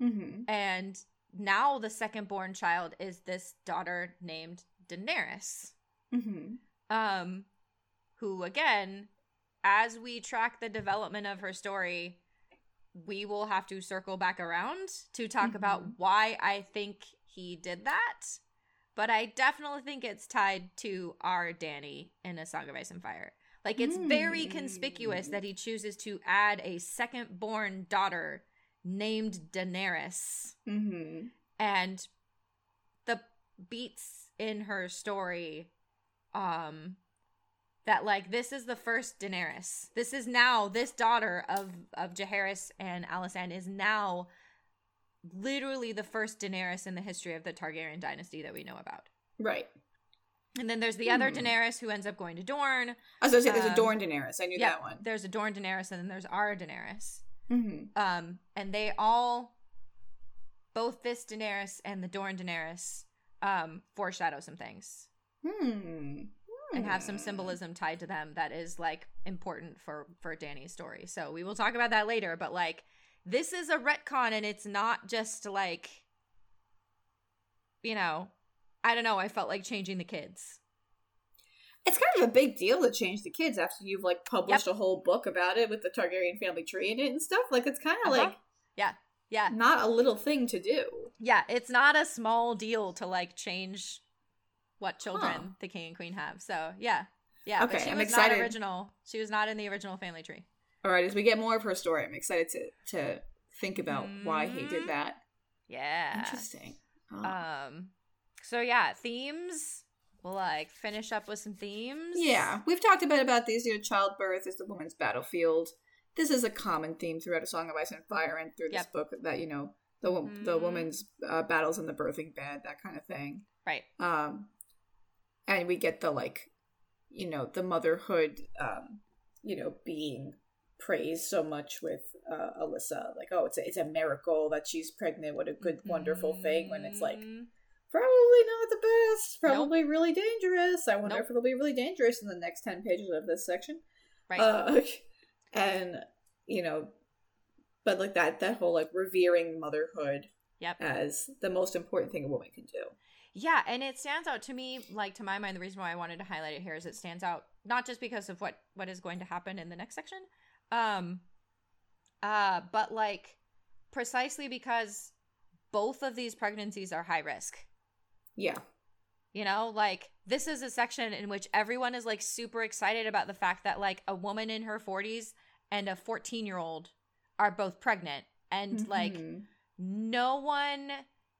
Mhm.
and now the second born child is this daughter named daenerys
Mhm.
um who again as we track the development of her story we will have to circle back around to talk about
Mhm.
why i think he did that but i definitely think it's tied to our Dany in a song of ice and fire like it's very conspicuous
Mm.
that he chooses to add a second born daughter named daenerys
Mhm.
and the beats in her story um that like this is the first Daenerys. This is now this daughter of of Jaehaerys and Alysanne is now literally the first Daenerys in the history of the Targaryen dynasty that we know about.
Right.
And then there's the other
Hmm.
Daenerys who ends up going to Dorne.
I was gonna say there's a
Um,
Dorne Daenerys. I knew
Yeah,
that one.
there's a Dorne Daenerys and then there's our Daenerys.
Mhm.
Um, and they all, both this Daenerys and the Dorne Daenerys, um, foreshadow some things
Hmm.
and have some
Hmm.
symbolism tied to them that is like important for for Dany's story. So we will talk about that later. But like, this is a retcon, and it's not just like, you know, I don't know. I felt like changing the kids.
It's kind of a big deal to change the kids after you've like published a whole book about it with the Targaryen family tree in it and stuff. Like it's kind of
Uh-huh.
like
Yeah, yeah,
not a little thing to do.
yeah. It's not a small deal to like change what children
Huh.
the king and queen have. So yeah, yeah. but
Okay,
she
I'm
was
excited.
not original. She was not in the original family tree.
All right, as we get more of her story, I'm excited to to think about why he did that.
Yeah.
Interesting. Oh.
Um. So yeah, themes. We'll like finish up with some themes.
yeah, we've talked about about these. You know, childbirth is the woman's battlefield. This is a common theme throughout A Song of Ice and Fire and through this book that you know the wo- the woman's uh, battles in the birthing bed, that kind of thing.
Right.
um and we get the like you know the motherhood um you know being praised so much with uh alyssa like oh it's a, it's a miracle that she's pregnant what a good wonderful thing when it's like
Mhm.
probably not the best.
Nope.
Probably really dangerous. I wonder
Nope.
if it'll be really dangerous in the next ten pages of this section.
Right.
Uh, and you know, but like that that whole like revering motherhood
yep.
as the most important thing a woman can do.
Yeah, and it stands out to me, like to my mind, the reason why I wanted to highlight it here is it stands out not just because of what what is going to happen in the next section, um, uh, but like precisely because both of these pregnancies are high risk.
Yeah.
You know, like this is a section in which everyone is like super excited about the fact that like a woman in her 40s and a 14 year old are both pregnant. And like
Mhm.
no one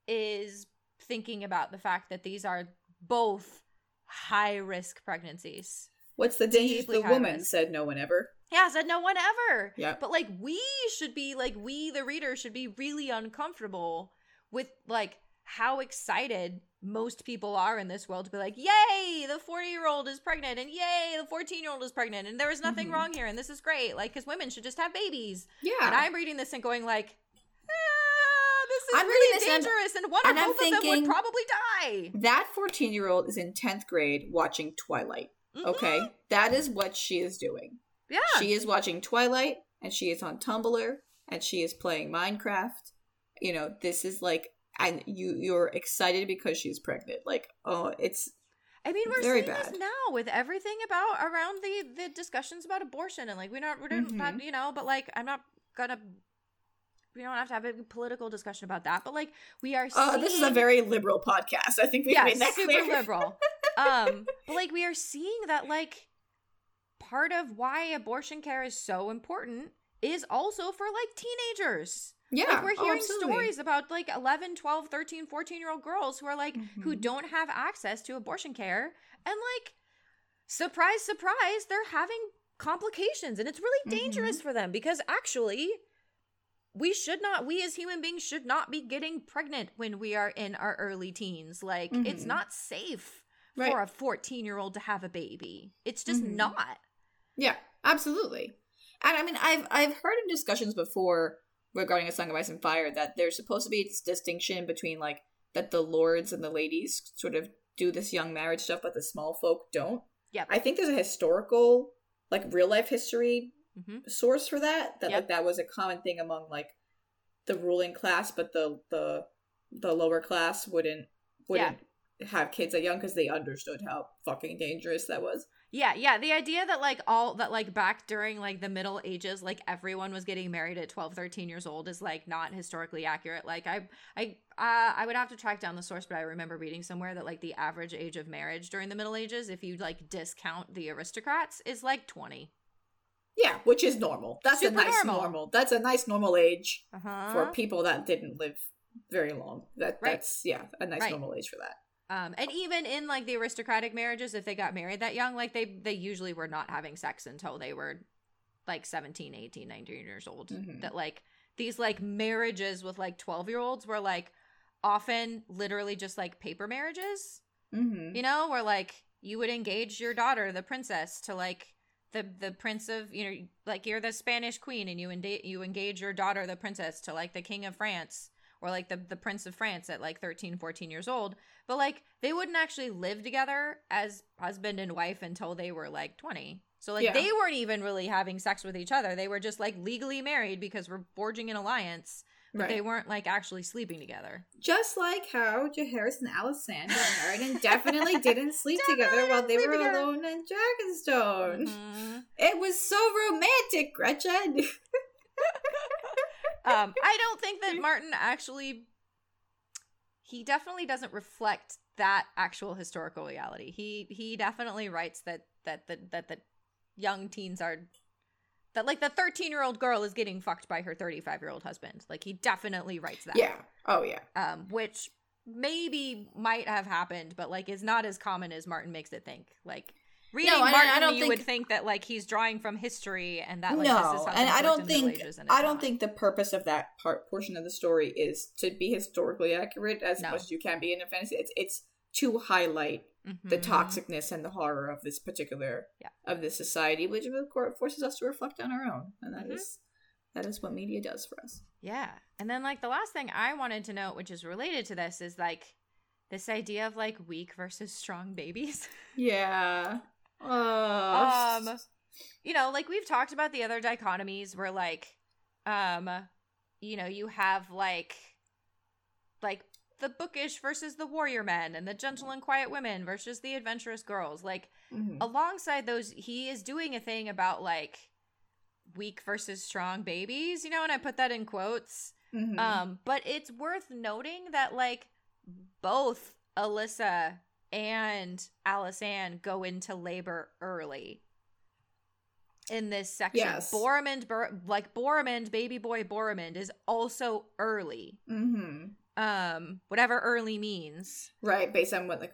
is thinking about the fact that these are both high risk pregnancies.
What's the
deeply
the woman?
risk.
Said no one ever.
Yeah, said no one ever.
Yeah.
But like we should be like we the reader should be really uncomfortable with like how excited most people are in this world to be like, "Yay, the 40-year-old is pregnant and yay, the 14-year-old is pregnant and there is nothing
Mhm.
wrong here and this is great." Like cuz women should just have babies.
Yeah.
And I'm reading this and going like, ah, "This is
I'm
really
this and-
dangerous and one or both of them would probably die."
that 14 year old is in 10th grade watching Twilight.
Mhm.
Okay? That is what she is doing.
Yeah.
She is watching Twilight and she is on Tumblr and she is playing Minecraft. You know, this is like and you you're excited because she's pregnant. Like, oh, it's
I mean, we're
Very
seeing
bad.
this now with everything about around the the discussions about abortion and like we're not we're
Mhm.
not you know, but like I'm not gonna. We don't have to have a political discussion about that, but like we are.
uh, this is a very liberal podcast. I think we've
yeah,
made that
super
clear.
liberal. um, but like we are seeing that like part of why abortion care is so important is also for like teenagers.
Yeah.
like we're
oh,
hearing
absolutely.
stories about like 11 12 13 14 year old girls who are like who
Mhm.
don't have access to abortion care and like surprise surprise they're having complications and it's really
Mm-hmm.
dangerous for them because actually we should not we as human beings should not be getting pregnant when we are in our early teens like it's
Mhm.
not safe
Right.
for a 14 year old to have a baby it's just
Mhm.
not
Yeah, absolutely. And I mean, I've I've heard in discussions before regarding A Song of Ice and Fire that there's supposed to be this distinction between like that the lords and the ladies sort of do this young marriage stuff, but the small folk don't.
Yeah,
I think there's a historical, like real life history
Mhm.
source for that. That
Yep.
like that was a common thing among like the ruling class, but the the the lower class wouldn't wouldn't have kids that young because they understood how fucking dangerous that was.
Yeah, yeah. The idea that like all that like back during like the Middle Ages, like everyone was getting married at 12, 13 years old is like not historically accurate. Like I I uh, I would have to track down the source, but I remember reading somewhere that like the average age of marriage during the Middle Ages, if you like discount the aristocrats, is like 20.
Yeah, which is normal. That's
Super
a nice
normal.
normal. That's a nice normal age
Uh-huh.
for people that didn't live very long. That
Right.
that's yeah, a nice
Right.
normal age for that.
Um, and even in like the aristocratic marriages, if they got married that young, like they they usually were not having sex until they were like 17, 18, 19 years old.
Mhm.
That like these like marriages with like 12 year olds were like often literally just like paper marriages,
Mm-hmm.
you know, where like you would engage your daughter, the princess, to like the the prince of you know like you're the Spanish queen and you enda- you engage your daughter, the princess, to like the king of France or like the the prince of France at like 13, 14 years old. But like they wouldn't actually live together as husband and wife until they were like 20. So like
Yeah.
they weren't even really having sex with each other. They were just like legally married because we're forging an alliance. But
Right.
they weren't like actually sleeping together.
Just like how Jaehaerys and got married and definitely didn't sleep together while they were
together.
alone in Dragonstone.
Mhm.
It was so romantic, Gretchen.
um, I don't think that Martin actually. He definitely doesn't reflect that actual historical reality. He he definitely writes that that that that the young teens are that like the 13 year old girl is getting fucked by her 35 year old husband. Like he definitely writes that.
yeah. Oh yeah.
Um, which maybe might have happened, but like is not as common as Martin makes it think. Like reading
I- I
Martin,
don't
you
think-
would think that like he's drawing from history and that like
no,
this is how
and I don't
in the Middle
think
Ages, and it's
I don't
not.
think the purpose of that part portion of the story is to be historically accurate as
No.
much as you can be in a fantasy. It's it's to highlight the
Mhm.
toxicness and the horror of this particular
Yeah.
of this society, which of course forces us to reflect on our own, and that is
Mhm.
that is what media does for us.
Yeah. And then like the last thing I wanted to note, which is related to this, is like this idea of like weak versus strong babies.
Yeah. Uh,
um you know, like we've talked about the other dichotomies where like um you know, you have like like the bookish versus the warrior men and the gentle and quiet women versus the adventurous girls. Like
mhm.
alongside those he is doing a thing about like weak versus strong babies, you know, and I put that in quotes.
Mhm.
Um, but it's worth noting that like both Alyssa and Alysanne go into labor early in this section.
Yes.
Boremund, Bor- like Boremund, baby boy Boremund is also early.
Mhm.
Um, whatever early means.
Right, based on what like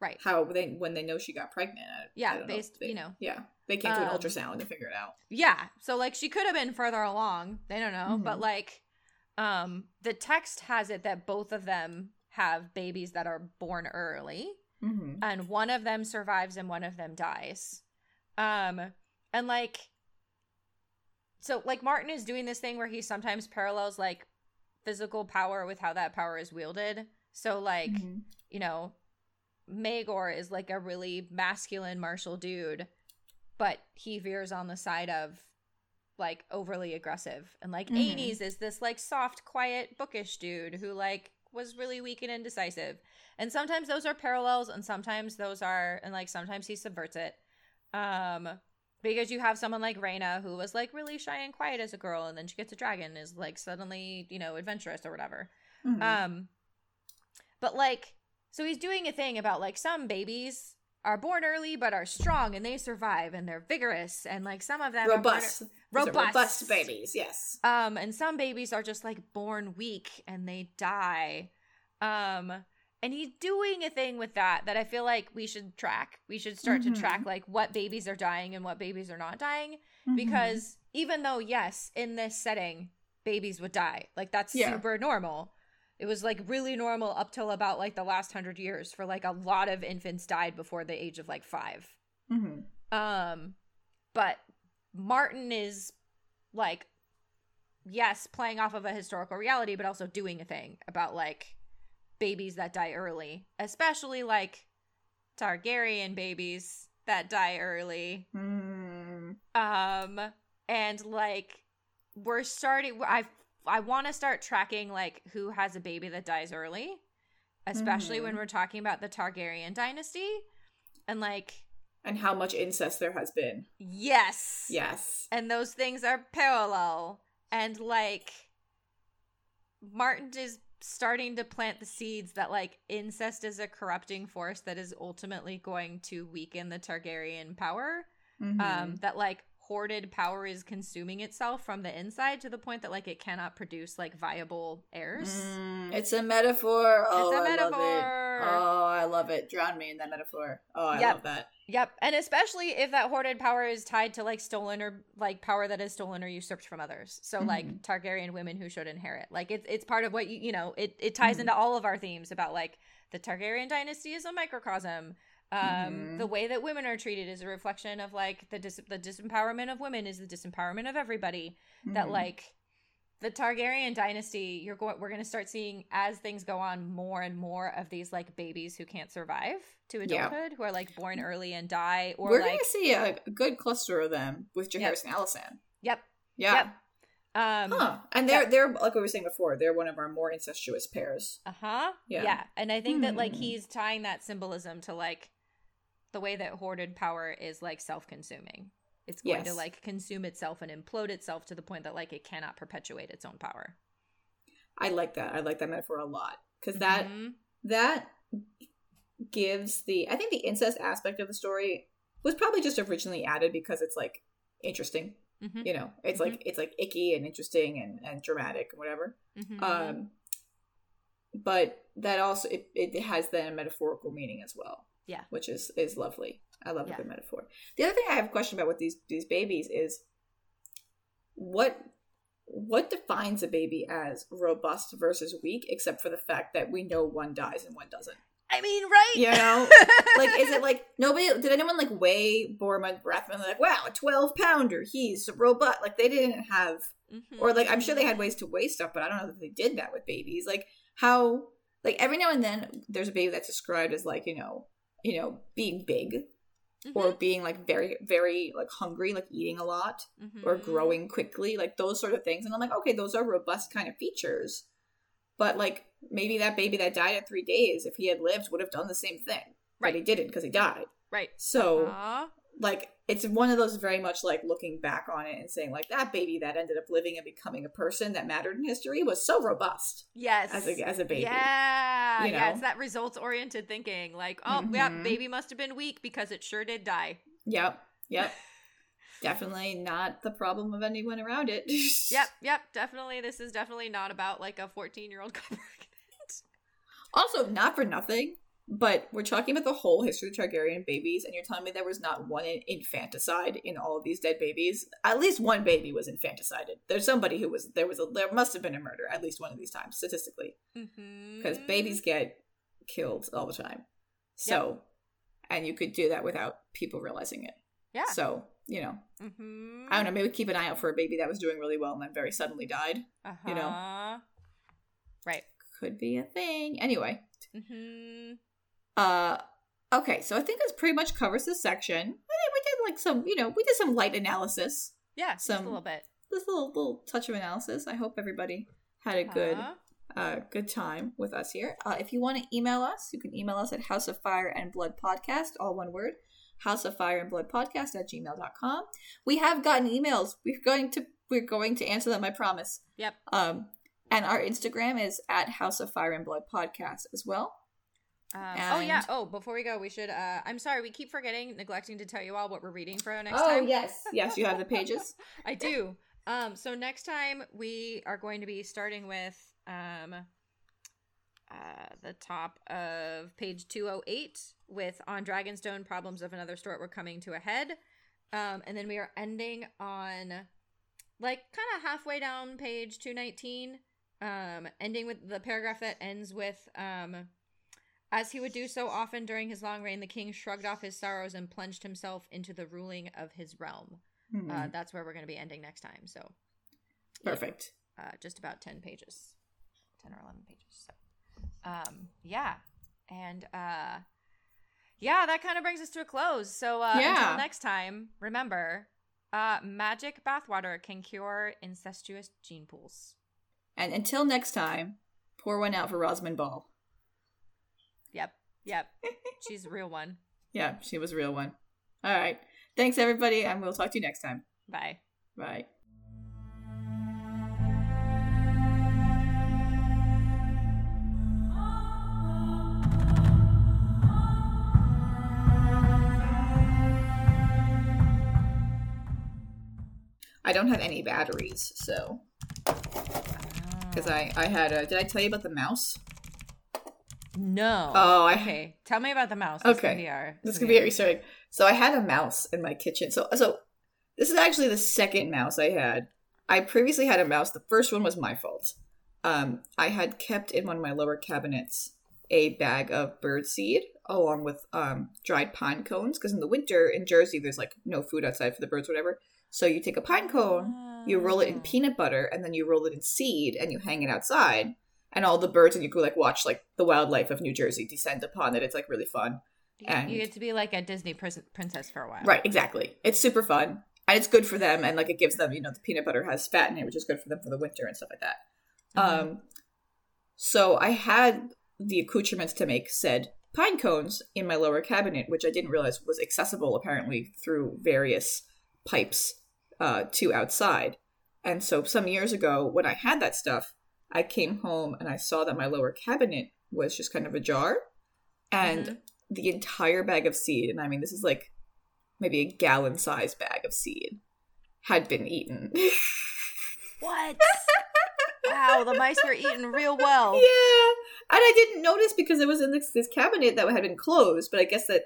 Right.
how they when they know she got pregnant.
Yeah,
don't know
based-
they-
you know.
Yeah, they can't do an
Um,
ultrasound to figure it out.
Yeah. So like she could have been further along. They don't know, but
Mhm.
like um the text has it that both of them have babies that are born early.
Mm-hmm.
and one of them survives and one of them dies. Um and like so like Martin is doing this thing where he sometimes parallels like physical power with how that power is wielded. So like,
Mm-hmm.
you know, Maegor is like a really masculine martial dude, but he veers on the side of like overly aggressive. And like
Mhm.
Aenys is this like soft, quiet, bookish dude who like was really weak and indecisive. And sometimes those are parallels and sometimes those are and like sometimes he subverts it. Um because you have someone like Rhaena who was like really shy and quiet as a girl and then she gets a dragon is like suddenly, you know, adventurous or whatever.
Mhm.
Um, but like, so he's doing a thing about like some babies are born early but are strong and they survive and they're vigorous and like some of them are
robust, are
robust.
robust babies. Yes.
um, and some babies are just like born weak and they die. Um, and he's doing a thing with that that I feel like we should track. We should start
Mhm.
to track like what babies are dying and what babies are not dying
Mm-hmm.
because even though yes in this setting babies would die like that's
Yeah.
super normal it was like really normal up till about like the last hundred years for like a lot of infants died before the age of like five
Mhm.
um but martin is like yes playing off of a historical reality but also doing a thing about like babies that die early especially like targaryen babies that die early
Mm.
um and like we're starting i i want to start tracking like who has a baby that dies early especially when
Mhm.
we're talking about the targaryen dynasty and like
And how much incest there has been.
yes
Yes.
and those things are parallel and like martin is starting to plant the seeds that like incest is a corrupting force that is ultimately going to weaken the targaryen power
Mhm.
um that like hoarded power is consuming itself from the inside to the point that like it cannot produce like viable heirs
Mm, it's a metaphor. Oh,
a
I love
metaphor.
Oh, I love it. Drown me in that metaphor. Oh, I
Yep.
love that.
yep and especially if that hoarded power is tied to like stolen or like power that is stolen or usurped from others so like
Mhm.
targaryen women who should inherit like it's it's part of what you you know it it ties
Mhm.
into all of our themes about like the targaryen dynasty is a microcosm um
Mhm.
the way that women are treated is a reflection of like the dis- the disempowerment of women is the disempowerment of everybody that
Mhm.
like the Targaryen dynasty, you're going we're going to start seeing as things go on more and more of these like babies who can't survive to
Yeah.
adulthood who are like born early and die or
we're
like
gonna see a, good cluster of them with
Yep.
Jaehaerys and Alysanne.
yep
Yeah.
Yep. um
Huh. And they're they're like we were saying before, they're one of our more incestuous pairs.
uh-huh
Yeah.
yeah. and I think that like
Hmm.
he's tying that symbolism to like the way that hoarded power is like self-consuming it's going to like consume itself and implode itself to the point that like it cannot perpetuate its own power
I like that. I like that metaphor a lot because that
Mhm.
that gives the I think the incest aspect of the story was probably just originally added because it's like interesting.
Mhm.
You know, it's like it's like icky and interesting and and dramatic and whatever.
Mhm.
Um, but that also it, it has then a metaphorical meaning as well.
Yeah.
which is is lovely. I love
Yeah.
a good metaphor. The other thing I have a question about with these these babies is what what defines a baby as robust versus weak, except for the fact that we know one dies and one doesn't.
I mean, right?
You know, like is it like nobody did anyone like weigh Boremund Baratheon like wow a twelve pounder he's robust like they didn't have
Mhm.
or like I'm sure they had ways to weigh stuff but I don't know that they did that with babies like how like every now and then there's a baby that's described as like you know you know being big or being like very very like hungry like eating a lot
Mhm.
or growing quickly like those sort of things and i'm like okay those are robust kind of features but like maybe that baby that died at three days if he had lived would have done the same thing
Right.
but he didn't because he died
Right.
so
Aw.
Like it's one of those very much like looking back on it and saying like that baby that ended up living and becoming a person that mattered in history was so robust
Yes.
as a as a baby
Yeah,
you
yeah, it's that results oriented thinking. Like, oh, yeah,
Mhm.
baby must have been weak because it sure did die.
Yep. Yep. Definitely not the problem of anyone around it.
Yep, yep, definitely. This is definitely not about like a 14 year old.
Also, not for nothing, but we're talking about the whole history of Targaryen babies, and you're telling me there was not one infanticide in all of these dead babies. At least one baby was infanticided. There's somebody who was there was a there must have been a murder at least one of these times statistically because
Mhm.
babies get killed all the time. So, and you could do that without people realizing it.
Yeah.
So you know,
Mhm.
I don't know. Maybe keep an eye out for a baby that was doing really well and then very suddenly died. you know.
Uh-huh. Right.
Could be a thing. Anyway,
hmm
uh, okay. So I think this pretty much covers this section. We did like some, you know, we did some light analysis.
Yeah, just
Some-
a little bit.
This little little touch of analysis. I hope everybody had a good
Uh-huh.
uh, good time with us here. Uh, if you want to email us, you can email us at House of Fire and Blood Podcast, all one word, House of Fire and Blood Podcast at gmail.com. We have gotten emails. We're going to we're going to answer them, I promise.
Yep.
Um, and our Instagram is at House of Fire and Blood Podcast as well.
Um, oh yeah. Oh, before we go, we should. uh I'm sorry, we keep forgetting, neglecting to tell you all what we're reading for next
oh
time.
yes, yes, you have the pages.
I do. Um, so next time we are going to be starting with um, uh, the top of page 208 with on Dragonstone Problems of Another Sort. We're coming to a head. Um, and then we are ending on like kind of halfway down page 219, um, ending with the paragraph that ends with um, as he would do so often during his long reign, the king shrugged off his sorrows and plunged himself into the ruling of his realm
Hmm,
uh, that's where we're going to be ending next time. So, yeah,
Perfect.
uh, just about 10 pages, 10 or 11 pages. So, um, yeah. And, uh, yeah, that kind of brings us to a close. So, uh,
Yeah.
until next time, remember, uh, magic bathwater can cure incestuous gene pools.
And until next time, pour one out for Rosamund Ball.
Yep. She's a real one.
Yeah, she was a real one. All right. Thanks, everybody, and we'll talk to you next time.
Bye.
Bye. I don't have any batteries, so because I I had a. Did I tell you about the mouse?
No.
Oh, I
okay. Tell me about the mouse. This
Okay.
Our,
This
could
could be our Easter egg. So I had a mouse in my kitchen. So so this is actually the second mouse I had. I previously had a mouse. The first one was my fault. Um, I had kept in one of my lower cabinets a bag of bird seed along with um, dried pine cones because in the winter in Jersey there's like no food outside for the birds, whatever. So you take a pine cone, you roll it in
Oh.
peanut butter, and then you roll it in seed, and you hang it outside. And all the birds, and you could like watch like the wildlife of New Jersey descend upon it. It's like really fun.
You-
and-
you get to be like a Disney princess for a while.
Right, exactly. It's super fun. And it's good for them and like it gives them, you know, the peanut butter has fat in it, which is good for them for the winter and stuff like that.
Mhm.
Um so I had the accoutrements to make said pine cones in my lower cabinet, which I didn't realize was accessible apparently through various pipes uh to outside. And so some years ago when I had that stuff, I came home and I saw that my lower cabinet was just kind of ajar jar and
Mhm.
the entire bag of seed, and I mean this is like maybe a gallon sized bag of seed, had been eaten.
What? wow, the mice were eating real well.
yeah, and I didn't notice because it was in this, this cabinet that had been closed. But I guess that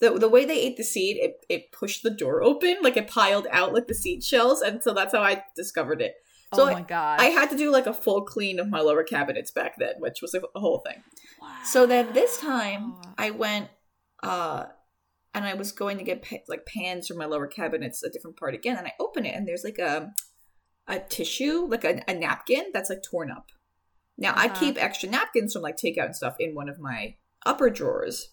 the the way they ate the seed, it it pushed the door open, like it piled out like the seed shells, and so that's how I discovered it. So
oh my god.
I had to do like a full clean of my lower cabinets back then, which was a, a whole thing. Wow. So then this time I went uh and I was going to get pa- like pans from my lower cabinets a different part again and I open it and there's like a a tissue like a, a napkin that's like torn up Now I
Uh-huh.
keep extra napkins from like takeout and stuff in one of my upper drawers.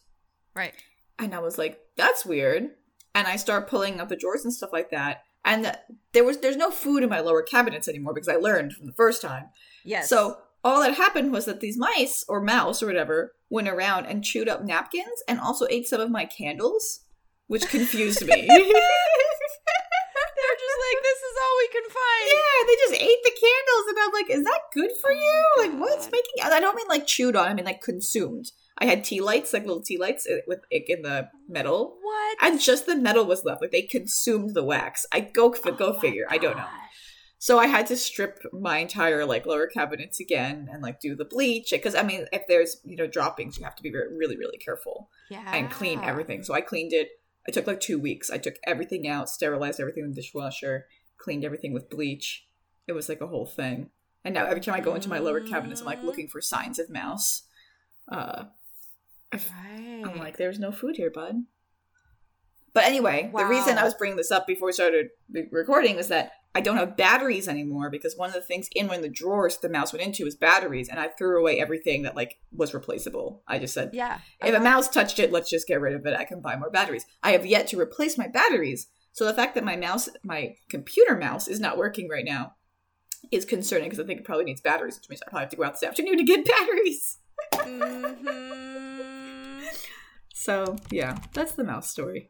Right.
And I was like, that's weird. And I start pulling up the drawers and stuff like that. And there was there's no food in my lower cabinets anymore because I learned from the first time.
Yes.
So all that happened was that these mice or mouse or whatever went around and chewed up napkins and also ate some of my candles, which confused me.
they're just like, this is all we can find.
Yeah, they just ate the candles, and I'm like, is that good for
Oh
you? Like, what's making? I don't mean like chewed on. I mean like consumed. I had tea lights, like little tea lights uh, with in the metal,
What?
and just the metal was left. Like they consumed the wax. I go
Oh
go figure. I don't know. So I had to strip my entire like lower cabinets again and like do the bleach because I mean if there's you know droppings you have to be really really careful
Yeah.
and clean everything. So I cleaned it. It took like two weeks. I took everything out, sterilized everything in the dishwasher, cleaned everything with bleach. It was like a whole thing. And now every time I go into my lower cabinets, I'm like
Mm.
looking for signs of mouse. Uh,
Right.
I'm like, there's no food here, bud. But anyway, the reason I was bringing this up before we started recording was that I don't have batteries anymore because one of the things in one of the drawers the mouse went into was batteries, and I threw away everything that like was replaceable. I just said,
yeah.
if a
Uh-huh.
mouse touched it, let's just get rid of it. I can buy more batteries. I have yet to replace my batteries, so the fact that my mouse, my computer mouse, is not working right now is concerning because I think it probably needs batteries, which means I probably have to go out this afternoon to get batteries.
Mhm.
So yeah, that's the mouse story.